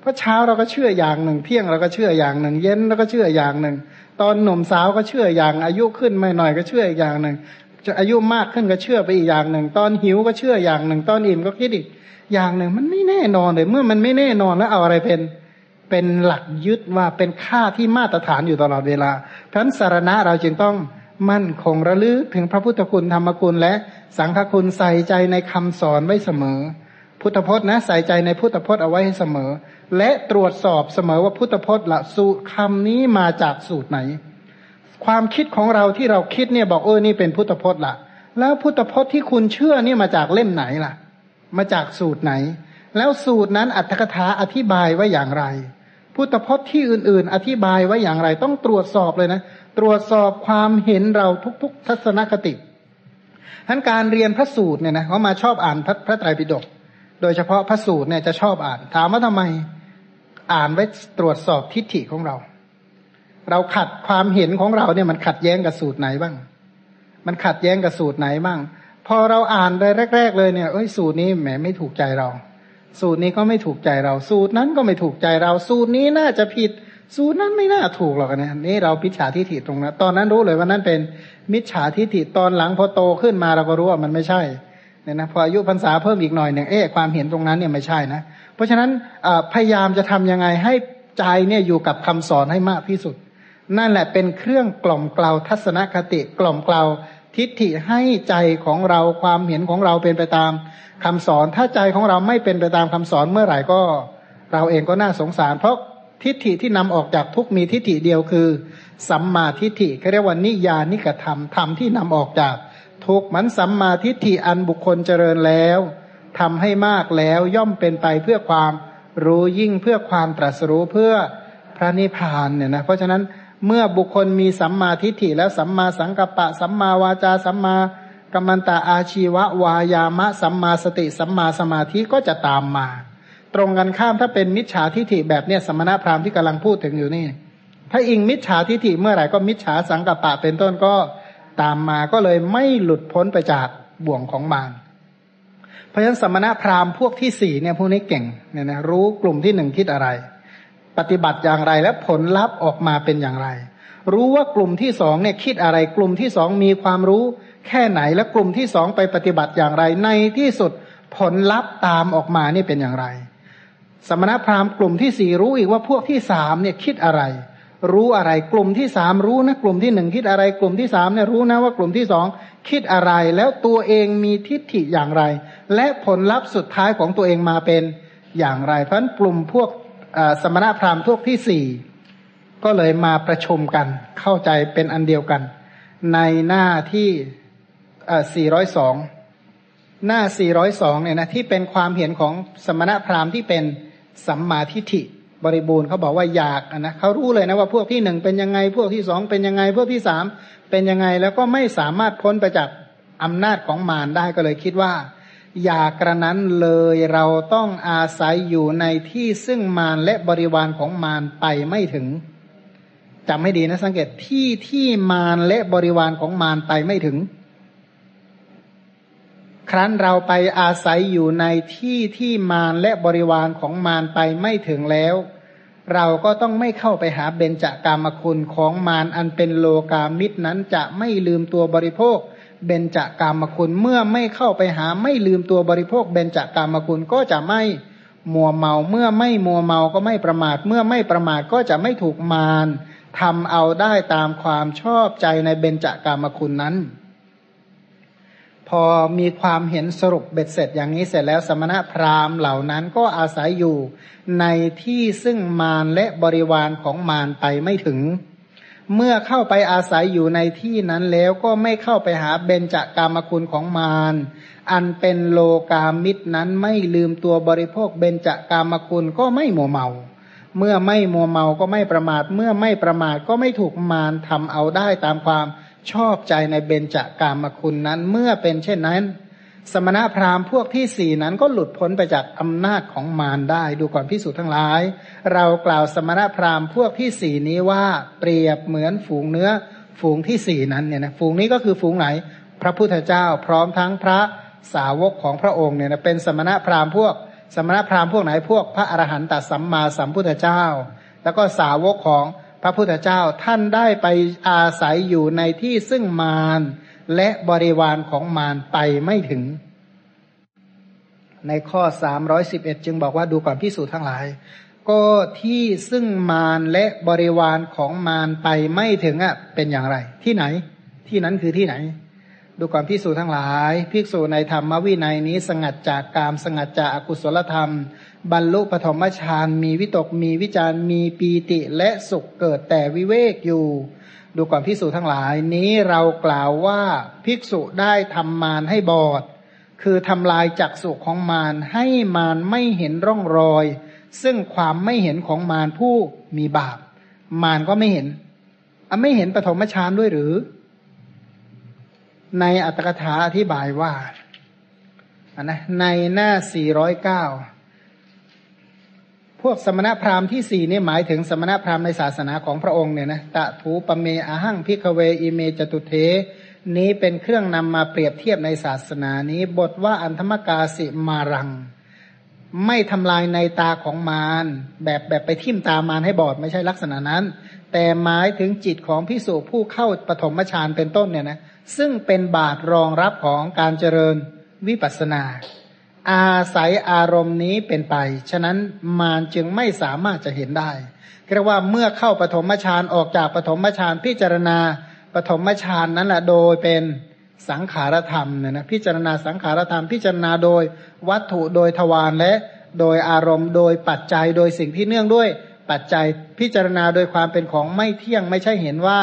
เพราะเช้าเราก็เชื่ออย่างหนึ่ง เที่ยงเราก็เชื่ออย่างหนึ่ง เย็นเราก็เชื่ออย่างหนึ่ง ตอนหนุ่มสาวก็เชื่ออย่าง อายุขึ้นไม่หน่อยก็เชื่ออีกอย่างหนึ่ง จะอายุมากขึ้นก็เชื่อไปอีกอย่างหนึ่ง ตอนหิวก็เชื่ออย่างหนึ่ง ตอนอิ่มก็คิดอีกอย่างหนึ่ง มันไม่แน่นอนเลย เมื่อมันไม่แน่นอนแล้วเอาอะไรเป็นเป็นหลักยึดว่าเป็นค่าที่มาตรฐานอยู่ตลอดเวลา เพราะฉะนั้นสารณะเราจึงต้องมั่นคงระลึกถึงพระพุทธคุณธรรมคุณและสังฆคุณใส่ใจในคำสอนไว้เสมอ พุทธพจน์นะใส่ใจในพุทธพจน์เอาไว้ให้เสมอ และตรวจสอบเสมอว่าพุทธพจน์ละสูตรคำนี้มาจากสูตรไหน ความคิดของเราที่เราคิดเนี่ยบอกเออนี่เป็นพุทธพจน์ละแล้วพุทธพจน์ที่คุณเชื่อเนี่ยมาจากเล่มไหนล่ะ มาจากสูตรไหน แล้วสูตรนั้นอัตถกถาอธิบายไว้อย่างไร พุทธพจน์ที่อื่น ๆ อธิบายไว้อย่างไร ต้องตรวจสอบเลยนะ ตรวจสอบความเห็นเราทุก ๆ ทัศนคติทั้นการเรียนพระสูตรเนี่ยนะเขามาชอบอ่านพระพระไตรปิฎกโดยเฉพาะพระสูตรเนี่ยจะชอบอ่าน ถามว่าทำไมอ่านไว้ตรวจสอบทิฏฐิของเรา เราขัดความเห็นของเราเนี่ยมันขัดแย้งกับสูตรไหนบ้าง มันขัดแย้งกับสูตรไหนบ้าง พอเราอ่านไปแรก ๆ เลยเนี่ยเอ้ยสูตรนี้แหมไม่ถูกใจเรา สูตรนี้ก็ไม่ถูกใจเรา สูตรนั้นก็ไม่ถูกใจเรา สูตรนี้น่าจะผิด สูตรนั้นไม่น่าถูกหรอกนะนี่เราพิจฉาทิฏฐิตรงนั้น ตอนนั้นรู้เลยว่านั่นเป็นมิจฉาทิฏฐิตอนหลังพอโตขึ้นมาเราก็รู้ว่ามันไม่ใช่เนี่ยนะพออายุพรรษาเพิ่มอีกหน่อยหนึ่งเอ๊ะความเห็นตรงนั้นเนี่ยไม่ใช่นะเพราะฉะนั้นพยายามจะทำยังไงให้ใจเนี่ยอยู่กับคำสอนให้มากที่สุด นั่นแหละเป็นเครื่องกล่อมเกลาทัศนคติกล่อมเกลาทิฏฐิให้ใจของเราความเห็นของเราเป็นไปตามคำสอน ถ้าใจของเราไม่เป็นไปตามคำสอนเมื่อไหร่ก็ เราเองก็น่าสงสาร เพราะทิฏฐิที่นำออกจากทุกมีทิฏฐิเดียวคือ สัมมาทิฏฐิเขาเรียกว่านิยานิกธรรมธรรมที่นำออกจากทุกมันสัมมาทิฏฐิอันบุคคลเจริญแล้วทำให้มากแล้วย่อมเป็นไปเพื่อความรู้ยิ่งเพื่อความตรัสรู้เพื่อพระนิพพานเนี่ยนะเพราะฉะนั้น เมื่อบุคคลมีสัมมาทิฏฐิแล้วสัมมาสังกัปปะ สัมมาวาจา สัมมากัมมันตาอาชีวะวายามะ สัมมาสติ สัมมาสมาธิก็จะตามมา ตรงกันข้ามถ้าเป็นมิจฉาทิฏฐิแบบเนี้ยสมณพราหมณ์ที่กำลังพูดถึงอยู่นี่ ถ้าอิงมิจฉาทิฏฐิเมื่อไหร่ก็มิจฉาสังกัปปะเป็นต้นก็ตามมาก็เลยไม่หลุดพ้นไปจากบ่วงของมารเพราะฉะนั้นสมณพราหมณ์พวกที่สี่เนี่ยพวกนี้เก่งเนี่ยนะรู้กลุ่มที่หนึ่งคิดอะไร ปฏิบัติอย่างไรและผลลัพธ์ออกมาเป็นอย่างไร รู้ว่ากลุ่มที่สองเนี่ยคิดอะไรกลุ่มที่สองมีความรู้แค่ไหนและกลุ่มที่สองไปปฏิบัติอย่างไร ในที่สุดผลลัพธ์ตามออกมานี่เป็นอย่างไร สมณพราหมณ์กลุ่มที่สี่รู้อีกว่าพวกที่สามเนี่ยคิดอะไร รู้อะไรกลุ่มที่สามรู้นะกลุ่มที่หนึ่งคิดอะไร กลุ่มที่สามเนี่ยรู้นะว่ากลุ่มที่สองคิดอะไร แล้วตัวเองมีทิฏฐิอย่างไร และผลลัพธ์สุดท้ายของตัวเองมาเป็นอย่างไร เพราะกลุ่มพวก สมณพราหมณ์พวกที่สี่ก็เลยมาประชุมกัน เข้าใจเป็นอันเดียวกัน ในหน้าที่สี่ร้อยสองหน้าสี่ร้อยสองเนี่ยนะที่เป็นความเห็นของสมณพราหมณ์ที่เป็นสัมมาทิฏฐิบริบูรณ์เขาบอกว่าอยากนะเขารู้เลยนะว่าพวกที่หนึ่งเป็นยังไง พวกที่สองเป็นยังไง พวกที่สามเป็นยังไง แล้วก็ไม่สามารถพ้นไปจากอำนาจของมารได้ก็เลยคิดว่า อย่ากระนั้นเลยเราต้องอาศัยอยู่ในที่ซึ่งมารและบริวารของมารไปไม่ถึงจำให้ดีนะสังเกตที่ที่มารและบริวารของมารไปไม่ถึง ครั้นเราไปอาศัยอยู่ในที่ที่มารและบริวารของมารไปไม่ถึงแล้ว เราก็ต้องไม่เข้าไปหาเบญจากามคุณของมารอันเป็นโลกามิตรนั้นจะไม่ลืมตัวบริโภค เบญจากามคุณเมื่อไม่เข้าไปหาไม่ลืมตัวบริโภคเบญจากามคุณก็จะไม่มัวเมาเมื่อไม่มัวเมาก็ไม่ประมาท เมื่อไม่ประมาทก็จะไม่ถูกมารทำเอาได้ตามความชอบใจในเบญจากามคุณนั้น พอมีความเห็นสรุปเบ็ดเสร็จอย่างนี้เสร็จแล้วสมณะพราหมณ์เหล่านั้นก็อาศัยอยู่ในที่ซึ่งมารและบริวารของมารไปไม่ถึง เมื่อเข้าไปอาศัยอยู่ในที่นั้นแล้วก็ไม่เข้าไปหาเบญจากามคุณของมารอันเป็นโลกามิตรนั้นไม่ลืมตัวบริโภคเบญจากามคุณก็ไม่หมัวเมา เมื่อไม่มัวเมาก็ไม่ประมาท เมื่อไม่ประมาทก็ไม่ถูกมารทำเอาได้ตามความชอบใจในเบญจากามคุณนั้น เมื่อเป็นเช่นนั้น สมณะพราหมณ์พวกที่สี่นั้นก็หลุดพ้นไปจากอำนาจของมารได้ ดูก่อนพิสูจน์ทั้งหลาย เรากล่าวสมณะพราหมณ์พวกที่สี่นี้ว่าเปรียบเหมือนฝูงเนื้อ ฝูงที่สี่นั้นเนี่ยนะฝูงนี้ก็คือฝูงไหน พระพุทธเจ้าพร้อมทั้งพระสาวกของพระองค์เนี่ยนะเป็นสมณะพราหมณ์พวก สมณพราหมณ์พวกไหนพวกพระอรหันตสัมมาสัมพุทธเจ้า แล้วก็สาวกของพระพุทธเจ้าท่านได้ไปอาศัยอยู่ในที่ซึ่งมาร และบริวารของมารไปไม่ถึง ในข้อสามร้อยสิบเอ็ดจึงบอกว่าดูก่อนพิสูจน์ทั้งหลาย ก็ที่ซึ่งมารและบริวารของมารไปไม่ถึงอะเป็นอย่างไร ที่ไหน ที่นั้นคือที่ไหน ดูก่อนพิสูจทั้งหลายภิกษุในธรรมวินัยนี้สงัดจากกามสงัดจากอากุศลธรรม บรรลุปฐมฌานมีวิตกมีวิจารมีปีติและสุขเกิดแต่วิเวกอยู่ ดูก่อนพิสูจทั้งหลาย นี้เรากล่าวว่าภิกษุได้ทำมารให้บอด คือทำลายจักสุของมารให้มารไม่เห็นร่องรอย ซึ่งความไม่เห็นของมารผู้มีบาป มารก็ไม่เห็น ไม่เห็นปฐมฌานด้วยหรือ ในอรรถกถาอธิบายว่าอันนะในหน้า 409 พวกสมณพราหมณ์ที่สี่นี่หมายถึงสมณพราหมณ์ในศาสนาของพระองค์เนี่ยนะตะถูปเมอาหังพิกเวอิเมจตุเท นี้เป็นเครื่องนำมาเปรียบเทียบในศาสนานี้ บทว่าอันธมกาสิมารัง ไม่ทำลายในตาของมารแบบแบบไปทิ่มตามารให้บอดไม่ใช่ลักษณะนั้น แต่หมายถึงจิตของพิสูจผู้เข้าปฐมฌานเป็นต้นเนี่ยนะซึ่งเป็นบาตรรองรับของการเจริญวิปัสสนา อาศัยอารมณ์นี้เป็นไป ฉะนั้นมารจึงไม่สามารถจะเห็นได้เรียกว่าเมื่อเข้าปฐมฌานออกจากปฐมฌานพิจารณาปฐมฌานนั้นแหละโดยเป็นสังขารธรรมเนี่ยนะพิจารณาสังขารธรรม พิจารณาโดยวัตถุโดยทวารและโดยอารมณ์ โดยปัจจัยโดยสิ่งที่เนื่องด้วย ปัจจัยพิจารณาโดยความเป็นของไม่เที่ยงไม่ใช่เห็นว่า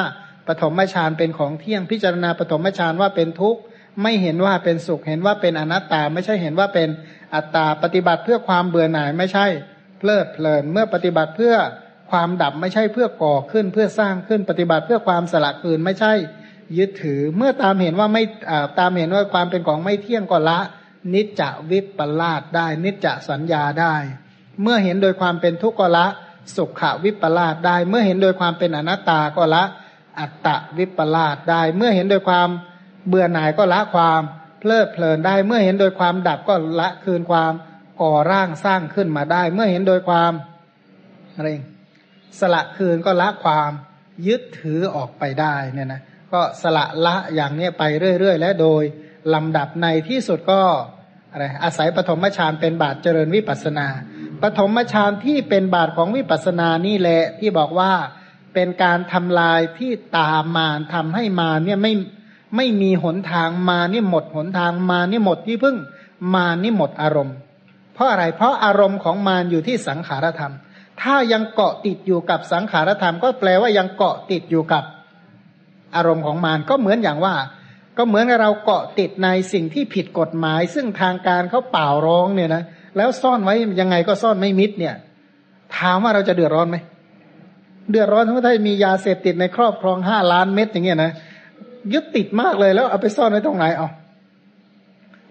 ปฐมฌานเป็นของเที่ยงพิจารณาปฐมฌานว่าเป็นทุกข์ ไม่เห็นว่าเป็นสุข เห็นว่าเป็นอนัตตา ไม่ใช่เห็นว่าเป็นอัตตา ปฏิบัติเพื่อความเบื่อหน่ายไม่ใช่เพลิดเพลิน เมื่อปฏิบัติเพื่อความดับไม่ใช่เพื่อก่อขึ้นเพื่อสร้างขึ้นปฏิบัติเพื่อความสละคืนไม่ใช่ยึดถือ เมื่อตามเห็นว่าไม่ตามเห็นว่าความเป็นของไม่เที่ยงก็ละ นิจจวิปลาสได้ นิจจสัญญาได้ เมื่อเห็นโดยความเป็นทุกข์ก็ละสุขวิปลาสได้ เมื่อเห็นโดยความเป็นอนัตตาก็ละ อัตตวิปลาสได้ เมื่อเห็นโดยความ เบื่อหน่ายก็ละความเพลิดเพลินได้ เมื่อเห็นโดยความดับก็ละคืนความก่อร่างสร้างขึ้นมาได้ เมื่อเห็นโดยความอะไรสละคืนก็ละความยึดถือออกไปได้เนี่ยนะก็สละละอย่างนี้ไปเรื่อย ๆ และโดยลำดับในที่สุดก็อะไรอาศัยปฐมฌานเป็นบาทเจริญวิปัสนาปฐมฌานที่เป็นบาทของวิปัสนานี่แหละที่บอกว่าเป็นการทำลายที่ตามมารทำให้มารเนี่ยไม่ ไม่มีหนทางมานี่หมดหนทางมานี่หมดที่พึ่ง มานี่หมดอารมณ์ เพราะอะไรเพราะอารมณ์ของมารอยู่ที่สังขารธรรม ถ้ายังเกาะติดอยู่กับสังขารธรรม ก็แปลว่ายังเกาะติดอยู่กับอารมณ์ของมารก็เหมือนอย่างว่า ก็เหมือนเราเกาะติดในสิ่งที่ผิดกฎหมาย ซึ่งทางการเขาเป่าร้องเนี่ยนะแล้วซ่อนไว้ยังไงก็ซ่อนไม่มิดเนี่ย ถามว่าเราจะเดือดร้อนไหมเดือดร้อนถ้ามียาเสพติดในครอบครองห้าล้านเม็ดอย่างเงี้ยนะ ยึดติดมากเลยแล้วเอาไปซ่อนไว้ตรงไหนเอา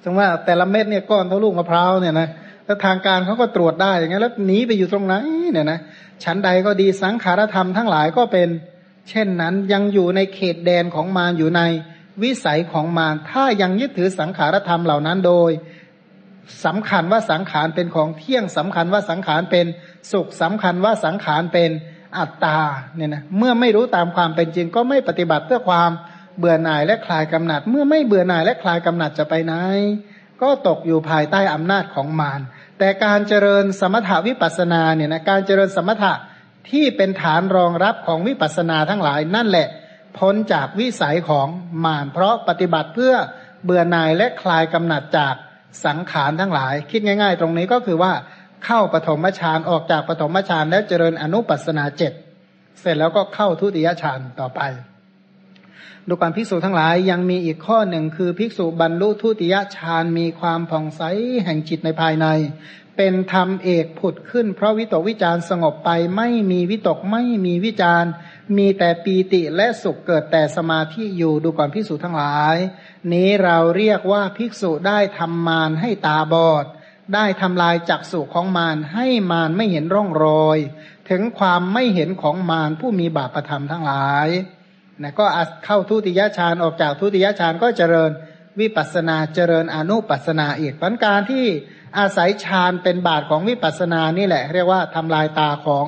สมมติว่าแต่ละเม็ดเนี่ยก้อนเท่าลูกมะพร้าวเนี่ยนะแล้วทางการเขาก็ตรวจได้อย่างเงี้ยแล้วหนีไปอยู่ตรงไหนเนี่ยนะชั้นใดก็ดีสังขารธรรมทั้งหลายก็เป็น เช่นนั้นยังอยู่ในเขตแดนของมารอยู่ในวิสัยของมารถ้ายังยึดถือสังขารธรรมเหล่านั้นโดยสำคัญว่าสังขารเป็นของเที่ยงสำคัญว่าสังขารเป็นสุขสำคัญว่าสังขารเป็นอัตตาเนี่ยนะเมื่อไม่รู้ตามความเป็นจริงก็ไม่ปฏิบัติเพื่อความ เบื่อหน่ายและคลายกำหนัด เมื่อไม่เบื่อหน่ายและคลายกำหนัดจะไปไหน ก็ตกอยู่ภายใต้อำนาจของมารแต่การเจริญสมถาวิปัสนาเนี่ยนะการเจริญสมถะที่เป็นฐานรองรับของวิปัสนาทั้งหลายนั่นแหละ พ้นจากวิสัยของมารเพราะปฏิบัติเพื่อเบื่อหน่ายและคลายกำหนัดจากสังขารทั้งหลาย คิดง่าย ๆ ตรงนี้ก็คือว่าเข้าปฐมฌานออกจากปฐมฌานแล้วเจริญอนุปัสนาเจ็ดเสร็จแล้วก็เข้าทุติยฌานต่อไป ดูการภิกษุทั้งหลายยังมีอีกข้อหนึ่งคือภิกษุบรรลุทุติยฌานมีความผ่องใสแห่งจิตในภายใน เป็นธรรมเอกผุดขึ้น เพราะวิตกวิจารสงบไปไม่มีวิตกไม่มีวิจารมีแต่ปีติและสุขเกิดแต่สมาธิอยู่ดูก่อนภิกษุทั้งหลาย นี้เราเรียกว่าภิกษุได้ทำมารให้ตาบอด ได้ทำลายจักสุของมารให้มารไม่เห็นร่องรอย ถึงความไม่เห็นของมารผู้มีบาปประธรรมทั้งหลาย นะก็เข้าทุติยฌานออกจากทุติยฌานก็เจริญวิปัสนาเจริญอนุปัสนาอีกปัญการที่อาศัยฌานเป็นบาทของวิปัสนานี่แหละ เรียกว่าทำลายตาของ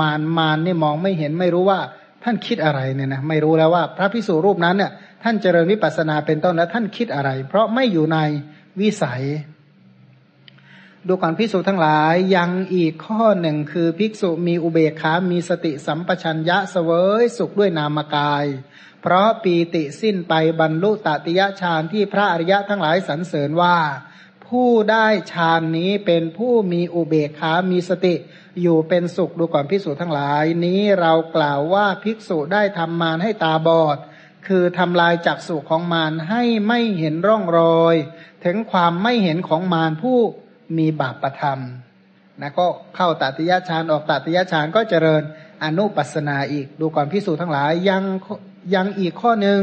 มารมารนี่มองไม่เห็นไม่รู้ว่าท่านคิดอะไรเนี่ยนะไม่รู้แล้วว่าพระพิสุรูปนั้นเนี่ยท่านเจริญวิปัสนาเป็นต้นแล้วท่านคิดอะไร เพราะไม่อยู่ในวิสัย ดูก่อนภิกษุทั้งหลายยังอีกข้อหนึ่งคือภิกษุมีอุเบกขามีสติสัมปชัญญะเสวยสุขด้วยนามกาย เพราะปีติสิ้นไปบรรลุตติยฌานที่พระอริยะทั้งหลายสรรเสริญว่า ผู้ได้ฌานนี้เป็นผู้มีอุเบกขามีสติ อยู่เป็นสุขดูก่อนภิกษุทั้งหลาย นี้เรากล่าวว่าภิกษุได้ทำมารให้ตาบอดคือทำลายจักสุของมารให้ไม่เห็นร่องรอย ถึงความไม่เห็นของมารผู้ มีบาปประทำนะก็เข้าตัติยะฌานออกตัติยะฌานก็เจริญอนุปัสนาอีก ดูก่อนพิสูจทั้งหลายยังยังอีกข้อหนึ่ง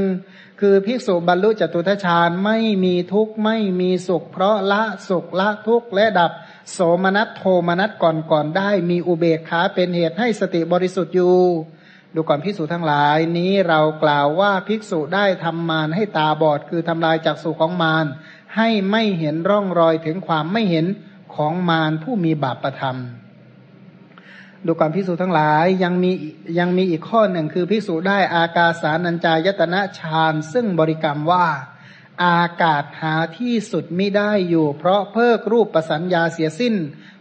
คือภิกษุบรรลุจตุทชานไม่มีทุกข์ไม่มีสุข เพราะละสุขละทุกข์และดับ โสมนัสโทมนัสก่อนก่อนได้ มีอุเบกขาเป็นเหตุให้สติบริสุทธิ์อยู่ ดูก่อนภิกษุทั้งหลายนี้เรากล่าวว่าภิกษุได้ทำมารให้ตาบอดคือทำลายจากสุของมาร ให้ไม่เห็นร่องรอยถึงความไม่เห็นของมารผู้มีบาปประทำดูความพิสูจทั้งหลายยังมียังมีอีกข้อหนึ่งคือพิสูจได้อากาสานัญจายตนะฌานซึ่งบริกรรมว่า อากาศหาที่สุดไม่ได้อยู่ เพราะเพิกรูปประสัญญาเสียสิ้น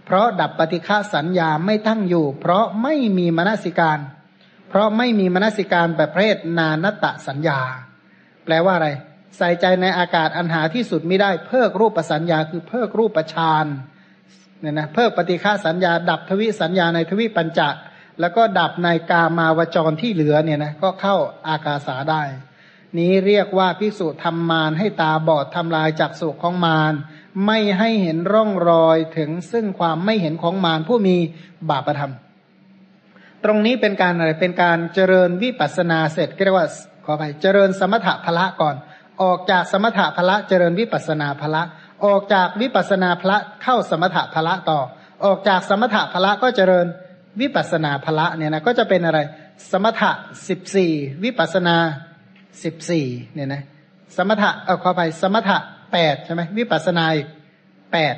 เพราะดับปฏิฆาสัญญาไม่ตั้งอยู่ เพราะไม่มีมนสิการ เพราะไม่มีมนสิการแบบเพศนานตะสัญญา แปลว่าอะไร ใส่ใจในอากาศอันหาที่สุดไม่ได้ เพิกรูปประสัญญาคือเพิกรูปประชานเนี่ยนะเพิกปฏิฆาสัญญา ดับทวิสัญญาในทวิปัญจแล้วก็ดับในกามาวจรที่เหลือเนี่ยนะก็เข้าอากาสาได้ นี้เรียกว่าพิสุทำมารให้ตาบอดทำลายจักสุของมารไม่ให้เห็นร่องรอยถึงซึ่งความไม่เห็นของมารผู้มีบาปธรรม ตรงนี้เป็นการอะไรเป็นการเจริญวิปัสนาเสร็จเรียกว่าขอไปเจริญสมถะพละก่อน ออกจากสมถะพละเจริญวิปัสนาพละ ออกจากวิปัสนาพละเข้าสมถะพละต่อ ออกจากสมถะพละก็เจริญวิปัสนาพละเนี่ยนะก็จะเป็นอะไร สมถะสิบสี่วิปัสนาสิบสี่เนี่ยนะสมถะเอาเข้าไปสมถะแปดใช่ไหมวิปัสนาแปด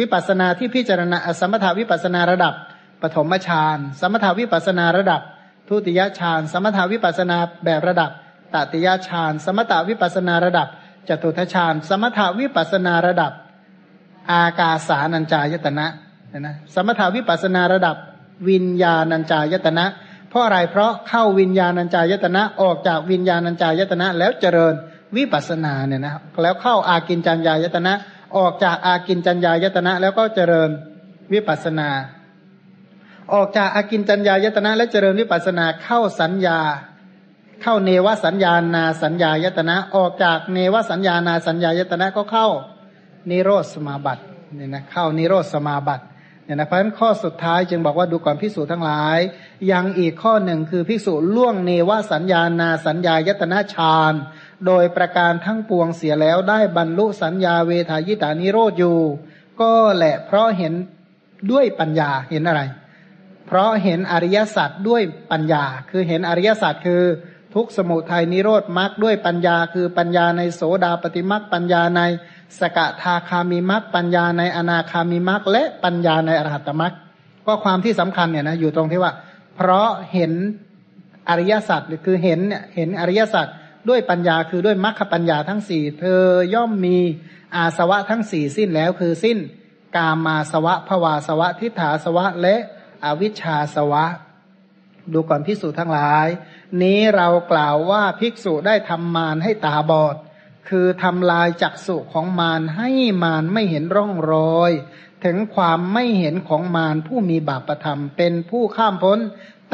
วิปัสนาที่พิจารณาสมถะวิปัสนาระดับปฐมฌานสมถะวิปัสนาระดับทุติยฌานสมถะวิปัสนาแบบระดับ ตติยฌาน สมถาวิปัสนาระดับจตุทฌาน สมถาวิปัสนาระดับ อากาสานัญจายตนะนะสมถาวิปัสนาระดับวิญญาณัญจายตนะ เพราะอะไรเพราะเข้าวิญญาณัญจายตนะออกจากวิญญาณัญจายตนะ แล้วเจริญวิปัสนาเนี่ยนะแล้วเข้าอากินจัญญายตนะ ออกจากอากินจัญญายตนะ แล้วก็เจริญวิปัสนา ออกจากอากินจัญญายตนะ และเจริญวิปัสนาเข้าสัญญา เข้าเนวสัญญานาสัญญายตนะ ออกจากเนวสัญญานาสัญญายตนะก็เข้านิโรธสมาบัติเนี่ยนะเข้านิโรธสมาบัติเนี่ยนะเพราะฉะนั้นข้อสุดท้ายจึงบอกว่าดูก่อนพิสูจทั้งหลาย ยังอีกข้อหนึ่งคือพิสูจล่วงเนวสัญญานาสัญญายตนะฌานโดยประการทั้งปวงเสียแล้วได้บรรลุสัญญาเวทายตานิโรธอยู่ ก็แหละเพราะเห็นด้วยปัญญาเห็นอะไร เพราะเห็นอริยสัจด้วยปัญญา คือเห็นอริยสัจคือ ทุกสมุทัยนิโรธมรรคด้วยปัญญา คือปัญญาในโสดาปฏิมรรคปัญญาในสกทาคามิมรรคปัญญาในอนาคามิมรรคและปัญญาในอรหัตมรรคก็ความที่สำคัญเนี่ยนะอยู่ตรงที่ว่า เพราะเห็นอริยสัจหรือคือเห็นเนี่ยเห็นอริยสัจด้วยปัญญาคือด้วยมรรคปัญญาทั้งสี่เธอย่อมมีอาสวะทั้งสี่สิ้นแล้วคือสิ้น กามาสวะภวาสวะทิฏฐาสวะและอวิชชาสวะ ดูก่อนพิสูจนทั้งหลาย นี้เรากล่าวว่าภิกษุได้ทำมารให้ตาบอด คือทำลายจักสุของมารให้มารไม่เห็นร่องรอย ถึงความไม่เห็นของมารผู้มีบาปประธรรม เป็นผู้ข้ามพ้น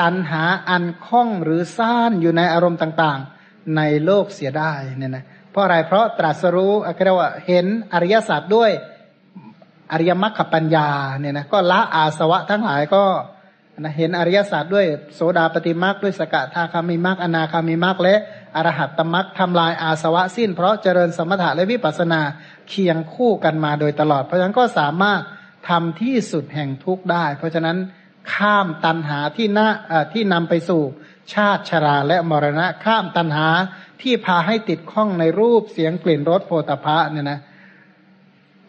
ตันหาอันคล้องหรือซ่านอยู่ในอารมณ์ต่างๆ ในโลกเสียได้เนี่ยนะเพราะอะไรเพราะตรัสรู้อเรียกว่าเห็นอริยสัจด้วยอริยมรรคปัญญาเนี่ยนะก็ละอาสวะทั้งหลายก็ นะเห็นอริยศาสัจด้วยโสดาปฏิมรรคด้วยสกทาคามิมรรคอนาคามิมรรคและอรหัตตมรรคทำลายอาสวะสิ้น เพราะเจริญสมถะและวิปัสนาเคียงคู่กันมาโดยตลอด เพราะฉะนั้นก็สามารถทำที่สุดแห่งทุกข์ได้ เพราะฉะนั้นข้ามตันหาที่น่าที่นำไปสู่ชาติชราและมรณะข้ามตัณหาที่พาให้ติดข้องในรูปเสียงกลิ่นรสโพธพะเนี่ยนะ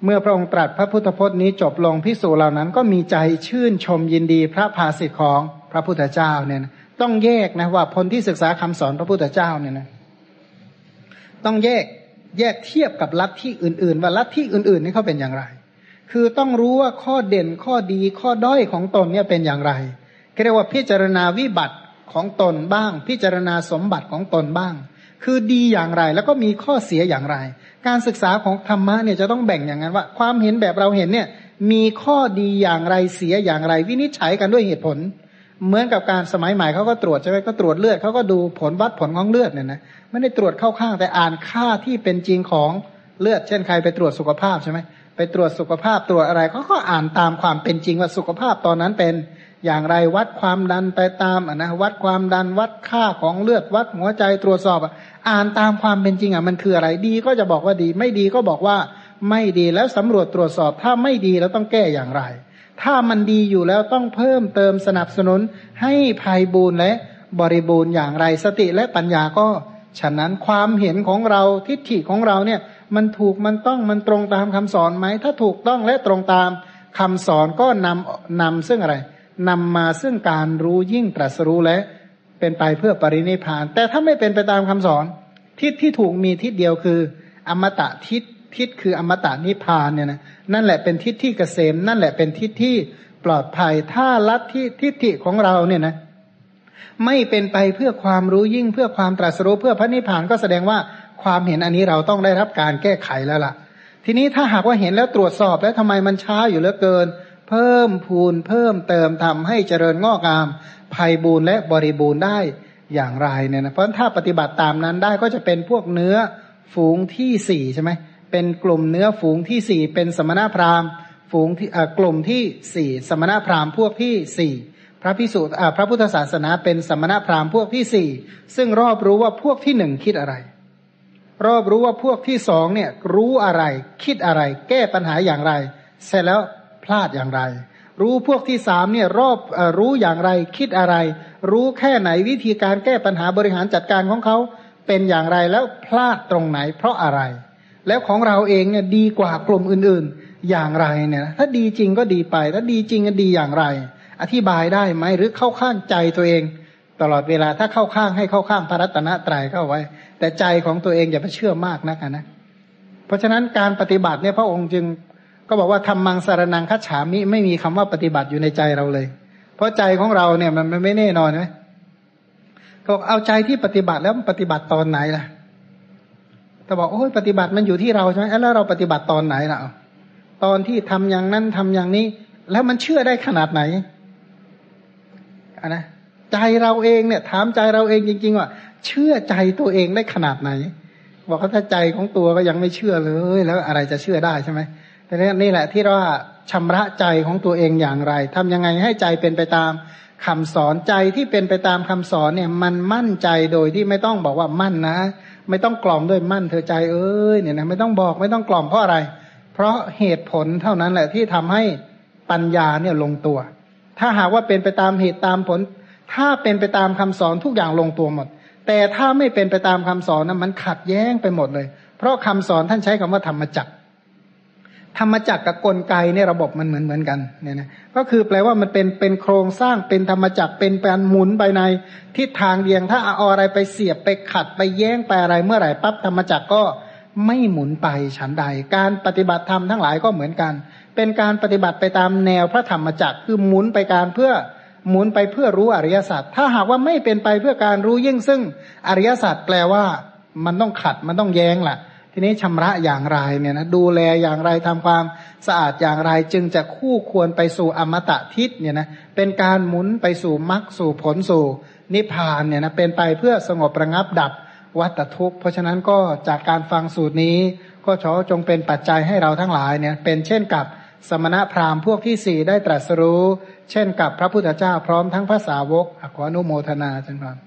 เมื่อพระองค์ตรัสพระพุทธพจน์นี้จบลงพิสูจเหล่านั้นก็มีใจชื่นชมยินดีพระภาสิทธิของพระพุทธเจ้าเนี่ยนะต้องแยกนะว่าคนที่ศึกษาคำสอนพระพุทธเจ้าเนี่ยนะต้องแยกแยกเทียบกับลัทธิอื่นๆ ว่าลัทธิอื่นๆนี่เขาเป็นอย่างไร คือต้องรู้ว่าข้อเด่นข้อดีข้อด้อยของตนเนี่ยเป็นอย่างไรเรียกว่าพิจารณาวิบัติของตนบ้าง พิจารณาสมบัติของตนบ้าง คือดีอย่างไรแล้วก็มีข้อเสียอย่างไร การศึกษาของธรรมะเนี่ยจะต้องแบ่งอย่างนั้นว่า ความเห็นแบบเราเห็นเนี่ย มีข้อดีอย่างไรเสียอย่างไร วินิจฉัยกันด้วยเหตุผล เหมือนกับการสมัยใหม่เขาก็ตรวจใช่ไหมก็ตรวจเลือดเขาก็ดูผลวัดผลของเลือดเนี่ยนะไม่ได้ตรวจเข้าข้างแต่อ่านค่าที่เป็นจริงของเลือด เช่นใครไปตรวจสุขภาพใช่ไหมไปตรวจสุขภาพตรวจอะไรเขาก็อ่านตามความเป็นจริงว่าสุขภาพตอนนั้นเป็นอย่างไรวัดความดันไปตามนะวัดความดันวัดค่าของเลือดวัดหัวใจตรวจสอบ อ่านตามความเป็นจริงอะมันคืออะไรดีก็จะบอกว่าดี ไม่ดีก็บอกว่าไม่ดีแล้วสำรวจตรวจสอบถ้าไม่ดีแล้วต้องแก้อย่างไร ถ้ามันดีอยู่แล้วต้องเพิ่มเติมสนับสนุนให้ภัยบูรณ์และบริบูรณ์อย่างไรสติและปัญญาก็ ฉะนั้นความเห็นของเราทิฏฐิของเราเนี่ยมันถูกมันต้องมันตรงตามคำสอนไหมถ้าถูกต้องและตรงตามคำสอนก็นำนำซึ่งอะไรนำมาซึ่งการรู้ยิ่งตรัสรู้และ เป็นไปเพื่อปรินิพาน แต่ถ้าไม่เป็นไปตามคำสอน ทิศที่ถูกมีทิศเดียวคือ อมตะทิศทิศคืออมตะนิพานเนี่ยนะนั่นแหละเป็นทิศที่เกษม นั่นแหละเป็นทิศที่ปลอดภัยถ้าลัทธิทิฏฐิของเราเนี่ยนะไม่เป็นไปเพื่อความรู้ยิ่งเพื่อความตรัสรู้เพื่อพระนิพพานก็แสดงว่าความเห็นอันนี้เราต้องได้รับการแก้ไขแล้วล่ะ ทีนี้ถ้าหากว่าเห็นแล้วตรวจสอบแล้วทำไมมันช้าอยู่เหลือเกิน เพิ่มพูนเพิ่มเติมทำให้เจริญงอกงาม ภัยบูรณ์และบริบูรณ์ได้อย่างไรเนี่ยนะเพราะถ้าปฏิบัติตามนั้นได้ก็จะเป็นพวกเนื้อฝูงที่สี่ใช่ไหมเป็นกลุ่มเนื้อฝูงที่สี่เป็นสมณพราหมณ์ ฝูงที่กลุ่มที่สี่สมณพราหมณ์พวกที่สี่พระพิสุพระพุทธศาสนาเป็นสมณพราหมณ์พวกที่สี่ซึ่งรอบรู้ว่าพวกที่หนึ่งคิดอะไร รอบรู้ว่าพวกที่สองเนี่ยรู้อะไร คิดอะไร แก้ปัญหาอย่างไร เสร็จแล้วพลาดอย่างไร รู้พวกที่สามเนี่ยรอบอรู้อย่างไรคิดอะไร รู้แค่ไหนวิธีการแก้ปัญหาบริหารจัดการของเขาเป็นอย่างไรแล้วพลาดตรงไหน เพราะอะไร แล้วของเราเองเนี่ยดีกว่ากลุ่มอื่นๆ อย่างไรเนี่ยถ้าดีจริงก็ดีไป ถ้าดีจริงก็ดีอย่างไร อธิบายได้ไหมหรือเข้าข้างใจตัวเอง ตลอดเวลาถ้าเข้าข้างให้เข้าข้างพระรัตนตรัยเข้าไว้ แต่ใจของตัวเองอย่าไปเชื่อมากนักนะเพราะฉะนั้นการปฏิบัติเนี่ยพระองค์จึง ก็บอกว่าทำมังสารนังคัจฉามิไม่มีคำว่าปฏิบัติอยู่ในใจเราเลย เพราะใจของเราเนี่ยมันไม่แน่นอนไหมบอกเอาใจที่ปฏิบัติแล้วปฏิบัติตอนไหนล่ะแต่บอกโอ้ยปฏิบัติมันอยู่ที่เราใช่ไหมแล้วเราปฏิบัติตอนไหนล่ะตอนที่ทำอย่างนั้นทำอย่างนี้ แล้วมันเชื่อได้ขนาดไหนอะนะใจเราเองเนี่ย ถามใจเราเองจริง ๆ ว่า เชื่อใจตัวเองได้ขนาดไหน บอกว่าถ้าใจของตัวก็ยังไม่เชื่อเลย แล้วอะไรจะเชื่อได้ใช่ไหม แต่นี่แหละที่ว่าชำระใจของตัวเองอย่างไรทำยังไงให้ใจเป็นไปตามคำสอนใจที่เป็นไปตามคำสอนเนี่ยมันมั่นใจโดยที่ไม่ต้องบอกว่ามั่นนะ ไม่ต้องกล่อมด้วยมั่นเธอใจเอ้ยเนี่ยนะไม่ต้องบอกไม่ต้องกล่อมเพราะอะไร เพราะเหตุผลเท่านั้นแหละที่ทำให้ปัญญาเนี่ยลงตัว ถ้าหากว่าเป็นไปตามเหตุตามผล ถ้าเป็นไปตามคำสอนทุกอย่างลงตัวหมด แต่ถ้าไม่เป็นไปตามคำสอนนะมันขัดแย้งไปหมดเลย เพราะคำสอนท่านใช้คำว่าธรรมจักร ธรรมจักรกับกลไกเนี่ยระบบมันเหมือนเหมือนกันเนี่ยนะก็คือแปลว่ามันเป็นเป็นโครงสร้างเป็นธรรมจักรเป็นการหมุนไปในทิศทางเดียง ถ้าเอาอะไรไปเสียบไปขัดไปแย้งไปอะไรเมื่อไหร่ปั๊บธรรมจักรก็ไม่หมุนไปฉันใด การปฏิบัติธรรมทั้งหลายก็เหมือนกัน เป็นการปฏิบัติไปตามแนวพระธรรมจักรคือหมุนไปการเพื่อหมุนไปเพื่อรู้อริยสัจถ้าหากว่าไม่เป็นไปเพื่อการรู้ยิ่งซึ่งอริยสัจแปลว่ามันต้องขัดมันต้องแย้งแหละ ทีนี้ชำระอย่างไรเนี่ยนะดูแลอย่างไรทำความสะอาดอย่างไรจึงจะคู่ควรไปสู่อมตะทิศเนี่ยนะเป็นการหมุนไปสู่มรรคสู่ผลสู่นิพพานเนี่ยนะเป็นไปเพื่อสงบระงับดับวัตทุกข์ เพราะฉะนั้นก็จากการฟังสูตรนี้ ก็ขอจงเป็นปัจจัยให้เราทั้งหลายเนี่ยเป็นเช่นกับสมณะพราหมณ์พวกที่สี่ได้ตรัสรู้ เช่นกับพระพุทธเจ้าพร้อมทั้งภาษาวกอขออนุโมทนาจังครับ